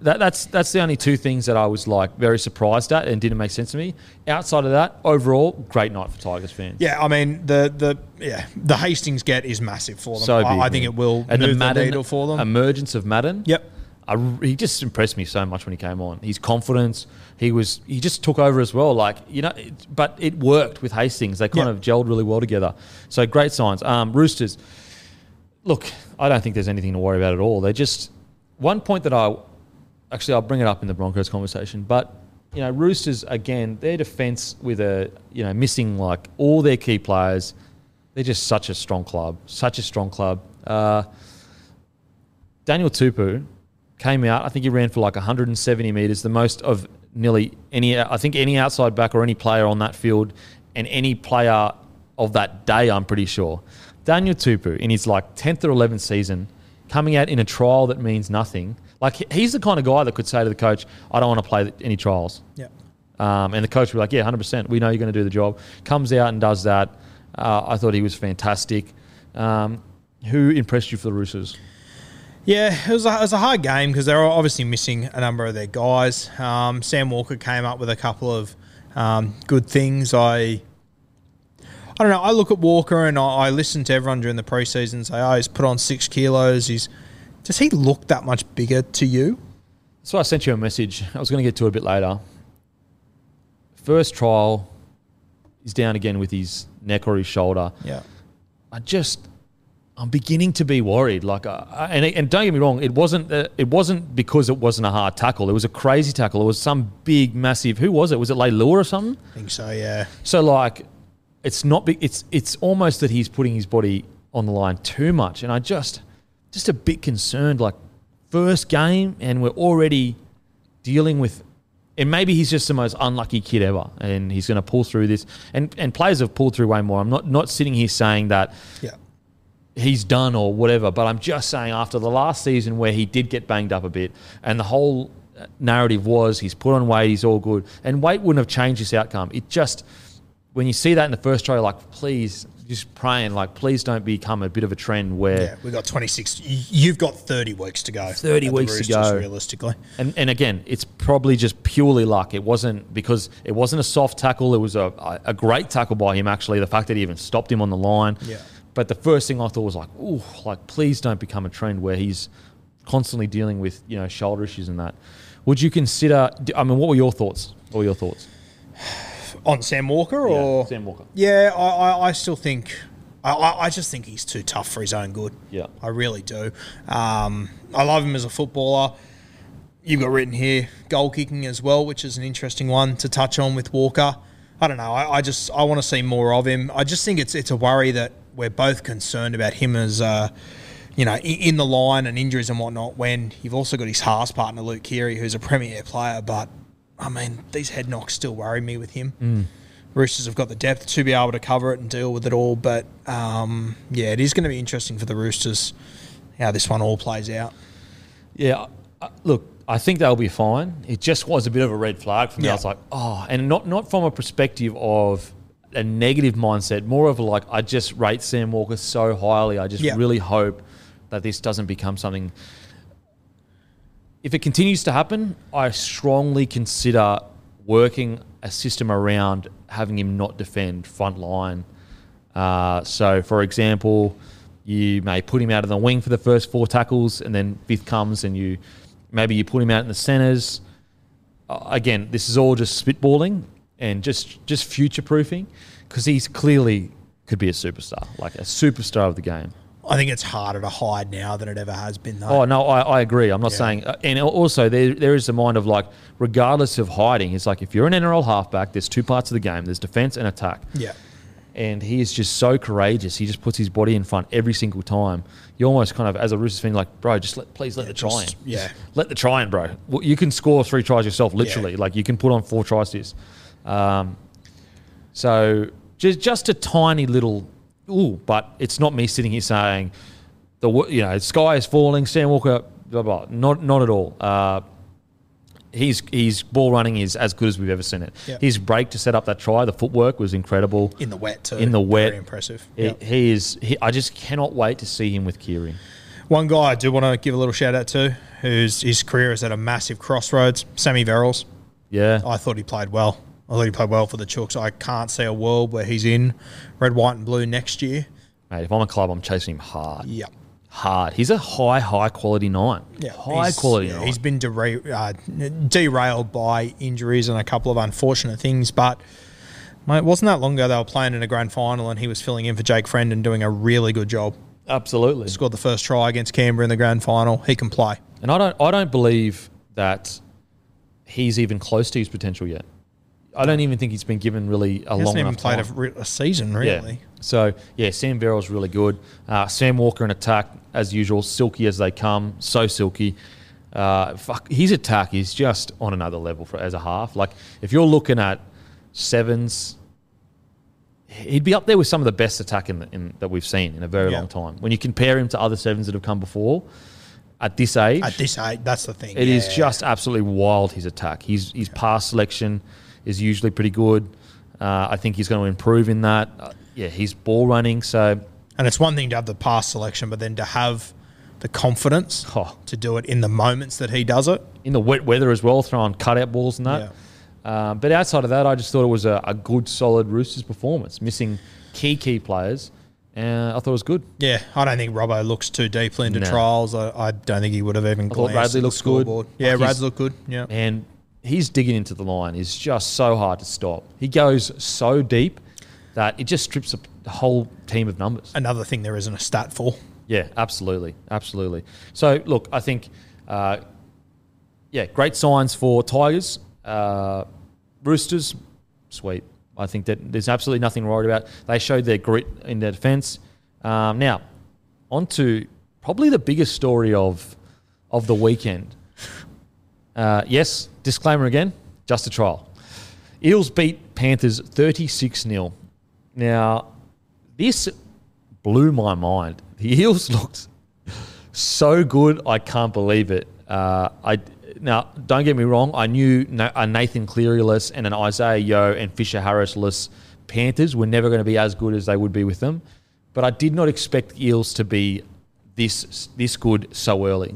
that, that's that's the only two things that I was like very surprised at and didn't make sense to me. Outside of that, overall, great night for Tigers fans.
Yeah, I mean the the yeah the Hastings get is massive for them.
so big.
I, I think
man.
it will
and
move
the
the,
Madden
needle for them.
emergence of Madden.
yep.
I, he just impressed me so much when he came on. His confidence, he was, he just took over as well. Like you know, it, but it worked with Hastings. They kind
Yeah.
of gelled really well together. So great signs. Um, Roosters, look, I don't think there's anything to worry about at all. They're just one point that I actually I'll bring it up in the Broncos conversation, but you know, Roosters again, their defense with a you know missing like all their key players. They're just such a strong club, such a strong club. Uh, Daniel Tupou came out. I think he ran for like 170 meters, the most of nearly any. I think any outside back or any player on that field, and any player of that day. I'm pretty sure. Daniel Tupou in his like 10th or 11th season, coming out in a trial that means nothing. Like he's the kind of guy that could say to the coach, "I don't want to play any trials."
Yep.
Um, and the coach would be like, yeah, 100%. We know you're going to do the job. Comes out and does that. Uh, I thought he was fantastic. Um, who impressed you for the Roosters?
Yeah, it was a, it was a hard game because they were obviously missing a number of their guys. Um, Sam Walker came up with a couple of um, good things. I I don't know. I look at Walker and I, I listen to everyone during the preseason say, "Oh, he's put on six kilos." He's does he look that much bigger to you?
So I sent you a message. I was going to get to it a bit later. First trial, he's down again with his neck or his shoulder.
Yeah,
I just, I'm beginning to be worried. Like, uh, and and don't get me wrong, it wasn't uh, it wasn't because it wasn't a hard tackle. It was a crazy tackle. It was some big, massive. Who was it? Was it Leilua or something?
I think so. Yeah,
So like, it's not. Big, it's it's almost that he's putting his body on the line too much, and I just just a bit concerned. Like, first game, and we're already dealing with. And maybe he's just the most unlucky kid ever, and he's going to pull through this. And and players have pulled through way more. I'm not not sitting here saying that
yeah,
he's done or whatever. But I'm just saying after the last season where he did get banged up a bit, and the whole uh, narrative was he's put on weight, he's all good, and weight wouldn't have changed this outcome. It just when you see that in the first try, like please, just praying, like please don't become a bit of a trend where.
yeah. We got twenty six. You've got thirty weeks to go.
30 weeks to go.
realistically.
And, and again, it's probably just purely luck. It wasn't because it wasn't a soft tackle. It was a, a great tackle by him, actually. The fact that he even stopped him on the line.
Yeah.
But the first thing I thought was like, ooh, like please don't become a trend where he's constantly dealing with you know shoulder issues and that. Would you consider? I mean, what were your thoughts? What were your thoughts?
On Sam Walker or
Sam Walker.
Yeah, I, I, I still think. I, I just think he's too tough for his own good.
Yeah.
I really do. Um, I love him as a footballer. You've got written here goal kicking as well, which is an interesting one to touch on with Walker. I don't know. I, I just I want to see more of him. I just think it's it's a worry that we're both concerned about him as uh, you know in, in the line and injuries and whatnot. When you've also got his halves partner Luke Keary, who's a premier player, but I mean these head knocks still worry me with him. Roosters have got the depth to be able to cover it and deal with it all, but um, yeah, it is going to be interesting for the Roosters how this one all plays out.
Yeah, uh, look, I think they'll be fine. It just was a bit of a red flag for me.
Yeah.
I was like, oh, and not not from a perspective of a negative mindset, more of like, I just rate Sam Walker so highly. I just
Yeah.
really hope that this doesn't become something. If it continues to happen, I strongly consider working a system around having him not defend front line. Uh, so, for example, you may put him out of the wing for the first four tackles, and then fifth comes, and you maybe you put him out in the centres. Uh, again, this is all just spitballing and just just future proofing because he's clearly could be a superstar, like a superstar of the game.
I think it's harder to hide now than it ever has been, though.
Oh no, I, I agree. I'm not
Yeah.
saying, uh, and also there there is the mind of like, regardless of hiding, it's like if you're an NRL halfback, there's two parts of the game. There's defense and attack.
Yeah.
and he is just so courageous. He just puts his body in front every single time. You almost kind of, as a Roosters fan, like, bro, just let, please let the try in.
just- yeah.
let the try in, bro. Well, You can score three tries yourself, literally.
Yeah.
Like you can put on four tries this. Um, so just just a tiny little, ooh, but it's not me sitting here saying the you know sky is falling. Sam Walker, blah blah. Not not at all. Uh, His, his ball running is as good as we've ever seen it.
Yeah.
His break to set up that try, the footwork was incredible
In the wet, too.
in the wet.
Very impressive.
He,
Yep.
he is. He, I just cannot wait to see him with Keary.
One guy I do want to give a little shout out to, whose his career is at a massive crossroads, Sammy Verrills.
Yeah,
I thought he played well. I thought he played well for the Chooks. I can't see a world where he's in red, white, and blue next year.
mate. If I'm a club, I'm chasing him hard.
Yep.
Hard. He's a high, high quality nine.
Yeah,
high
he's-
quality
yeah,
nine.
He's been dera- uh, derailed by injuries and a couple of unfortunate things, but mate, it wasn't that long ago they were playing in a grand final and he was filling in for Jake Friend and doing a really good job.
Absolutely.
Scored the first try against Canberra in the grand final. He can play.
And I don't. I don't believe that he's even close to his potential yet. I don't even think he's been given really a
He
long
hasn't even
enough
played
time.
a, a season, really.
Yeah. So yeah, Sam Verrill's really good. Uh, Sam Walker in attack as usual, silky as they come, so silky. Uh, fuck, his attack is just on another level for as a half. Like if you're looking at sevens, he'd be up there with some of the best attack in, the, in that we've seen in a very
Yeah.
long time. When you compare him to other sevens that have come before, at this age,
At this age, that's the thing.
it is
yeah.
just absolutely wild. His attack, his his pass selection is usually pretty good. Uh, I think he's going to improve in that. Uh, yeah, he's ball running. So
And it's one thing to have the pass selection, but then to have the confidence
Oh.
to do it in the moments that he does it.
in the wet weather as well, throwing cutout balls and that. Um, but outside of that, I just thought it was a, a good, solid Roosters performance, missing key, key players. And I thought it was good.
Yeah, I don't think Robbo looks too deeply into
No.
trials. I, I don't think he would have even
I thought Radley looks good.
Yeah,
Like, he's-
Rads look good. Yeah.
And he's digging into the line is just so hard to stop. He goes so deep that it just strips the whole team of numbers.
Another thing there isn't a stat for.
Yeah, absolutely, absolutely. So look, I think, uh, yeah, great signs for Tigers, uh, Roosters, sweet. I think that there's absolutely nothing worried about. They showed their grit in their defence. Um, now, on to probably the biggest story of of the weekend. Uh, yes, disclaimer again, just a trial. Eels beat Panthers 36 0. Now, this blew my mind. The Eels looked so good, I can't believe it. Uh, I now don't get me wrong. I knew a Nathan Cleary-less and an Isaah Yeo and Fisher Harris-less Panthers were never going to be as good as they would be with them, but I did not expect Eels to be this this good so early.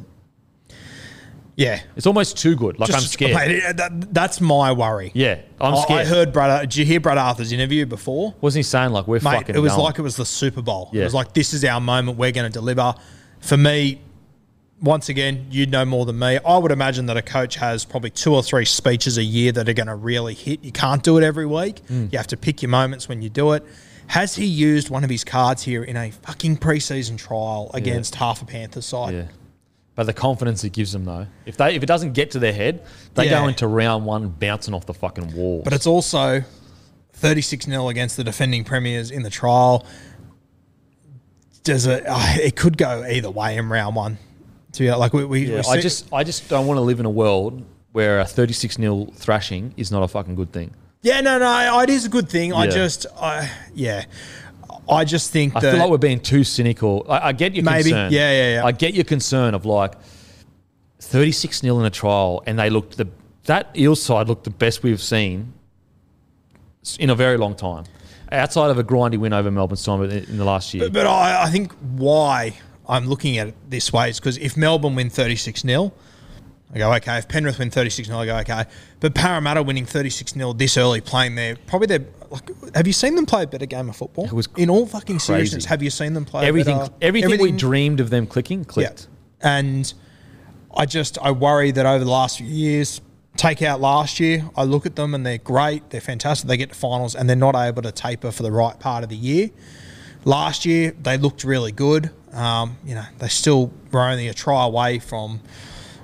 Yeah.
It's almost too good. Like I'm
Just-
scared.
mate, that- that's my worry.
yeah, I'm
I-
scared.
I heard Brad. Did you hear Brad Arthur's interview before?
Wasn't he saying like we're
Mate,
fucking?
it was
going?
like it was the Super Bowl. It
Yeah.
was like this is our moment. We're going to deliver. For me, once again, you'd know more than me. I would imagine that a coach has probably two or three speeches a year that are going to really hit. You can't do it every week.
Mm.
You have to pick your moments when you do it. Has he used one of his cards here in a fucking preseason trial against half a Panthers side?
Yeah. But the confidence it gives them though, if they if it doesn't get to their head, they
Yeah.
go into round one bouncing off the fucking wall.
But it's also 36 0 against the defending premiers in the trial. Does it? Uh, it could go either way in round one. To be like we, we,
yeah,
we
I
see-
just I just don't want to live in a world where a 36 0 thrashing is not a fucking good thing.
yeah no no it is a good thing. I
Yeah.
just I yeah I just think
I
that
feel like we're being too cynical. I, I get your
Maybe.
concern.
Yeah, yeah, yeah.
I get your concern of like 36 0 in a trial, and they looked the that Eel side looked the best we've seen in a very long time, outside of a grindy win over Melbourne Storm in the last year.
But I, I think why I'm looking at it this way is because if Melbourne win 36 0, I go, okay. If Penrith win 36 0, I go, okay. But Parramatta winning 36 0 this early, playing there, probably they're like, have you seen them play a better game of football?
It was
In all fucking
crazy.
seriousness, have you seen them play a
everything,
better-
everything, we dreamed of them clicking
Yeah.
clicked.
And I just, I worry that over the last few years, take out last year, I look at them and they're great, they're fantastic, they get to finals and they're not able to taper for the right part of the year. Last year, they looked really good. Um, you know, they still were only a try away from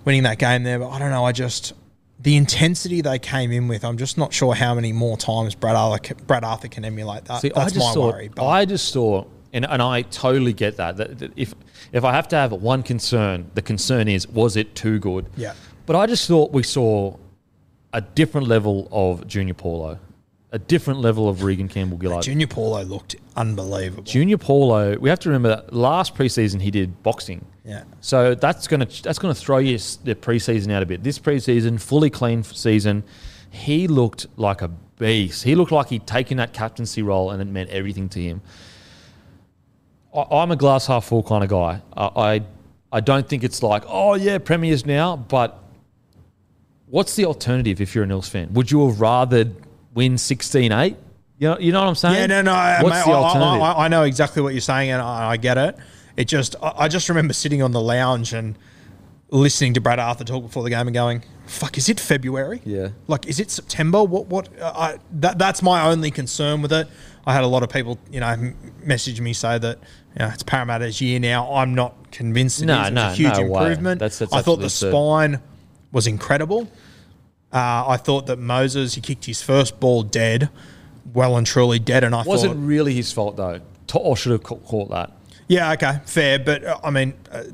winning that game there, but I don't know, I just, the intensity they came in with, I'm just not sure how many more times Brad Arthur, Brad Arthur can emulate that.
See,
That's
I just
my
thought,
worry. But
I just thought, and, and I totally get that, that, that if if I have to have one concern, the concern is was it too good?
Yeah.
But I just thought we saw a different level of Junior Paulo, a different level of Reagan Campbell Gillard.
Junior Paulo looked unbelievable.
Junior Paulo, we have to remember that last preseason he did boxing.
Yeah.
So that's gonna that's gonna throw you the preseason out a bit. This preseason, fully clean season, he looked like a beast. He looked like he'd taken that captaincy role and it meant everything to him. I, I'm a glass half full kind of guy. I, I I don't think it's like oh yeah premiers now, but what's the alternative if you're an Eels fan? Would you have rather win 16-8? You know, you know what I'm saying?
Yeah, no, no. I-
What's
mate,
the
I- I-
alternative?
I, I know exactly what you're saying, and I, I get it. It just, I, just remember sitting on the lounge and listening to Brad Arthur talk before the game and going, "Fuck, is it February?
Yeah.
like is it September? What? What? Uh, I, that, that's my only concern with it. I had a lot of people, you know, m- message me say that you know, it's Parramatta's year now. I'm not convinced it
No,
is.
No,
a huge
no way.
improvement.
That's- that's
I thought the spine was incredible. Uh, I thought that Moses, he kicked his first ball dead, well and truly dead, and I
Wasn't
thought,
really his fault though. To- Or should have caught that.
yeah, okay, fair, but uh, I mean, uh,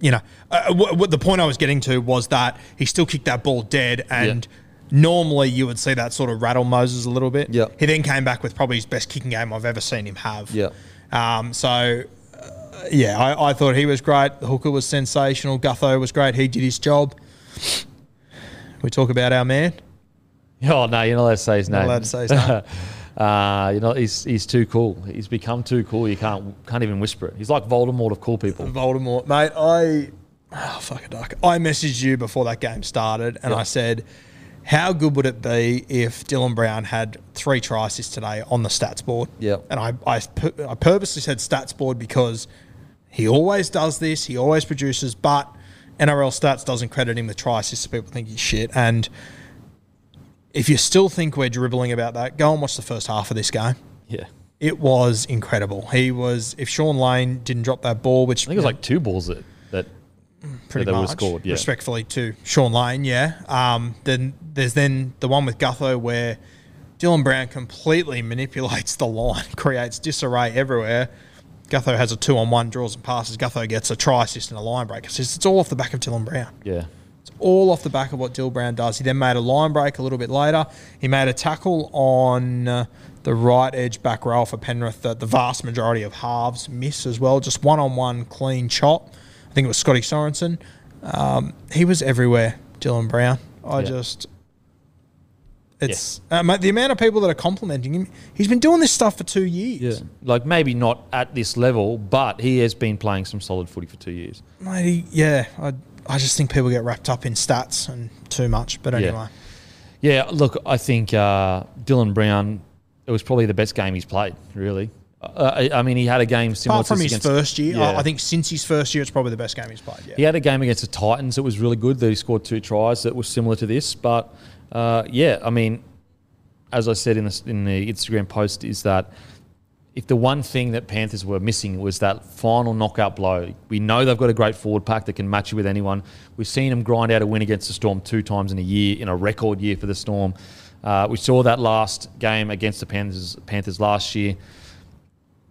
you know, uh, what, what the point I was getting to was that he still kicked that ball dead, and normally you would see that sort of rattle Moses a little bit.
Yeah.
he then came back with probably his best kicking game I've ever seen him have.
Yeah.
um, so. uh, Yeah, I, I thought he was great. The hooker was sensational. Gutho was great. He did his job. We talk about our man.
Oh no, you're not allowed to say his name.
Not allowed to say his name.
Uh, you know, he's he's too cool. He's become too cool. You can't can't even whisper it. He's like Voldemort of cool people.
Voldemort, mate. I oh, fuck a duck. I messaged you before that game started, and
Yeah.
I said, "How good would it be if Dylan Brown had three tries today on the stats board?"
Yep.
And I I, I purposely said stats board because he always does this. He always produces, but NRL stats doesn't credit him with try assists. So people think he's shit. And if you still think we're dribbling about that, go and watch the first half of this game.
Yeah,
It was incredible. He was. If Shaun Lane didn't drop that ball, which
I think it was like two balls that that
pretty
would've
much
scored, yeah.
respectfully to Shaun Lane, yeah. Um, then there's then the one with Gutho where Dylan Brown completely manipulates the line, creates disarray everywhere. Gutho has a two on one, draws and passes. Gutho gets a try assist and a line break. It's, it's all off the back of Dylan Brown.
yeah.
It's all off the back of what Dill Brown does. He then made a line break a little bit later. He made a tackle on uh, the right edge back row for Penrith that the vast majority of halves miss as well. Just one on one clean chop. I think it was Scotty Sorensen. Um, he was everywhere, Dylan Brown. I
Yeah.
just. It's uh, mate, the amount of people that are complimenting him. He's been doing this stuff for two years.
Yeah, like maybe not at this level, but he has been playing some solid footy for two years.
Mate, yeah. I, I just think people get wrapped up in stats and too much. But anyway.
Yeah, look, I think uh, Dylan Brown. It was probably the best game he's played. Really, uh, I, I mean, he had a game similar
Apart from
to
his first year,
Yeah.
I I think since his first year, it's probably the best game he's played. Yeah,
He had a game against the Titans that was really good. That he scored two tries that was similar to this. But uh, yeah, I mean, as I said in the, in the Instagram post, is that if the one thing that Panthers were missing was that final knockout blow, we know they've got a great forward pack that can match you with anyone. We've seen them grind out a win against the Storm two times in a year, in a record year for the Storm. Uh, we saw that last game against the Panthers, Panthers last year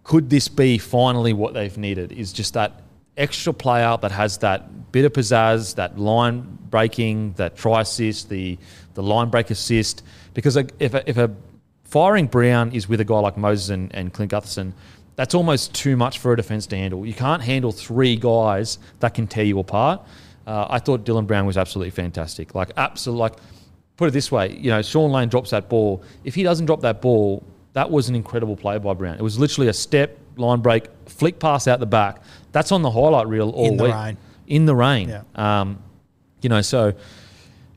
could this be finally what they've needed? Is just that extra player that has that bit of pizzazz, that line breaking, that try assist, the the line break assist. Because if a, if a firing Brown is with a guy like Moses and, and Clint Gutherson, that's almost too much for a defense to handle. You can't handle three guys that can tear you apart. Uh, I thought Dylan Brown was absolutely fantastic. Like absolute, like put it this way, you know, Shaun Lane drops that ball. If he doesn't drop that ball, that was an incredible play by Brown. It was literally a step, line break, flick pass out the back. That's on the highlight reel all
In the
week.
rain.
In the rain.
Yeah.
Um, you know, so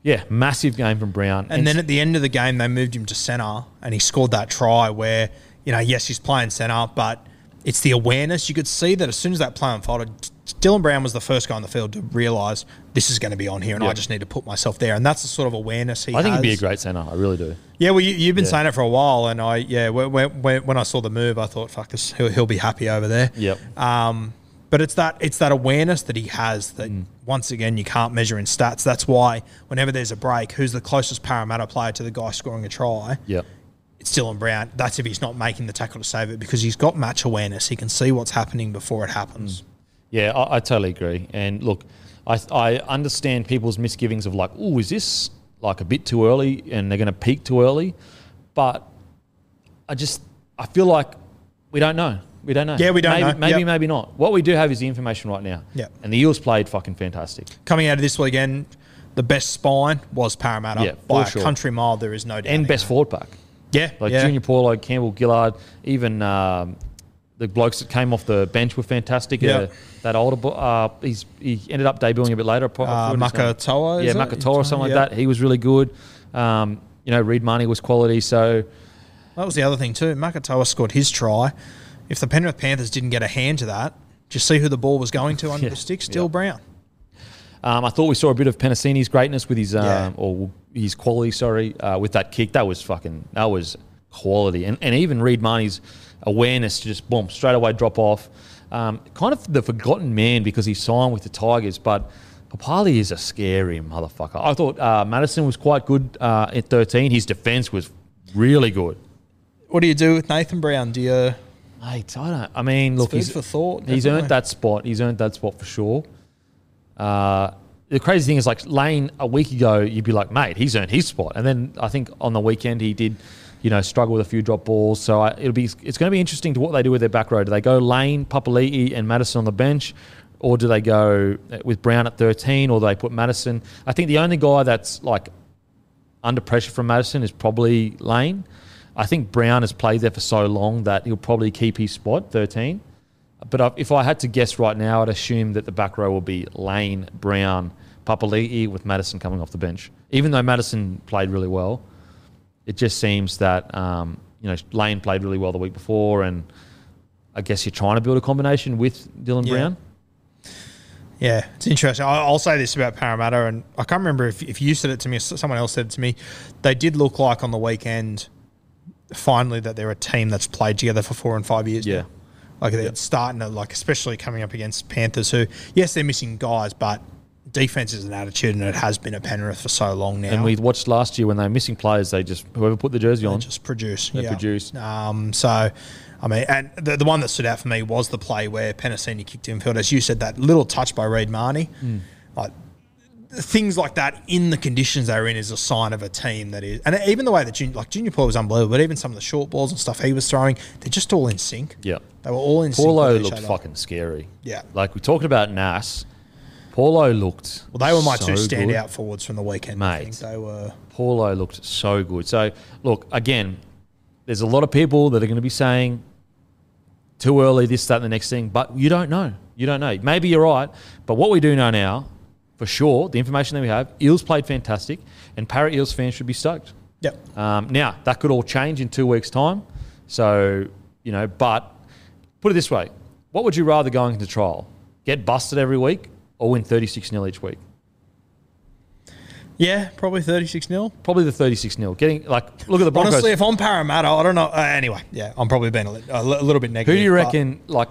yeah, massive game from Brown.
And then at the end of the game, they moved him to centre, and he scored that try where you know, yes, he's playing centre, but it's the awareness. You could see that as soon as that play unfolded, Dylan Brown was the first guy on the field to realise this is going to be on here, and
Yeah.
I just need to put myself there. And that's the sort of awareness he
I think
has.
he'd be a great centre. I really do.
Yeah, well, you, you've been
Yeah.
saying it for a while, and I yeah, when, when, when I saw the move, I thought, fuck this, he'll, he'll be happy over there.
Yep.
Um, but it's that it's that awareness that he has that
Mm.
once again you can't measure in stats. That's why whenever there's a break, who's the closest Parramatta player to the guy scoring a try?
Yep.
It's Dylan Brown. That's if he's not making the tackle to save it because he's got match awareness. He can see what's happening before it happens.
Yeah, I, I totally agree. And look, I, I understand people's misgivings of like, oh, is this like a bit too early and they're going to peak too early? But I just, I feel like we don't know. We don't know.
Yeah, we don't
maybe,
know.
Maybe,
Yep.
maybe not. What we do have is the information right now.
Yeah.
And the Eels played fucking fantastic.
Coming out of this weekend, the best spine was Parramatta
Yeah,
by
for
a country mile. There is no doubt.
And best forward pack.
Yeah,
Like
yeah.
Junior Paulo, Campbell Gillard, even um, the blokes that came off the bench were fantastic.
Yeah.
Uh, that older, uh, he's he ended up debuting a bit later.
Uh,
forgot his name.
Makatoa,
yeah? Makatoa or something
Yeah.
like that. He was really good. Um, you know, Reed Mahoney was quality. So
That was the other thing too. Makatoa scored his try. If the Penrith Panthers didn't get a hand to that, just see who the ball was going to under
Yeah.
the stick. Still
Yeah.
Brown.
um, I thought we saw a bit of Penisini's greatness with his um,
Yeah.
or his quality. Sorry, uh, with that kick, that was fucking that was quality. And and even Reed Mahoney's awareness to just boom straight away drop off. Um, kind of the forgotten man because he signed with the Tigers, but. Papali'i is a scary motherfucker. I thought uh, Matterson was quite good uh, at 13. His defense was really good.
What do you do with Nathan Brown? Do you
Mate, I don't. I mean, look, he's
for thought,
He's
definitely.
earned that spot. He's earned that spot for sure. Uh, the crazy thing is, like Lane a week ago, you'd be like, mate, he's earned his spot, and then I think on the weekend he did, you know, struggle with a few drop balls. So I, it'll be it's going to be interesting to what they do with their back row. Do they go Lane, Papali'i, and Matterson on the bench? Or do they go with Brown at 13, or do they put Matterson? I think the only guy that's like under pressure from Matterson is probably Lane. I think Brown has played there for so long that he'll probably keep his spot, 13. But if I had to guess right now, I'd assume that the back row will be Lane, Brown, Papali'i with Matterson coming off the bench. Even though Matterson played really well, it just seems that um, you know Lane played really well the week before, and I guess you're trying to build a combination with Dylan
Yeah.
Brown.
Yeah, it's interesting. I'll say this about Parramatta, and I can't remember if, if you said it to me or someone else said it to me. They did look like on the weekend, finally, that they're a team that's played together for four and five years.
Yeah.
now. Like they're starting to, like, especially coming up against Panthers, who, yes, they're missing guys, but defense is an attitude, and it has been at Penrith for so long now.
And we watched last year when they were missing players, they just whoever put the jersey
They
on.
just produce.
They
yeah.
produce.
Um, so, I mean, and the, the one that stood out for me was the play where Penisini kicked infield. As you said, that little touch by Reed Mahoney.
Hmm.
Like, things like that in the conditions they're in is a sign of a team that is. And even the way that Junior, like Junior Paul was unbelievable, but even some of the short balls and stuff he was throwing, they're just all in sync.
Yeah.
They were all in sync.
Paulo
with
looked fucking scary.
Yeah.
Like we talked about Nas. Paulo looked.
Well, they were my
so
two
good.
standout forwards from the weekend. I
Mate.
think they were.
Paulo looked so good. So, look, again, there's a lot of people that are going to be saying too early, this, that, and the next thing, but you don't know. You don't know. Maybe you're right, but what we do know now, for sure, the information that we have, Eels played fantastic, and Para Eels fans should be stoked.
Yep.
Um, now, that could all change in two weeks' time. So, you know, but put it this way what would you rather going into trial? Get busted every week or win 36 0 each week?
Yeah, probably 36 0.
Probably the 36 0. Getting, like, look at the Broncos.
Honestly, if I'm Parramatta, I don't know. Uh, anyway, yeah, I'm probably being a, li- a little bit negative.
Who do you reckon? Like,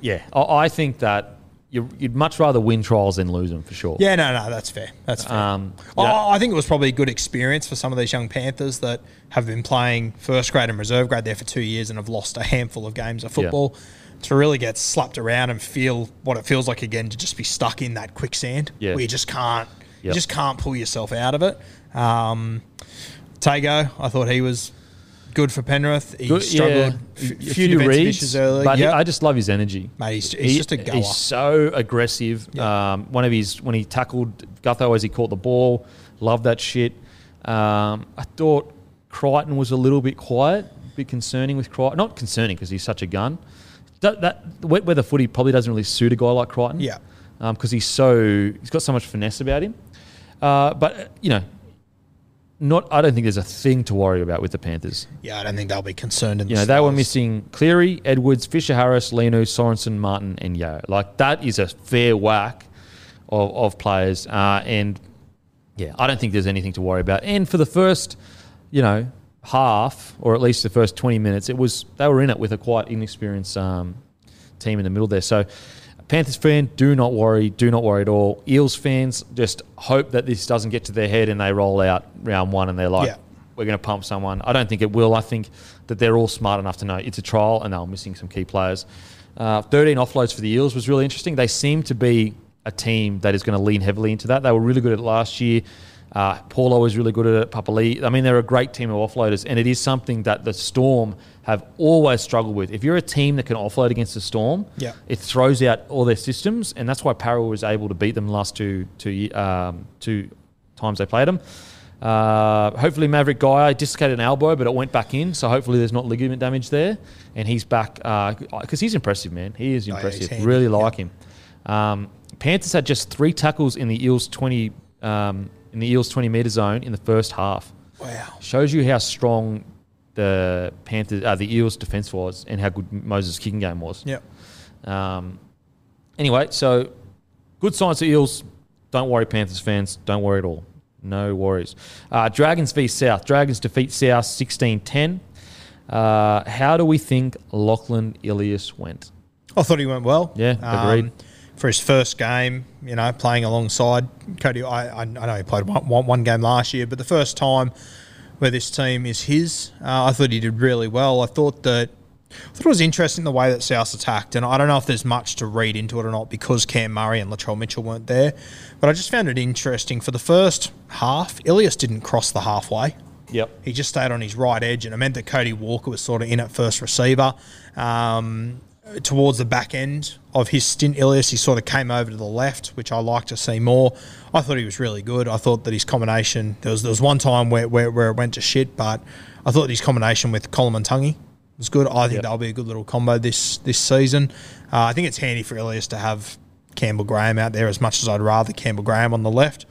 yeah, I, I think that you, you'd much rather win trials than lose them for sure.
Yeah, no, no, that's fair. That's fair.
Um,
Oh,
yeah.
I think it was probably a good experience for some of these young Panthers that have been playing first grade and reserve grade there for two years and have lost a handful of games of football. To really get slapped around and feel what it feels like again to just be stuck in that quicksand
Yeah.
where you just can't, you just can't pull yourself out of it. Um, Tago, I thought he was good for Penrith. He
Good-
struggled
yeah, a
few, defensive issues early.
but he-
Yep.
I just love his energy.
Mate, he's- he's just a goer.
He's so aggressive. Um, one of his when he tackled Gutho as he caught the ball, loved that shit. Um, I thought Crichton was a little bit quiet, a bit concerning with Crichton. Not concerning because he's such a gun. That, that wet weather footy probably doesn't really suit a guy like Crichton.
Yeah.
because he's so he's got so much finesse about him. Uh, but uh, you know, not I don't think there's a thing to worry about with the Panthers.
yeah, I don't think they'll be concerned in
You know, they were missing Cleary, Edwards, Fisher Harris, Leno, Sorensen, Martin, and Yeo. Like that is a fair whack of, of players. Uh, and yeah, I don't think there's anything to worry about. And for the first, you know, half or at least the first 20 minutes, it was they were in it with a quite inexperienced um, team in the middle there. So Panthers fan, do not worry, do not worry at all. Eels fans, just hope that this doesn't get to their head and they roll out round one and they're like,
Yeah.
we're going to pump someone. I don't think it will. I think that they're all smart enough to know it's a trial and they're missing some key players. Uh, 13 offloads for the Eels was really interesting. They seem to be a team that is going to lean heavily into that. They were really good at it last year. Uh, Paulo was really good at it. Papali'i. I mean, they're a great team of offloaders, and it is something that the Storm have always struggled with. If you're a team that can offload against the Storm,
Yeah.
it throws out all their systems, and that's why Para was able to beat them the last two two um, two times they played them. Uh, hopefully, Maverick Guy dislocated an elbow, but it went back in, so hopefully there's not ligament damage there, and he's back because he's impressive, man. He is
Oh, yeah,
impressive. really
yeah.
like him. Um, Panthers had just three tackles in the Eels twenty um, in the Eels twenty meter zone in the first half.
Wow.
Shows you how strong the Panthers, uh, the Eels defense was, and how good Moses' kicking game was.
Yep.
Um, anyway, so good signs for Eels. Don't worry, Panthers fans. Don't worry at all. No worries. Uh, Dragons v South. Dragons defeat South 16 10. Uh, how do we think Lachlan Ilias went?
I thought he went well.
Yeah, agreed.
For his first game, you know, playing alongside Cody, I, I, I know he played one, one, one game last year, but the first time where this team is his, uh, I thought he did really well. I thought that I thought it was interesting the way that South attacked, and I don't know if there's much to read into it or not because Cam Murray and Latrell Mitchell weren't there, but I just found it interesting. For the first half, Ilias didn't cross the halfway.
Yep.
He just stayed on his right edge, and it meant that Cody Walker was sort of in at first receiver. Um, towards the back end of his stint, Ilias, he sort of came over to the left, which I like to see more. I thought he was really good. I thought that his combination, there was, there was one time where, where, where it went to shit, but I thought his combination with Koloamatangi was good. I think
Yep.
that'll be a good little combo this, this season. Uh, I think it's handy for Ilias to have Campbell Graham out there as much as I'd rather Campbell Graham on the left.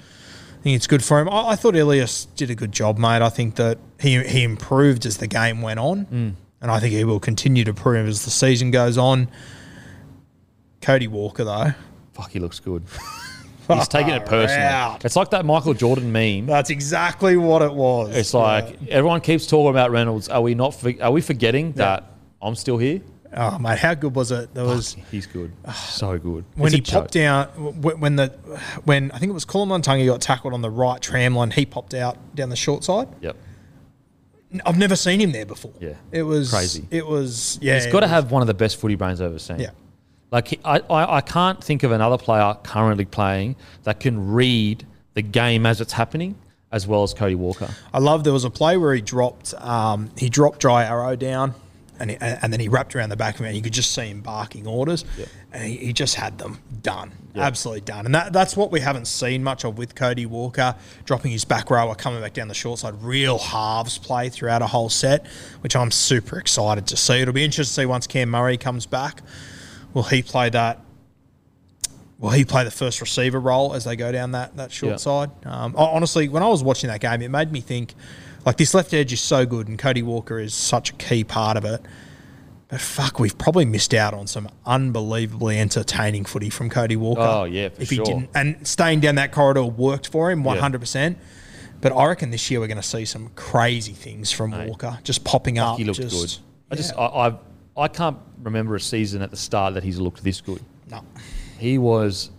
I think it's good for him. I, I thought Ilias did a good job, mate. I think that he he improved as the game went on,
Mm.
And I think he will continue to prove as the season goes on. Cody Walker, though,
Fuck, he looks good. He's taking it personally.
out.
It's like that Michael Jordan meme.
that's exactly what it was.
It's like everyone keeps talking about Reynolds. Are we not? For, are we forgetting that I'm still here?
oh mate, how good was it? There was
He's good. So good.
when
It's
he
a joke.
popped down when when the when I think it was Koloamatangi got tackled on the right tram line. He popped out down the short side.
Yep.
I've never seen him there before.
Yeah.
it was
Crazy.
It was yeah.
He's got to
was-
have one of the best footy brains I've ever seen.
Yeah.
Like he, I, I, I can't think of another player currently playing that can read the game as it's happening as well as Cody Walker.
I love there was a play where he dropped um, he dropped Jai Arrow down and he, and then he wrapped around the back of him and you could just see him barking orders. And he, he just had them done. Absolutely done. And that, that's what we haven't seen much of with Cody Walker dropping his back rower coming back down the short side. Real halves play throughout a whole set which I'm super excited to see. It'll be interesting to see once Cam Murray comes back will he play that will he play the first receiver role as they go down that, that short
Yeah.
side? Um, honestly, when I was watching that game, it made me think like this left edge is so good and Cody Walker is such a key part of it. But fuck, we've probably missed out on some unbelievably entertaining footy from Cody Walker.
Oh, yeah, for
if he
sure.
didn't, and staying down that corridor worked for him one hundred percent. But I reckon this year we're going to see some crazy things from Walker, just popping up.
He looked
just,
good. I just. I, I I can't remember a season at the start that he's looked this good.
no.
He was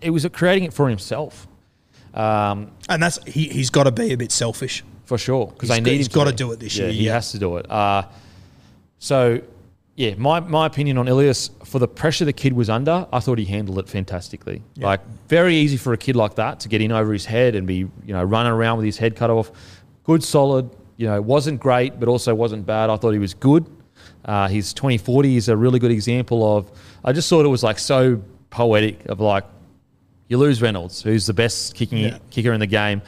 it was creating it for himself. Um,
And that's he, he's got to be a bit selfish.
For sure because
He's
they
got-
need
he's
him
gotta do it this
Yeah,
year,
He
yeah.
has to do it. Uh, so, yeah, my, my opinion on Ilias for the pressure the kid was under, I thought he handled it fantastically. Like very easy for a kid like that to get in over his head and be you know running around with his head cut off. Good, solid. You know, wasn't great, but also wasn't bad. I thought he was good. Uh, his 2040 is a really good example of. I just thought it was like so poetic of like you lose Reynolds, who's the best kicking
Yeah.
kicker in the game.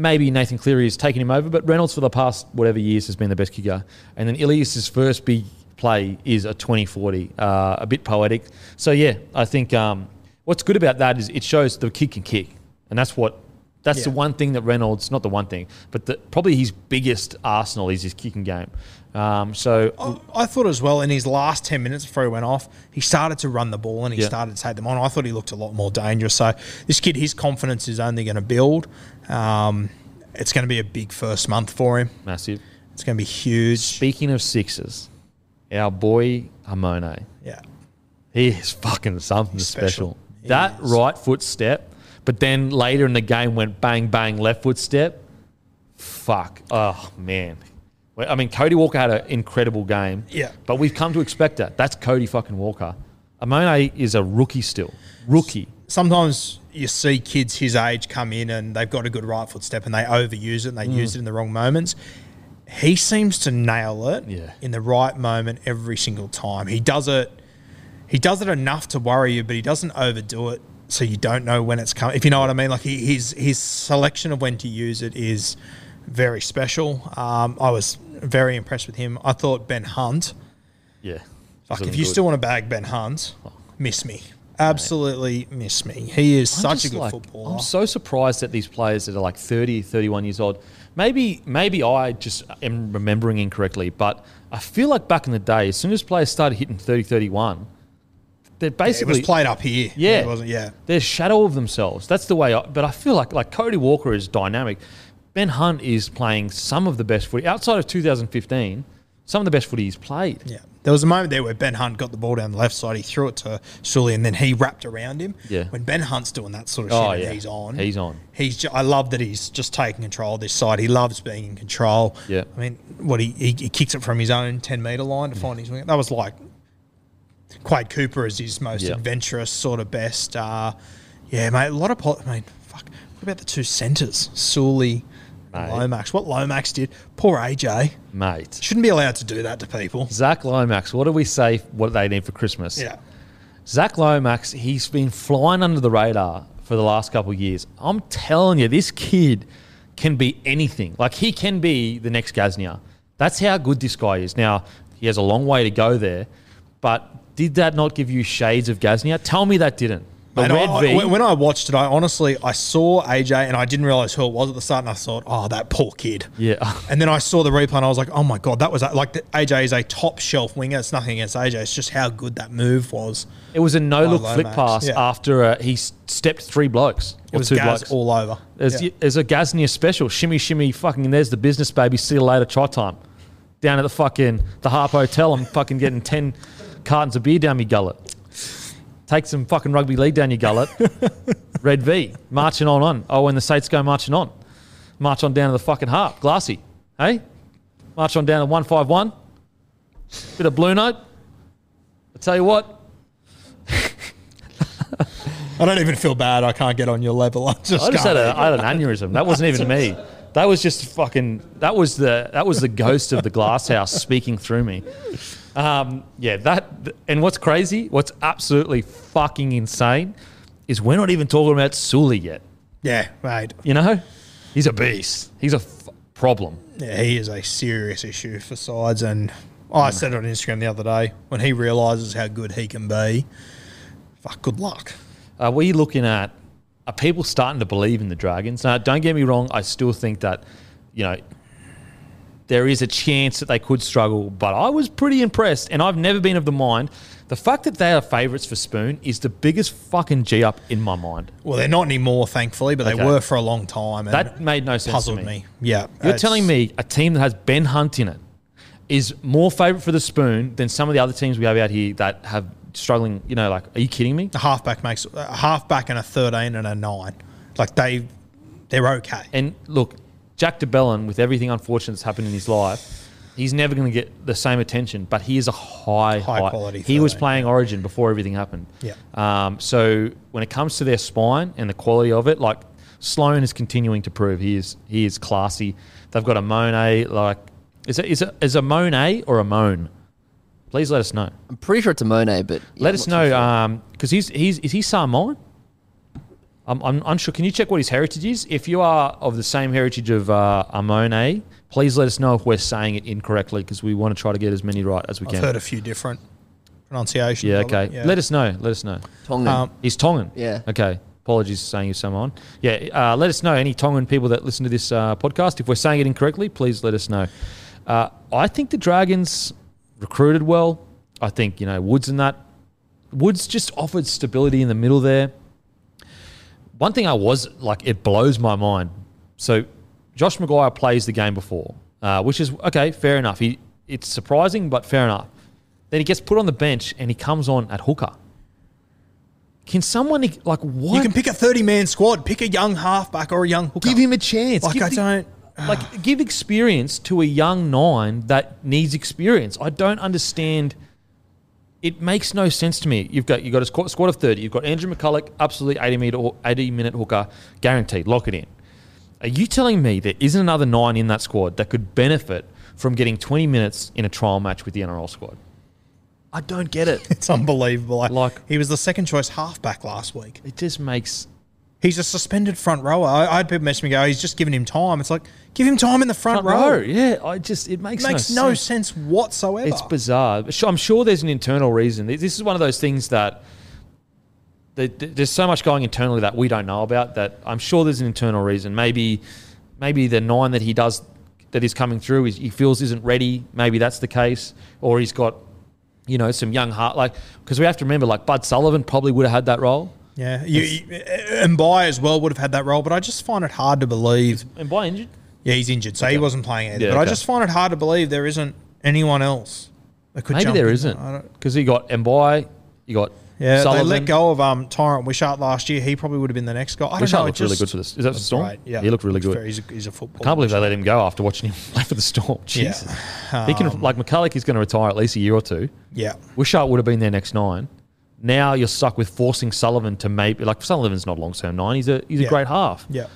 Maybe Nathan Cleary has taken him over, but Reynolds for the past whatever years has been the best kicker. And then Ilias's first big play is a 2040, uh, a bit poetic. So yeah, I think um, what's good about that is it shows the kid can kick, and that's what that's the one thing that Reynolds, not the one thing, but the, probably his biggest arsenal is his kicking game. Um, so
I, I thought as well in his last 10 minutes before he went off, he started to run the ball and he
Yeah.
started to take them on. I thought he looked a lot more dangerous. So this kid, his confidence is only going to build. Um, it's going to be a big first month for him.
massive.
It's going to be huge.
Speaking of sixes, our boy Amone.
Yeah.
He is fucking something
He's
special.
special.
That
is.
right foot step, but then later in the game went bang bang left foot step. Fuck. Oh man. I mean, Cody Walker had an incredible game.
Yeah.
But we've come to expect that. That's Cody fucking Walker. Amone is a rookie still. Rookie.
Sometimes you see kids his age come in and they've got a good right foot step and they overuse it and they use it in the wrong moments. He seems to nail it
Yeah.
in the right moment every single time. He does it. He does it enough to worry you, but he doesn't overdo it, so you don't know when it's coming. If you know what I mean, like he, his his selection of when to use it is very special. Um, I was very impressed with him. I thought Ben Hunt.
Yeah.
Like if you
good.
still want to bag Ben Hunt, oh. miss me. Absolutely miss me. He is
I'm
such a good
like-
footballer.
I'm so surprised at these players that are like 30, 31 years old. Maybe maybe I just am remembering incorrectly, but I feel like back in the day, as soon as players started hitting 30, 31, they're
it
basically
was played up here.
Yeah,
it wasn't. Yeah,
they're shadow of themselves. That's the way. I, but I feel like like Cody Walker is dynamic. Ben Hunt is playing some of the best footy outside of 2015. Some of the best footy he's played.
yeah. There was a moment there where Ben Hunt got the ball down the left side. He threw it to Suli, and then he wrapped around him.
Yeah.
When Ben Hunt's doing that sort of
Oh,
shit,
yeah.
he's on.
He's on.
He's. Ju- I love that he's just taking control of this side. He loves being in control.
Yeah.
I mean, what he he, he kicks it from his own ten meter line to find his wing. That was like Quade Cooper is his most
Yeah.
adventurous sort of best. Uh, yeah, mate. A lot of. Po- I mean, fuck. What about the two centres, Suli
Mate.
Lomax. What Lomax did, poor AJ,
mate.
shouldn't be allowed to do that to people.
Zach Lomax, what do we say what do they need for Christmas?
Yeah.
Zach Lomax, he's been flying under the radar for the last couple of years. I'm telling you, this kid can be anything. Like he can be the next Gasnier. That's how good this guy is. Now, he has a long way to go there, but did that not give you shades of Gasnier? Tell me that didn't. The
And
red
I-
V.
when- I watched it, I honestly I saw AJ and I didn't realize who it was at the start, and I thought, oh, that poor kid.
yeah.
And then I saw the replay and I was like, oh my god, that was like the, AJ is a top shelf winger. It's nothing against AJ. It's just how good that move was.
It was a no look flick
Lomax,
pass
yeah.
after uh, he stepped three blokes.
It
or
was
two
Gaz
blokes.
all over.
There's,
Yeah.
there's a Gasnier special. Shimmy, shimmy, fucking, there's the business, baby. See you later, try time. Down at the fucking, the Harp Hotel, I'm fucking getting 10 cartons of beer down my gullet. Take some fucking rugby league down your gullet. Red V, marching on on. Oh, when the Saints go marching on. March on down to the fucking Harp. Glassy. Hey? March on down to 151. Bit of blue note. I tell you what,
I don't even feel bad. I can't get on your level. I just,
I just had, a, I had an aneurysm. That wasn't even me. That was just fucking. That was the that was the ghost of the glass house speaking through me. Um, yeah, that and what's crazy, what's absolutely fucking insane, is we're not even talking about Suli yet.
yeah, right.
You know, he's a beast. He's a f- problem.
Yeah, he is a serious issue for sides, and I said it on Instagram the other day when he realizes how good he can be. Fuck, good luck.
Are we looking at? Are people starting to believe in the Dragons? Now, don't get me wrong. I still think that, you know, there is a chance that they could struggle. But I was pretty impressed, and I've never been of the mind. The fact that they are favourites for Spoon is the biggest fucking g up in my mind.
Well, they're not anymore, thankfully, but
Okay.
they were for a long time. And
That made no sense to
puzzled
me.
me. Yeah,
You're telling me a team that has Ben Hunt in it is more favourite for the Spoon than some of the other teams we have out here that have struggling. You know, like, are you kidding me?
a halfback makes a halfback and a thirteen and a nine. Like they, they're okay.
And look, Jack de Belin, with everything unfortunate that's happened in his life, he's never going to get the same attention. But he is a high,
High quality
He was
13,
playing Origin before everything happened.
Yeah.
Um, so when it comes to their spine and the quality of it, like Sloan is continuing to prove he is he is classy. They've got a Monet. Like, is it is it is a Monet or a Moan? Please let us know.
I'm pretty sure it's a Monet, but yeah,
Let
I'm
us
not too
know
sure.
because he's he's is he Samoan? I'm, I'm unsure. Can you check what his heritage is? If you are of the same heritage of uh, Amone, please let us know if we're saying it incorrectly because we want to try to get as many right as we can.
I've heard a few different pronunciations.
yeah, okay.
yeah.
Let us know. Let us know.
Tongan.
Um,
He's Tongan.
Yeah.
Okay. Apologies for saying he's Samoan. Yeah. Uh, let us know any Tongan people that listen to this uh, podcast. If we're saying it incorrectly, please let us know. Uh, I think the Dragons recruited well. I think you know Woods and that. Woods just offered stability in the middle there. One thing I was like, it blows my mind. So, Josh McGuire plays the game before, uh, which is okay, fair enough. He it's surprising, but fair enough. Then he gets put on the bench and he comes on at hooker. Can someone like what?
You can pick a thirty-man squad. Pick a young halfback or a young hooker.
give him a chance.
Like
give
I
the-
don't.
like give experience to a young nine that needs experience. I don't understand. It makes no sense to me. You've got you've got a squad, squad of thirty. You've got Andrew McCullough, absolutely eighty minute eighty minute hooker, guaranteed. Lock it in. Are you telling me there isn't another nine in that squad that could benefit from getting twenty minutes in a trial match with the NRL squad? I don't get it.
It's unbelievable. Like,
Like-
he was the second choice halfback last week.
It just makes
He's a suspended front rower. I, I had people message me go, he's just giving him time. It's like give him time in the front,
front
row.
row. Yeah, I just it makes,
Makes
no,
no
sense.
sense whatsoever.
It's bizarre. I'm sure there's an internal reason. This is one of those things that there- there's so much going internally that we don't know about. That I'm sure there's an internal reason. Maybe, maybe the nine that he does that is coming through is he feels isn't ready. Maybe that's the case, or he's got, you know, some young heart. Like because we have to remember, like Bud Sullivan probably would have had that role.
Yeah, you, you, and By as well would have had that role, but I just find it hard to believe.
And by injured,
Yeah, he's injured, so he wasn't playing either.
Yeah,
but I just find it hard to believe there isn't anyone else that could.
maybe there
in.
isn't
I don't-
because he got Mbye, you got
Yeah,
Sullivan.
they let go of um, Tyran Wishart last year. He probably would have been the next guy. I don't
Wishart
know.
looked really good for this. Is that for Storm?
right, Yeah,
he looked really good.
He's a, he's a footballer.
I can't believe they let him go after watching him play for the Storm.
Yeah.
Jesus. he can like McCullough is going to retire at least a year or two.
Yeah,
Wishart would have been their next nine. Now you're stuck with forcing Sullivan to maybe like Sullivan's not long term nine. He's a he's
Yeah.
a great half.
yeah.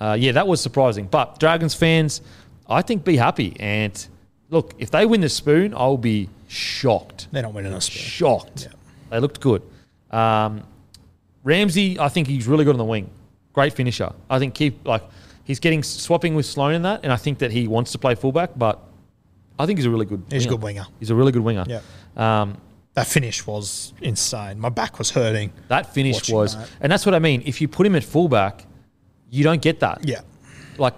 uh, yeah, that was surprising. But Dragons fans, I think be happy. And look, if they win the spoon, I'll be shocked.
They're not winning a spoon.
Shocked.
Yeah.
They looked good. Um, Ramsey, I think he's really good on the wing. Great finisher. I think keep like he's getting swapping with Sloan in that, and I think that he wants to play fullback, but I think he's a really good.
He's a good winger.
He's a really good winger.
Yeah.
Um,
That finish was insane. My back was hurting.
that finish was,
that.
and that's what I mean. If you put him at fullback, you don't get that.
Yeah.
Like,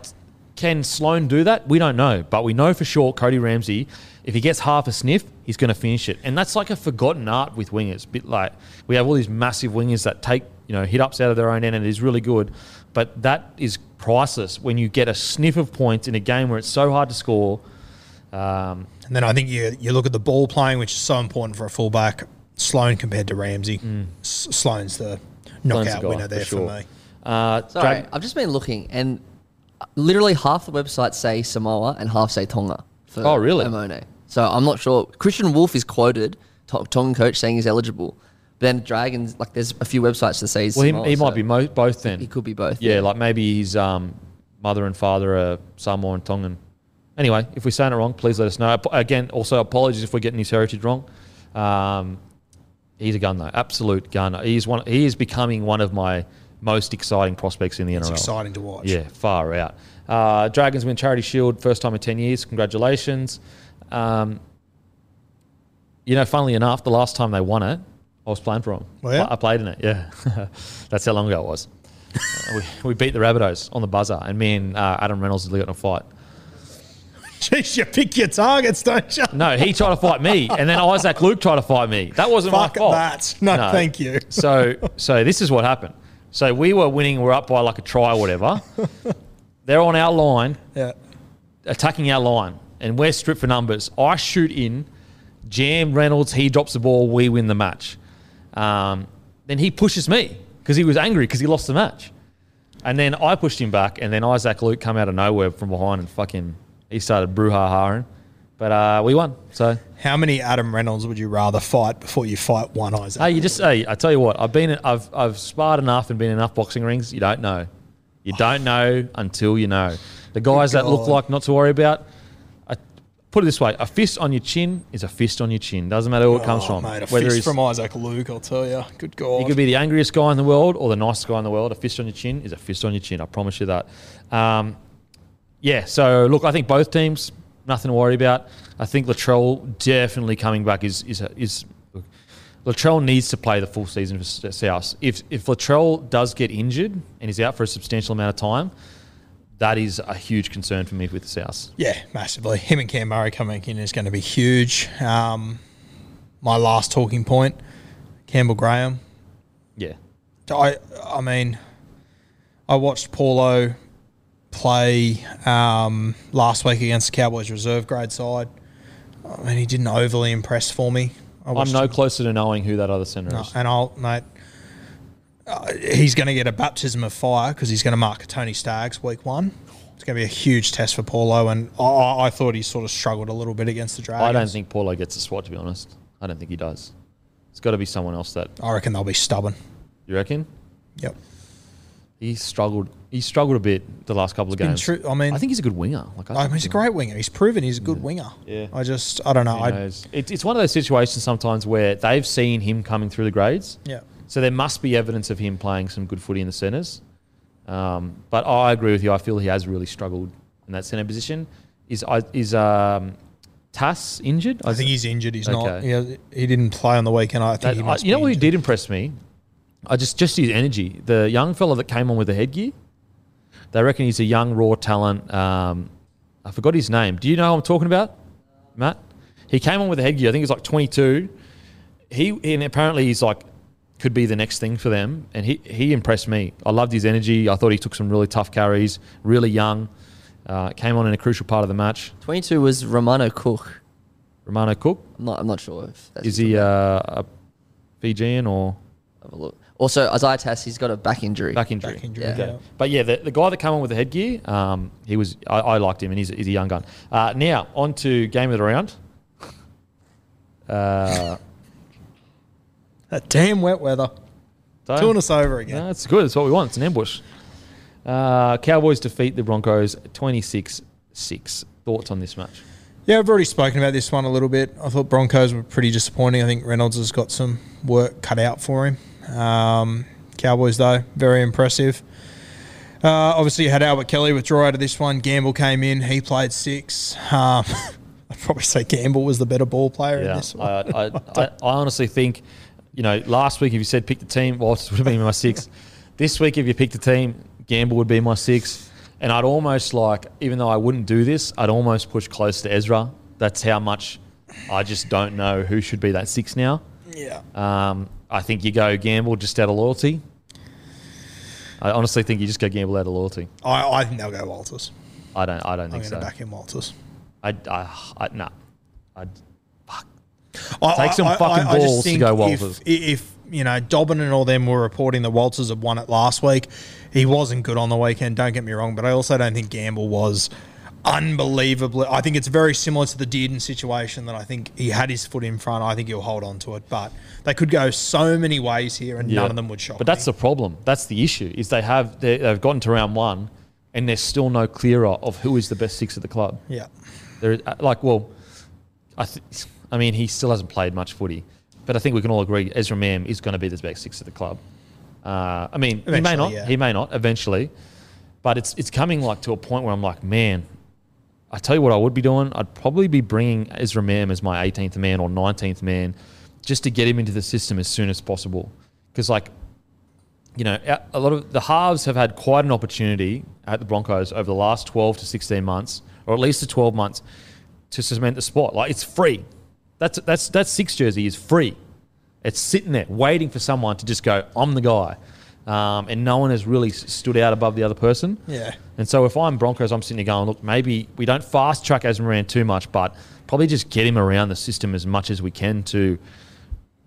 can Sloan do that? We don't know, but we know for sure Cody Ramsey, if he gets half a sniff, he's going to finish it, and that's like a forgotten art with wingers. Bit like we have all these massive wingers that take you know hit ups out of their own end, and it is really good, but that is priceless when you get a sniff of points in a game where it's so hard to score. Um,
And then I think you you look at the ball playing, which is so important for a fullback. Sloan compared to Ramsey. S- Sloan's the
Mm. Sloan's
knockout
the guy,
winner there for,
sure.
me.
uh,
Sorry,
Drag-
I've just been looking, and literally half the websites say Samoa and half say Tonga. For
Oh, really?
Amone. So I'm not sure. Kristian Woolf is quoted, To- Tongan coach, saying he's eligible. But then Dragons, like, there's a few websites that say he's
well,
Samoa,
he, he might be mo- both then.
He could be both.
Yeah, like maybe his um, mother and father are Samoan and Tongan. Anyway, if we're saying it wrong, please let us know. Again, also apologies if we're getting his heritage wrong. Um, he's a gun though, absolute gun. He's one. He is becoming one of my most exciting prospects in the
It's
NRL.
exciting to watch.
Yeah, far out. Uh, Dragons win Charity Shield first time in ten years. Congratulations. Um, you know, funnily enough, the last time they won it, I was playing for them.
Were you?
I played in it. Yeah, that's how long ago it was. We, we beat the Rabbitohs on the buzzer, and me and uh, Adam Reynolds got in a fight.
Jeez, you pick your targets, don't you?
No, he tried to fight me, and then Issac Luke tried to fight me. That wasn't
Fuck
my fault.
that. No, thank you.
so, so this is what happened. So we were winning. We're up by like a try or whatever. They're on our line,
Yeah.
attacking our line, and we're stripped for numbers. I shoot in, jam Reynolds. He drops the ball. We win the match. Um, then he pushes me because he was angry because he lost the match. And then I pushed him back, and then Issac Luke come out of nowhere from behind and fucking he started brouhahaing. But uh, we won. So
How many Adam Reynolds would you rather fight before you fight one Issac?
hey, you just hey, I tell you what, I've been I've I've sparred enough and been in enough boxing rings. You don't know, you don't know until you know. The guys that look like not to worry about. I, put it this way: a fist on your chin is a fist on your chin. Doesn't matter who it comes
Oh,
from.
Mate, a
Whether
fist from Issac Luke, I'll tell you. Good God.
You could be the angriest guy in the world or the nicest guy in the world. A fist on your chin is a fist on your chin. I promise you that. Um, yeah. So look, I think both teams nothing to worry about. I think Latrell definitely coming back is is is. look, Latrell needs to play the full season for South. If if Latrell does get injured and is out for a substantial amount of time, that is a huge concern for me with the South.
Yeah, massively. Him and Cam Murray coming in is going to be huge. Um, my last talking point, Campbell Graham.
Yeah.
I I mean, I watched Paulo play um, last week against the Cowboys reserve grade side. I mean, he didn't overly impress for me. I
I'm no
him-
closer to knowing who that other center
no,
is.
and I'll mate. Uh, he's going to get a baptism of fire because he's going to mark Tony Staggs week one. It's going to be a huge test for Paulo, and I- I, I thought he sort of struggled a little bit against the Dragons.
I don't think Paulo gets a swat, to be honest. I don't think he does. It's got to be someone else that
I reckon they'll be stubborn.
you reckon.
Yep.
He struggled. He struggled a bit the last couple of games.
true- I mean-
I think he's a good winger. Like
I mean, he's a great winger. He's proven he's a good winger.
Yeah.
I just, I don't know. I,
knows? It's, it's one of those situations sometimes where they've seen him coming through the grades.
yeah.
So there must be evidence of him playing some good footy in the centres. Um, but I agree with you. I feel he has really struggled in that centre position. Is I- is um, Tass injured?
I think he's injured. He's not.
Okay.
Yeah, he didn't play on the weekend. I think
That-
he
I-
must.
you know
be
what he did impress me? I just just his energy. The young fella that came on with the headgear. They reckon he's a young raw talent. Um, I forgot his name. Do you know who I'm talking about, Matt? He came on with the headgear. I think he's like 22. He and apparently he's like could be the next thing for them. And he he impressed me. I loved his energy. I thought he took some really tough carries. Really young. Uh, came on in a crucial part of the match.
22 was Romano Cook.
Romano Cook
I'm not, I'm not sure if that's
is he uh, a Fijian or
Have a look. Also, Isaiah Tass, he's got a back injury.
back injury?
Back injury,
Yeah.
Okay.
yeah.
But yeah, the, the guy that came on with the headgear, um, he was I, I liked him, and he's, he's a young gun. Uh, now on to game of the round. Uh,
That damn wet weather.
so-
Doing us over again.
No, it's good. It's what we want. It's an ambush. Uh, Cowboys defeat the Broncos 26 6. Thoughts on this match?
Yeah, I've already spoken about this one a little bit. I thought Broncos were pretty disappointing. I think Reynolds has got some work cut out for him. Um, Cowboys, though, very impressive. Uh, obviously, you had Albert Kelly withdraw out of this one. Gamble came in. He played six. Um, I'd probably say Gamble was the better ball player in
Yeah,
this
I,
one.
I, I, I honestly think, you know, last week if you said pick the team, Walters would have been my six. This week, if you picked the team, Gamble would be my six. And I'd almost like, even though I wouldn't do this, I'd almost push close to Ezra. That's how much I just don't know who should be that six now.
yeah.
Um, I think you go Gamble just out of loyalty. I honestly think you just go Gamble out of loyalty.
I, I think they'll go Walters.
I don't. I don't
I'm
think so.
to back in Walters.
I. I. I nah. I'd,
I,
Take some
I- I-
fucking
I
balls to go
if-
Walters.
If, you know Dobbin and all them were reporting that Walters had won it last week, he wasn't good on the weekend. Don't get me wrong, but I also don't think Gamble was unbelievably. I think it's very similar to the Dearden situation that I think he had his foot in front. I think he'll hold on to it, but they could go so many ways here, and none of them would shock.
But that's
me.
the problem. That's the issue. Is they have they, they've gotten to round one, and there's still no clearer of who is the best six at the club.
yeah.
There, like, well, I, th- I mean, he still hasn't played much footy, but I think we can all agree Ezra Mam is going to be the best six at the club. Uh, I mean, he may not.
yeah.
He may not eventually, but it's it's coming like to a point where I'm like, man, I tell you what, I would be doing. I'd probably be bringing Ezra Mam as my 18th man or 19th man, just to get him into the system as soon as possible. Because like, you know, a- lot of the halves have had quite an opportunity at the Broncos over the last 12 to 16 months, or at least the 12 months, to cement the spot. Like it's free. That's that's that six jersey is free. It's sitting there waiting for someone to just go, I'm the guy. Um, and no one has really stood out above the other person.
Yeah.
And so if I'm Broncos, I'm sitting there going, look, maybe we don't fast track Ezra Mam too much, but probably just get him around the system as much as we can to,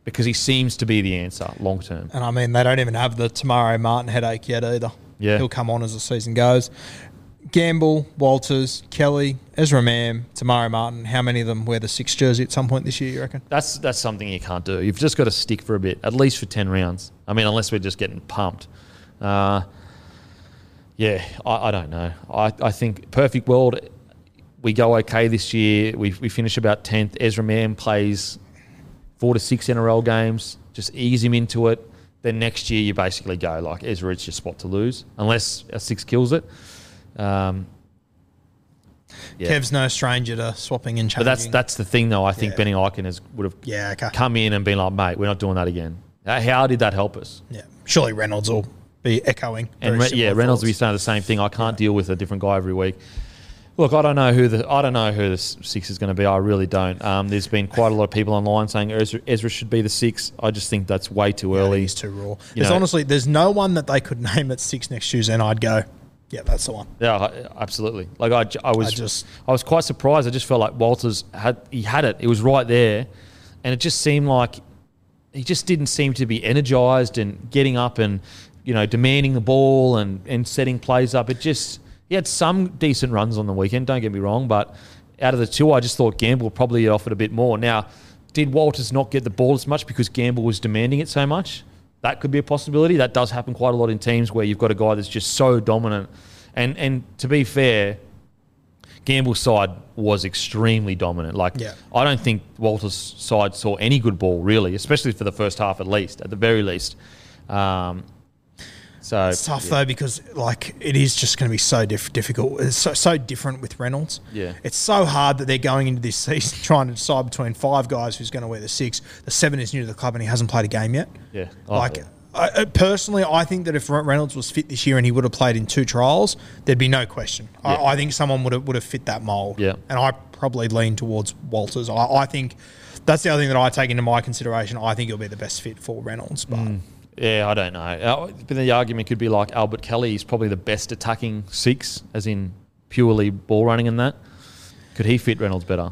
because he seems to be the answer long term.
And I mean, they don't even have the Te Maire Martin headache yet either.
Yeah.
He'll come on as the season goes. Gamble, Walters, Kelly, Ezra Mam, Te Maire Martin. How many of them wear the six jersey at some point this year, you reckon?
That's that's something you can't do. You've just got to stick for a bit, at least for ten rounds. I mean, unless we're just getting pumped. Uh, yeah, I, I don't know. I, I think perfect world. We go okay this year. We, we finish about tenth. Ezra Mam plays four to six NRL games. Just ease him into it. Then next year you basically go like Ezra, it's your spot to lose unless a six kills it. Um, yeah.
Kev's no stranger to swapping and changing.
but that's that's the thing though. I think
Yeah.
Benny Ikin has would have
Yeah, okay.
come in and been like, mate, we're not doing that again. How did that help us?
yeah. Surely Reynolds will be echoing.
And Re- yeah, Reynolds will be saying the same thing. I can't deal with a different guy every week. Look, I don't know who the I don't know who the six is going to be. I really don't. Um, there's been quite a lot of people online saying Ezra, Ezra should be the six. I just think that's way too
Yeah,
early.
He's too raw.
You
There's
know-
honestly, there's no one that they could name at six next Tuesday, and I'd go, yeah, that's the one.
Yeah, absolutely. Like I, I was,
I
I was quite surprised. I just felt like Walters had he had it. It was right there, and it just seemed like he just didn't seem to be energized and getting up and you know demanding the ball and and setting plays up. It just he had some decent runs on the weekend. Don't get me wrong, but out of the two, I just thought Gamble probably offered a bit more. Now, did Walters not get the ball as much because Gamble was demanding it so much? That could be a possibility. That does happen quite a lot in teams where you've got a guy that's just so dominant. And and to be fair, Gamble's side was extremely dominant. Like
Yeah.
I don't think Walter's side saw any good ball really, especially for the first half at least, at the very least. Um, so
It's tough
yeah.
though because like it is just going to be so diff- difficult. It's so so different with Reynolds.
Yeah.
it's so hard that they're going into this season trying to decide between five guys who's going to wear the six. The seven is new to the club and he hasn't played a game yet.
Yeah. Oh,
like. I, personally, I think that if Reynolds was fit this year and he would have played in two trials, there'd be no question.
Yeah.
I, I think someone would have would have fit that mold.
Yeah.
and I probably lean towards Walters. I, I think that's the other thing that I take into my consideration. I think he'll be the best fit for Reynolds, but mm.
Yeah, I don't know. Uh, But the argument could be like Albert Kelly is probably the best attacking six, as in purely ball running and that. Could he fit Reynolds better?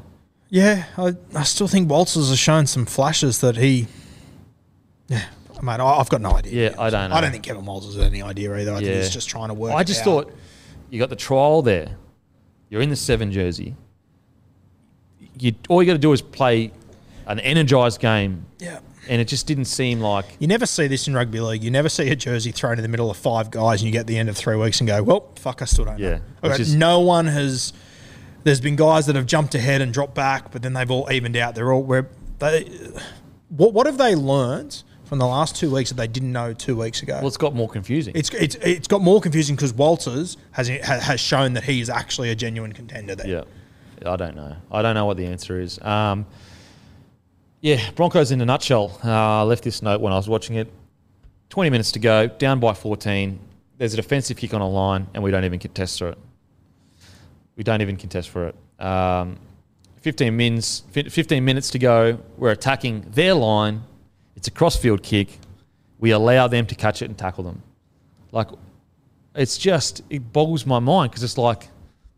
Yeah, I, I still think Walters has shown some flashes that he. Yeah, mate, I, I've got no idea.
Yeah, I don't know.
I don't think Kevin Walters has any idea either. I think
Yeah.
he's just trying to work.
I just
out.
thought you got the trial there. You're in the seven jersey. You all you got to do is play an energized game
Yeah.
And it just didn't seem like
You never see this in rugby league. You never see a jersey thrown in the middle of five guys, and you get the end of three weeks and go, "Well, fuck, I still don't
Yeah,
know." Okay,
is-
no one has. There's been guys that have jumped ahead and dropped back, but then they've all evened out. They're all where they. What what have they learned from the last two weeks that they didn't know two weeks ago?
well, it's got more confusing.
it's it's it's got more confusing because Walters has has shown that he is actually a genuine contender there.
Yeah, I don't know. I don't know what the answer is. Um, yeah, Broncos in a nutshell. Uh, I left this note when I was watching it. Twenty minutes to go, down by fourteen. There's a defensive kick on a line, and we don't even contest for it. We don't even contest for it. Um, 15 mins, 15 minutes to go. We're attacking their line. It's a crossfield kick. We allow them to catch it and tackle them. Like, it's just it boggles my mind because it's like,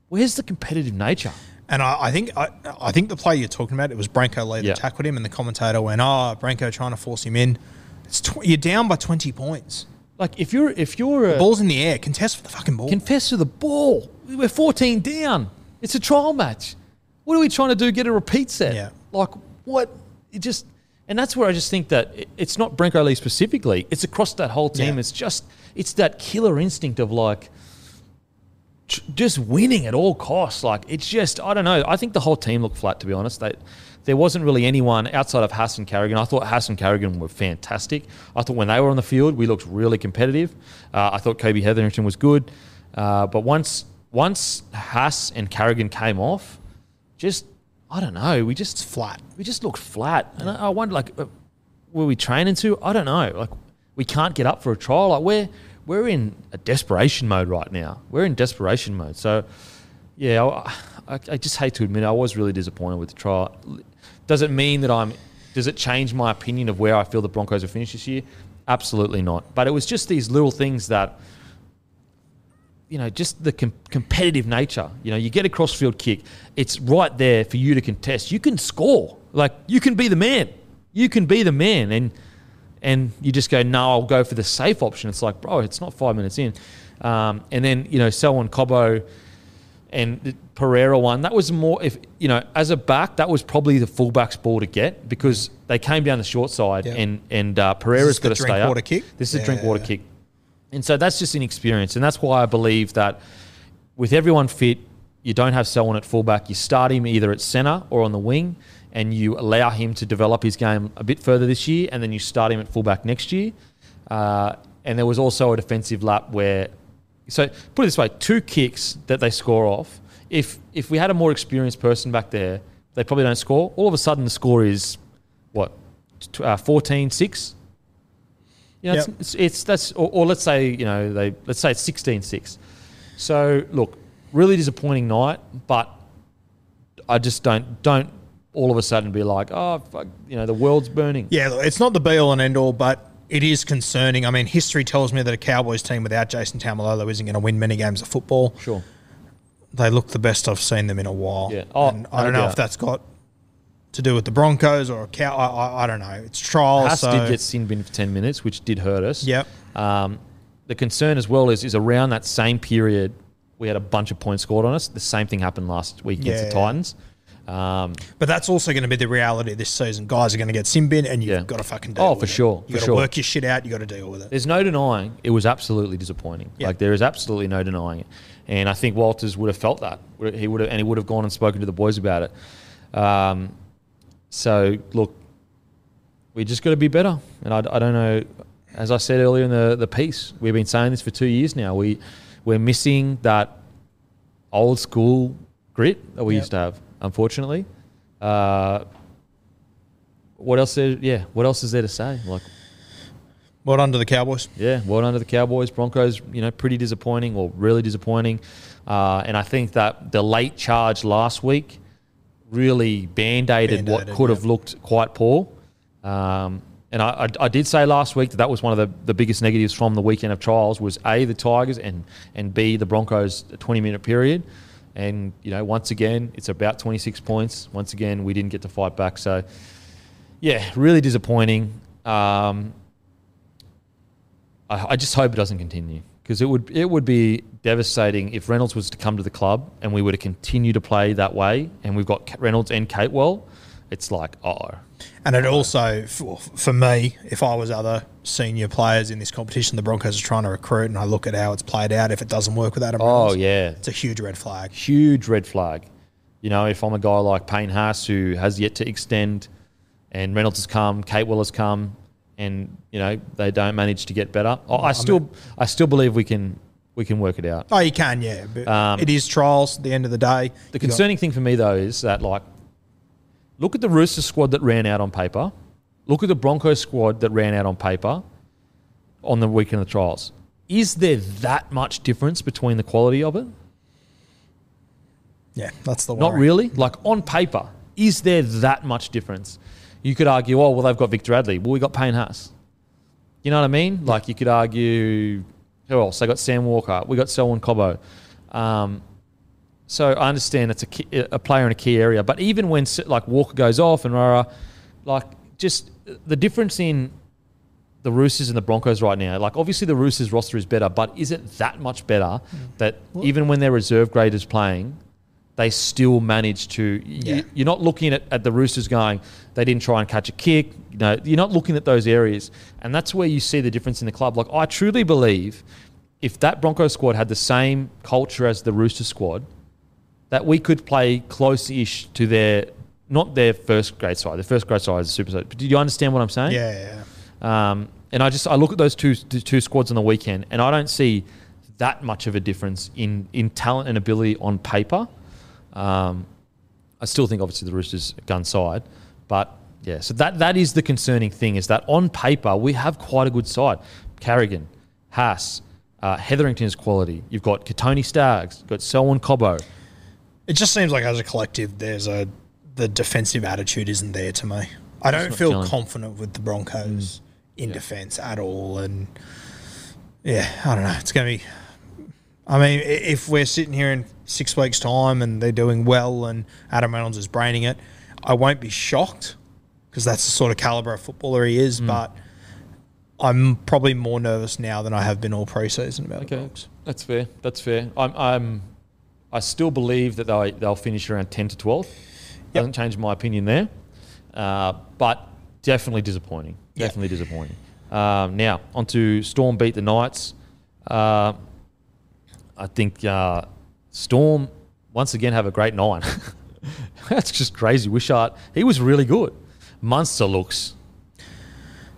where's the competitive nature?
And I, I think I, I think the play you're talking about it was Brenko Lee that
Yeah.
tackled him, and the commentator went, "Oh, Brenko trying to force him in." It's tw- you're down by 20 points.
Like, if you're if you're a,
Ball's in the air. Contest for the fucking ball.
confess for the ball, we're 14 down. It's a trial match. What are we trying to do? Get a repeat set?
Yeah.
Like what? It just, and that's where I just think that it- it's not Brenko Lee specifically. It's across that whole team.
Yeah.
It's just, it's that killer instinct of like, just winning at all costs. Like it's just, I don't know. I think the whole team looked flat to be honest. They, there wasn't really anyone outside of Haas and Carrigan. I thought Haas and Carrigan were fantastic. I thought when they were on the field, we looked really competitive. Uh, I thought Kobe Hetherington was good, uh, but once once Haas and Carrigan came off, just I don't know. We just
flat.
we just looked flat, and I, I wonder like, uh, were we training to? I don't know. Like, we can't get up for a trial. Like, we're we're in a desperation mode right now. We're in desperation mode. So, yeah, I, I, I just hate to admit it, I was really disappointed with the trial. Does it mean that I'm? Does it change my opinion of where I feel the Broncos will finish this year? Absolutely not. But it was just these little things that you know, just the com- competitive nature. You know, you get a crossfield kick, it's right there for you to contest. You can score, like you can be the man. You can be the man, and and you just go, no, I'll go for the safe option. It's like, bro, it's not five minutes in, um, and then you know, Selwyn Cobbo and the Pereira one. That was more if you know, as a back, that was probably the fullback's ball to get because they came down the short side,
Yeah.
and and uh, Pereira's
Is this the
got to stay up.
kick?
This is a drink water kick. And so that's just inexperience. And that's why I believe that with everyone fit, you don't have Selwyn at fullback. You start him either at centre or on the wing, and you allow him to develop his game a bit further this year, and then you start him at fullback next year. Uh, and there was also a defensive lap where, so put it this way, two kicks that they score off. If if we had a more experienced person back there, they probably don't score. All of a sudden, the score is what, uh, 14-6? You know,
Yep.
it's, it's, it's that's or, or let's say you know they let's say it's 16-6. So look, really disappointing night, but I just don't don't all of a sudden be like, oh, fuck, you know, the world's burning.
Yeah, look, it's not the be all and end all, but it is concerning. I mean, history tells me that a Cowboys team without Jason Taumalolo isn't going to win many games of football.
Sure.
They look the best I've seen them in a while.
Yeah. Oh,
and I don't know
doubt.
if that's got to do with the Broncos or a cow. I, I, I don't know. It's trials.
Haas
so
did get sin bin for 10 minutes, which did hurt us.
Yep.
Um, the concern as well is, is around that same period, we had a bunch of points scored on us. The same thing happened last week against the
Yeah.
Titans. Um,
But that's also going to be the reality this season. Guys are going to get sin bin, and you've
Yeah.
got to fucking deal
Oh,
with
for
it.
sure,
You
for
got to
sure.
work your shit out. You got to deal with it.
There's no denying it was absolutely disappointing.
Yeah.
Like there is absolutely no denying it, and I think Walters would have felt that. He would have, and he would have gone and spoken to the boys about it. Um, so look, we just got to be better, and I, I don't know. As I said earlier in the the piece, we've been saying this for two years now. We we're missing that old school grit that we
Yep.
used to have. Unfortunately, uh, what else? There, yeah, what else is there to say? Like.
Well done to the Cowboys.
Yeah, well done to the Cowboys. Broncos, you know, pretty disappointing or really disappointing. Uh, and I think that the late charge last week really band aided what could have looked quite poor. Um, and I, I, I did say last week that that was one of the, the biggest negatives from the weekend of trials was A, the Tigers, and, and B, the Broncos 20 minute period. And, you know, once again, it's about 26 points. Once again, we didn't get to fight back. So, yeah, really disappointing. Um, I, I just hope it doesn't continue because it would it would be devastating if Reynolds was to come to the club and we were to continue to play that way, and we've got Reynolds and Capewell. it's like, oh,
And it also, for, for me, if I was other senior players in this competition, the Broncos are trying to recruit, and I look at how it's played out. If it doesn't work with Adam
oh
Reynolds,
yeah,
it's a huge red flag.
huge red flag. You know, if I'm a guy like Payne Haas who has yet to extend, and Reynolds has come, Capewell has come, and you know they don't manage to get better. I, I still, I still believe we can, we can work it out.
Oh, you can, yeah. But
Um,
it is trials at the end of the day.
The
You got-
concerning thing for me though is that like, look at the Roosters squad that ran out on paper. Look at the Broncos squad that ran out on paper on the weekend of the trials. Is there that much difference between the quality of it?
yeah, that's the
Not really. Like on paper, is there that much difference? You could argue, oh well, they've got Victor Radley. Well, we got Payne Haas. You know what I mean? Like you could argue, who else? They got Sam Walker. We got Selwyn Cobbo. Um, so I understand it's a, key, a player in a key area, but even when like Walker goes off and rah, like just the difference in the Roosters and the Broncos right now. Like obviously the Roosters roster is better, but is it that much better mm. that even when their reserve grade is playing, they still manage to?
Yeah.
You, you're not looking at, at the Roosters going, they didn't try and catch a kick. You know, you're not looking at those areas, and that's where you see the difference in the club. Like I truly believe, if that Broncos squad had the same culture as the Rooster squad, that we could play close-ish to their not their first grade side. The first grade side is a super side. But do you understand what I'm saying?
Yeah, yeah, yeah.
Um, and I just I look at those two two squads on the weekend, and I don't see that much of a difference in in talent and ability on paper. Um, I still think obviously the Roosters gun side, but yeah. So that that is the concerning thing is that on paper we have quite a good side. Carrigan, Haas, uh, Hetherington's quality. You've got Kotoni Staggs, you've got Selwyn Cobbo.
It just seems like as a collective, there's a the defensive attitude isn't there to me. I don't feel confident with the Broncos mm. in defense at all, and yeah, I don't know. It's going to be. I mean, if we're sitting here in six weeks' time and they're doing well and Adam Reynolds is braining it, I won't be shocked because that's the sort of caliber of footballer he is. Mm. But I'm probably more nervous now than I have been all preseason about the Broncos.
that's fair. That's fair. I'm, I'm I still believe that they they'll finish around ten to twelve. Doesn't change my opinion there, uh, but definitely disappointing.
Yeah.
Definitely disappointing. Um, now on to Storm beat the Knights. Uh, I think uh, Storm once again have a great nine. That's just crazy. Wishart, he was really good. Munster looks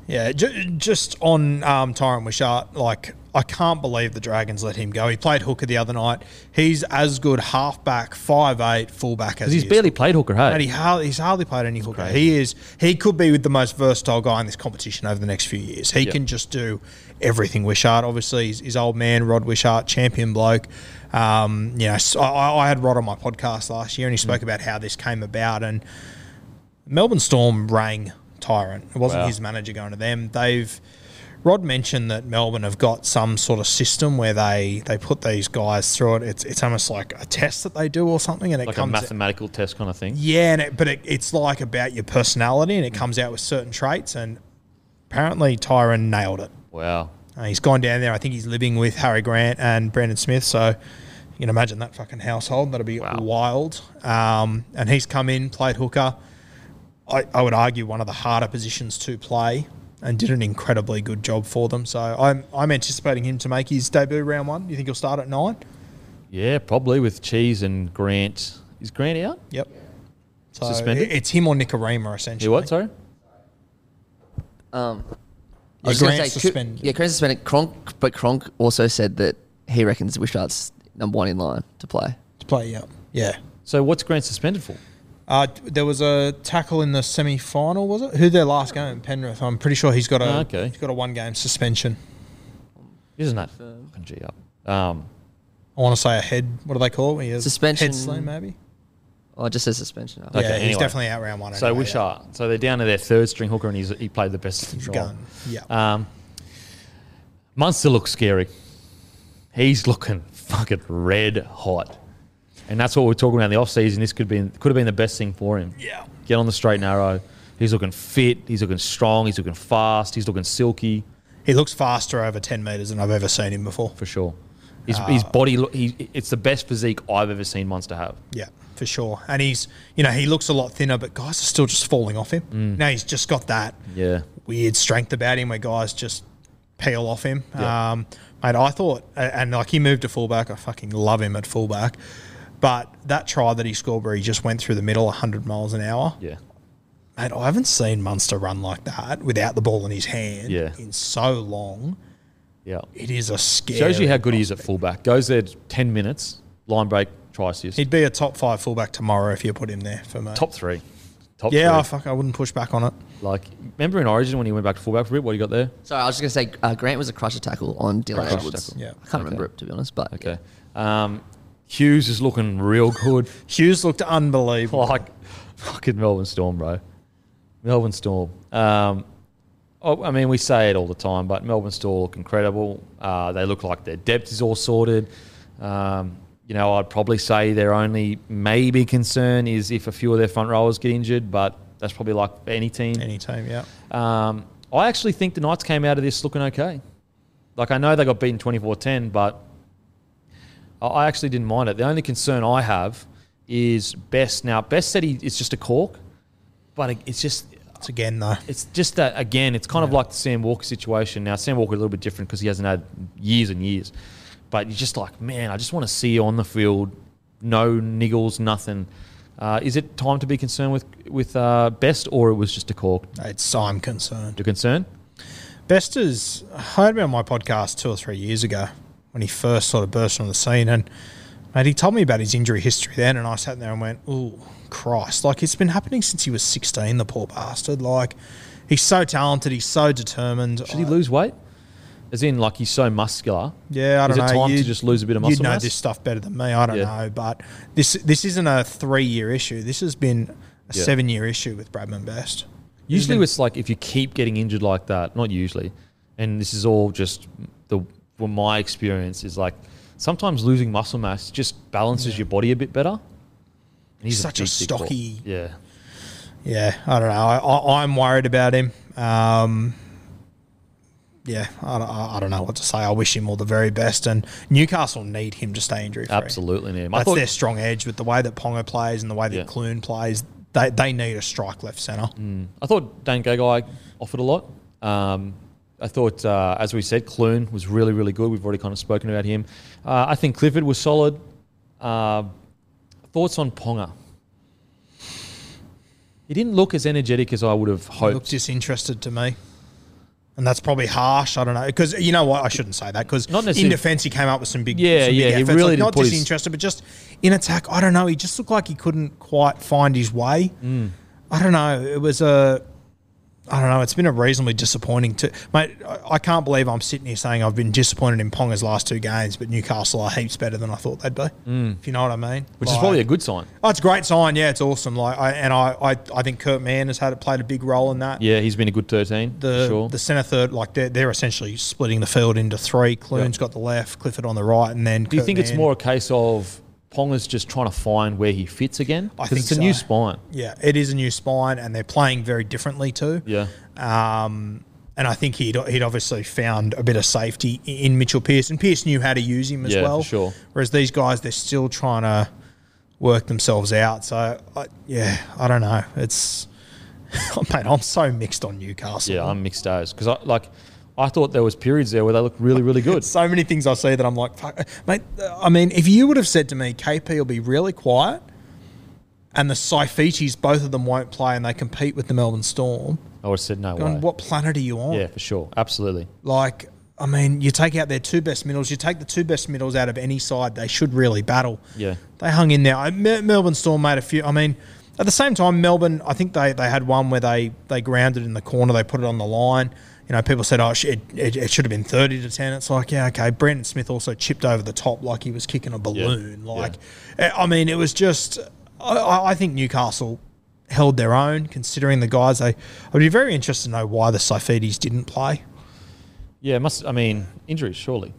Yeah, ju- just on um, Tyran Wishart, like I can't believe the Dragons let him go. He played hooker the other night. He's as good halfback, five eight, fullback as
he's
he is.
barely played hooker. Hey,
And he hardly, he's hardly played any hooker. He is he could be with the most versatile guy in this competition over the next few years. He
Yeah.
can just do everything. Wishart, obviously, his, his old man Rod Wishart, champion bloke. Um, you know, so I, I had Rod on my podcast last year, and he spoke about how this came about. And Melbourne Storm rang Tyran. It wasn't
Wow.
his manager going to them. They've Rod mentioned that Melbourne have got some sort of system where they, they put these guys through it. It's it's almost like a test that they do or something, and it
like a
comes
mathematical test kind of thing.
yeah, and it, but it, it's like about your personality, and it comes out with certain traits. And apparently, Tyran nailed it.
Wow.
Uh, he's gone down there. I think he's living with Harry Grant and Brandon Smith. So you can imagine that fucking household. That'll be
Wow.
wild. Um, and he's come in, played hooker. I, I would argue one of the harder positions to play, and did an incredibly good job for them. So I'm I'm anticipating him to make his debut round one. You think he'll start at nine?
Yeah, probably with Cheese and Grant. Is Grant out?
Yep. So
Suspended?
It's him or Nicarima essentially.
He what? Sorry.
Um,
Oh,
I was gonna
Grant's
say, Coo-
suspended.
Yeah, Grant's suspended. Cronk, but Cronk also said that he reckons Wishart's number one in line to play.
to play. yeah, Yeah.
So what's Grant suspended for?
Uh, there was a tackle in the semi-final, was it? Who their last game? Penrith. I'm pretty sure he's got a
Oh, okay.
he's got a one-game suspension.
Isn't that fucking G up? Um,
I want to say a head. What do they call it? when he has
Suspension.
Head slam, maybe.
Oh, it just says suspension.
Okay,
yeah, he's
anyway.
definitely out round one.
so
anyway,
Wishart. So they're down to their third string hooker, and he's, he played the best
yeah.
control.
gun. Yeah.
Um, Munster looks scary. He's looking fucking red hot, and that's what we're talking about in the off season. This could be could have been the best thing for him.
yeah.
Get on the straight and narrow. He's looking fit. He's looking strong. He's looking fast. He's looking silky
He looks faster over ten meters than I've ever seen him before.
for sure. His, his body, look, he, it's the best physique I've ever seen Munster have.
Yeah. for sure. And he's, you know, he looks a lot thinner, but guys are still just falling off him.
Mm.
Now he's just got that
Yeah.
weird strength about him where guys just peel off him.
Yeah.
Um, mate, I thought, and like he moved to fullback. I fucking love him at fullback. But that try that he scored where he just went through the middle 100 miles an hour,
Yeah.
mate, I haven't seen Munster run like that without the ball in his hand
Yeah.
in so long.
Yeah.
It is a scary.
Shows you how good he is at fullback. Goes there 10 minutes, line break, try assist.
He'd be a top five fullback tomorrow if you put him there for me.
Top three. Top
yeah,
three.
oh, fuck, I wouldn't push back on it.
Like, remember in Origin when he went back to fullback for a bit? What you got there?
Sorry, I was just going to say uh, Grant was a crusher tackle on Dylan Edwards.
Yeah.
I can't remember it to be honest, but
Okay. Um, Hughes is looking real good.
Hughes looked unbelievable.
like fucking Melbourne Storm, bro. Melbourne Storm. Um, oh, I mean, we say it all the time, but Melbourne Storm look incredible. Uh, they look like their depth is all sorted. Um, you know, I'd probably say their only maybe concern is if a few of their front rowers get injured, but that's probably like any team.
Any team, yeah.
Um, I actually think the Knights came out of this looking okay. Like, I know they got beaten 24 10, but I- actually didn't mind it. The only concern I have is Best. Now, Best said he, it's just a cork, but it's just.
It's again, though.
It's just that again. It's kind of like the Sam Walker situation. Now Sam Walker a little bit different because he hasn't had years and years, but you're just like, man, I just want to see you on the field, no niggles, nothing. Uh, is it time to be concerned with with uh, Best, or it was just a cork?
It's, I'm concerned.
To concern?
Bester's, I heard on my podcast two or three years ago when he first sort of burst on the scene. And mate, he told me about his injury history then. And I sat there and went, oh, Christ. Like, it's been happening since he was 16, the poor bastard. Like, he's so talented. He's so determined.
Should he lose weight? As in, like he's so muscular.
Yeah, I don't
Is it
know.
time to just lose a bit of
You'd
muscle
know
mass?
this stuff better than me. I don't
Yeah.
know, but this this isn't a three year issue. This has been a
Yeah.
seven year issue with Bradman Best.
Usually, it's like if you keep getting injured like that. Not usually, and this is all just the well, my experience is like sometimes losing muscle mass just balances your body a bit better. And he's
Such a
boy.
stocky-
Yeah,
Yeah, I don't know. I, I'm worried about him. Um, yeah, I, don't- I, I don't know what to say. I wish him all the very best. And Newcastle need him to stay injury free.
absolutely. Man. I
That's
thought
their strong edge with the way that Ponga plays and the way that
Yeah.
Clune plays. They, they need a strike left centre.
I thought Dane Gagai offered a lot. Um, I thought, uh, as we said, Clune was really, really good. We've already kind of spoken about him. Uh, I think Clifford was solid. Uh, thoughts on Ponga? He didn't look as energetic as I would have
He looked disinterested to me. And that's probably harsh. I don't know. Because you know what? I shouldn't say that. Because in defence, he came up with some big
Yeah,
some big
yeah, he
efforts.
really
Like, Not disinterested, but just in attack. I don't know. He just looked like he couldn't quite find his way.
Mm.
I don't know. It was a. I don't know. It's been a reasonably disappointing. To, mate, I- can't believe I'm sitting here saying I've been disappointed in Ponga's last two games, but Newcastle are heaps better than I thought they'd be. If you know what I mean.
Mm. which is probably a good sign.
Oh, it's a great sign. Yeah, it's awesome. Like, I, and I, I, I think Kurt Mann has had played a big role in that.
Yeah, he's been a good 13.
The
sure.
the centre third, like they're, they're essentially splitting the field into three. Clune's got the left, Clifford on the right, and then.
Do you think it's more a case of Ponga's just trying to find where he fits again?
I think
it's a new spine.
Yeah, it is a new spine, and they're playing very differently too.
Yeah.
Um, and I think he'd, he'd obviously found a bit of safety in Mitchell Pearce, and Pearce knew how to use him as
Yeah,
well.
sure.
Whereas these guys, they're still trying to work themselves out. So, I, yeah, I don't know. It's, mate, I'm so mixed on Newcastle.
Yeah, I'm mixed as because I like. I thought there was periods there where they looked really, really good.
so many things I see that I'm like, fuck, mate. I mean, if you would have said to me, KP will be really quiet, and the Saifitis, both of them won't play, and they compete with the Melbourne Storm,
I would have said no way.
what planet are you on?
Yeah, for sure, absolutely.
Like, I mean, you take out their two best middles, you take the two best middles out of any side, they should really battle.
Yeah.
They hung in there. I- Melbourne Storm made a few. I mean, at the same time, Melbourne, I think they, they had one where they, they grounded in the corner, they put it on the line. You know, people said, oh, it, it, it should have been 30 to 10. It's like, yeah, okay. Brandon Smith also chipped over the top like he was kicking a balloon.
Yeah.
Like, eh, I mean, it was just, I- I, think Newcastle held their own considering the guys. They, I'd be very interested to know why the Saifitis didn't play.
Yeah, must. I mean, injuries surely.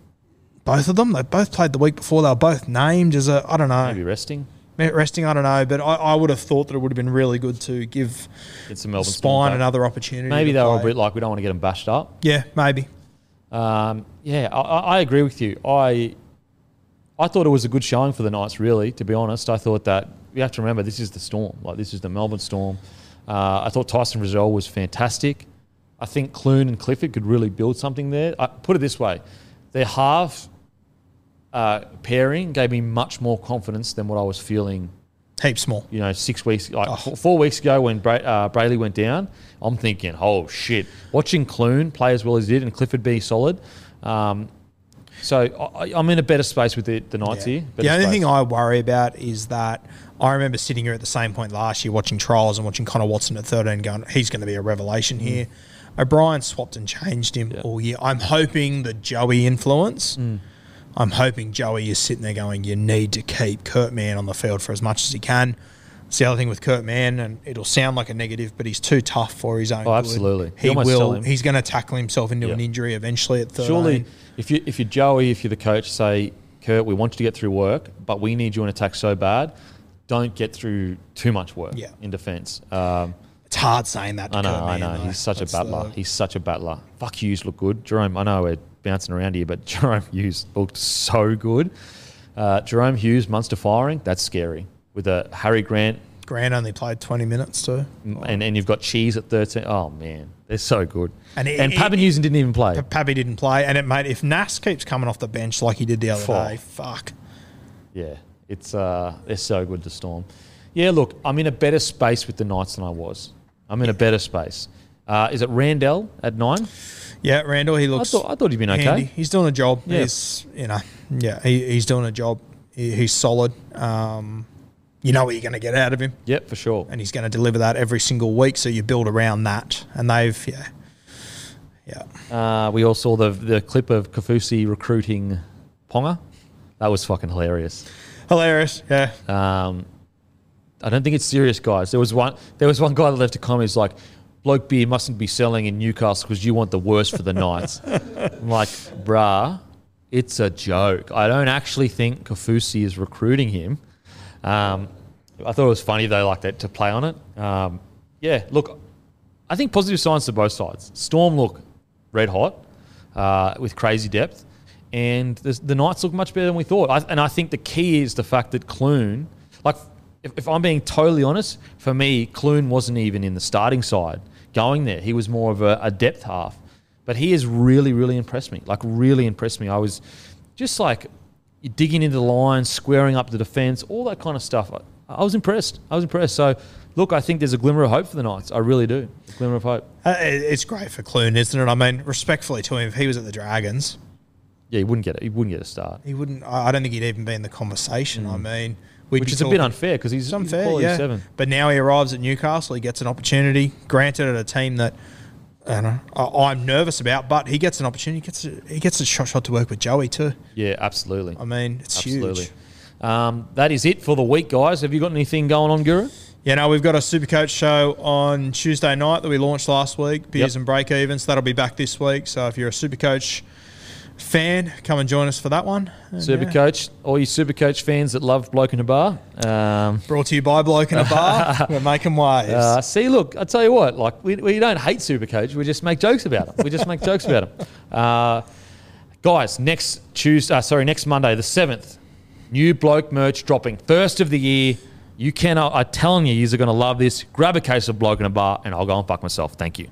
both of them. They both played the week before. They were both named as a I don't know
Maybe resting.
Resting. I don't know, but I, I would have thought that it would have been really good to give
It's a Melbourne
Spine another opportunity.
Maybe they were a bit like we don't want to get them bashed up.
Yeah, maybe.
Um, yeah, I, I agree with you. I I thought it was a good showing for the Knights. Really, to be honest, I thought that you have to remember this is the Storm. Like this is the Melbourne Storm. Uh, I thought Tyson Frizell was fantastic. I think Clune and Clifford could really build something there. I, put it this way, their half uh, pairing gave me much more confidence than what I was feeling
Heap small.
you know, six weeks, like
Oh.
four, weeks ago when Bra- uh, Brailey went down, I'm thinking, oh shit. Watching Clune play as well as he did and Clifford be solid. Um, so I, I'm in a better space with the, the Knights here.
The only
space.
thing I worry about is that I remember sitting here at the same point last year watching trials and watching Connor Watson at 13 going, he's going to be a revelation here. O'Brien swapped and changed him
Mm. Yeah.
all year. I'm hoping the Joey influence,
Mm.
I'm hoping Joey is sitting there going, you need to keep Kurt Mann on the field for as much as he can. It's the other thing with Kurt Mann, and it'll sound like a negative, but he's too tough for his own.
Oh,
good.
absolutely. You
He will. He's going to tackle himself into
Yeah.
an injury eventually at 13.
Surely, if you if you're Joey, if you're the coach, say, Kurt, we want you to get through work, but we need you in attack so bad. Don't get through too much work
Yeah.
in defence. Um,
it's hard saying that. To
I know,
Kurt
I know.
though.
He's such
That's
a battler.
the-
He's such a battler. Fuck Hughes look good. Jahrome, I know we're bouncing around here, but Jahrome Hughes looked so good. Uh, Jahrome Hughes, Munster firing, that's scary. With a Harry Grant,
Grant only played 20 minutes too.
and, and you've got Cheese at 13. Oh, man. They're so good.
And it-
and
it-
Papenhuyzen didn't even play.
Pappy didn't play, and it made if Nass keeps coming off the bench like he did the other
Fuck.
day, fuck.
Yeah, it's uh, they're so good to Storm. Yeah, look, I'm in a better space with the Knights than I was. I'm in a better space. Uh, is it Randall at nine?
Yeah, Randall, he
I
looks.
thought, I thought he'd been okay.
He's doing a job.
Yeah.
He's you know, yeah, he, he's doing a job. He, he's solid. Um, you know what you're going to get out of him,
Yep, for sure.
and he's going to deliver that every single week. So you build around that, and they've yeah, yeah.
Uh, we all saw the the clip of Kaufusi recruiting Ponga. That was fucking hilarious.
Hilarious, yeah.
Um, I don't think it's serious, guys. There was one. There was one guy that left a comment. He's like, "Bloke beer mustn't be selling in Newcastle because you want the worst for the Knights." I'm like, bruh, it's a joke. I don't actually think Kaufusi is recruiting him. Um, I thought it was funny though, like that to play on it. Um, yeah, look, I think positive signs to both sides. Storm look red hot uh, with crazy depth, and the, the Knights look much better than we thought. I, and I think the key is the fact that Clune, like, if, if I'm being totally honest, for me, Clune wasn't even in the starting side going there. He was more of a, a depth half, but he has really, really impressed me. Like, really impressed me. I was just like digging into the line, squaring up the defence, all that kind of stuff. I, I was impressed. I was impressed. So, look, I think there's a glimmer of hope for the Knights. I really do. A glimmer of hope.
Uh, It's great for Clune, isn't it? I mean, respectfully to him, if he was at the Dragons,
Yeah, he wouldn't get it. He wouldn't get a start,
he wouldn't. I I don't think he'd even be in the conversation. I mean, we'd
which is a bit unfair because he's,
It's unfair, yeah.
seven.
But now he arrives at Newcastle. He gets an opportunity, granted at a team that I don't know, I, I'm nervous about, but he gets an opportunity. He gets a, he gets a shot shot to work with Joey too.
Yeah, absolutely.
I mean, it's
absolutely.
huge.
Um, that is it for the week, guys. Have you got anything going on, Guru?
Yeah, no, we've got a Supercoach show on Tuesday night that we launched last week, Beers
Yep.
and Break Evens. That'll be back this week. So if you're a Supercoach fan, come and join us for that one. And,
Super
yeah,
Coach, all you Super Coach fans that love Bloke in a Bar. Um,
Brought to you by Bloke in a Bar. We're making waves.
uh, see, look, I tell you what, like we, we don't hate Super Coach, we just make jokes about them. We just make jokes about them. Uh, guys, next Tuesday, uh, sorry, next Monday, the seventh, new bloke merch dropping, first of the year. You cannot. I'm telling you, you're going to love this. Grab a case of bloke in a bar, and I'll go and fuck myself. Thank you.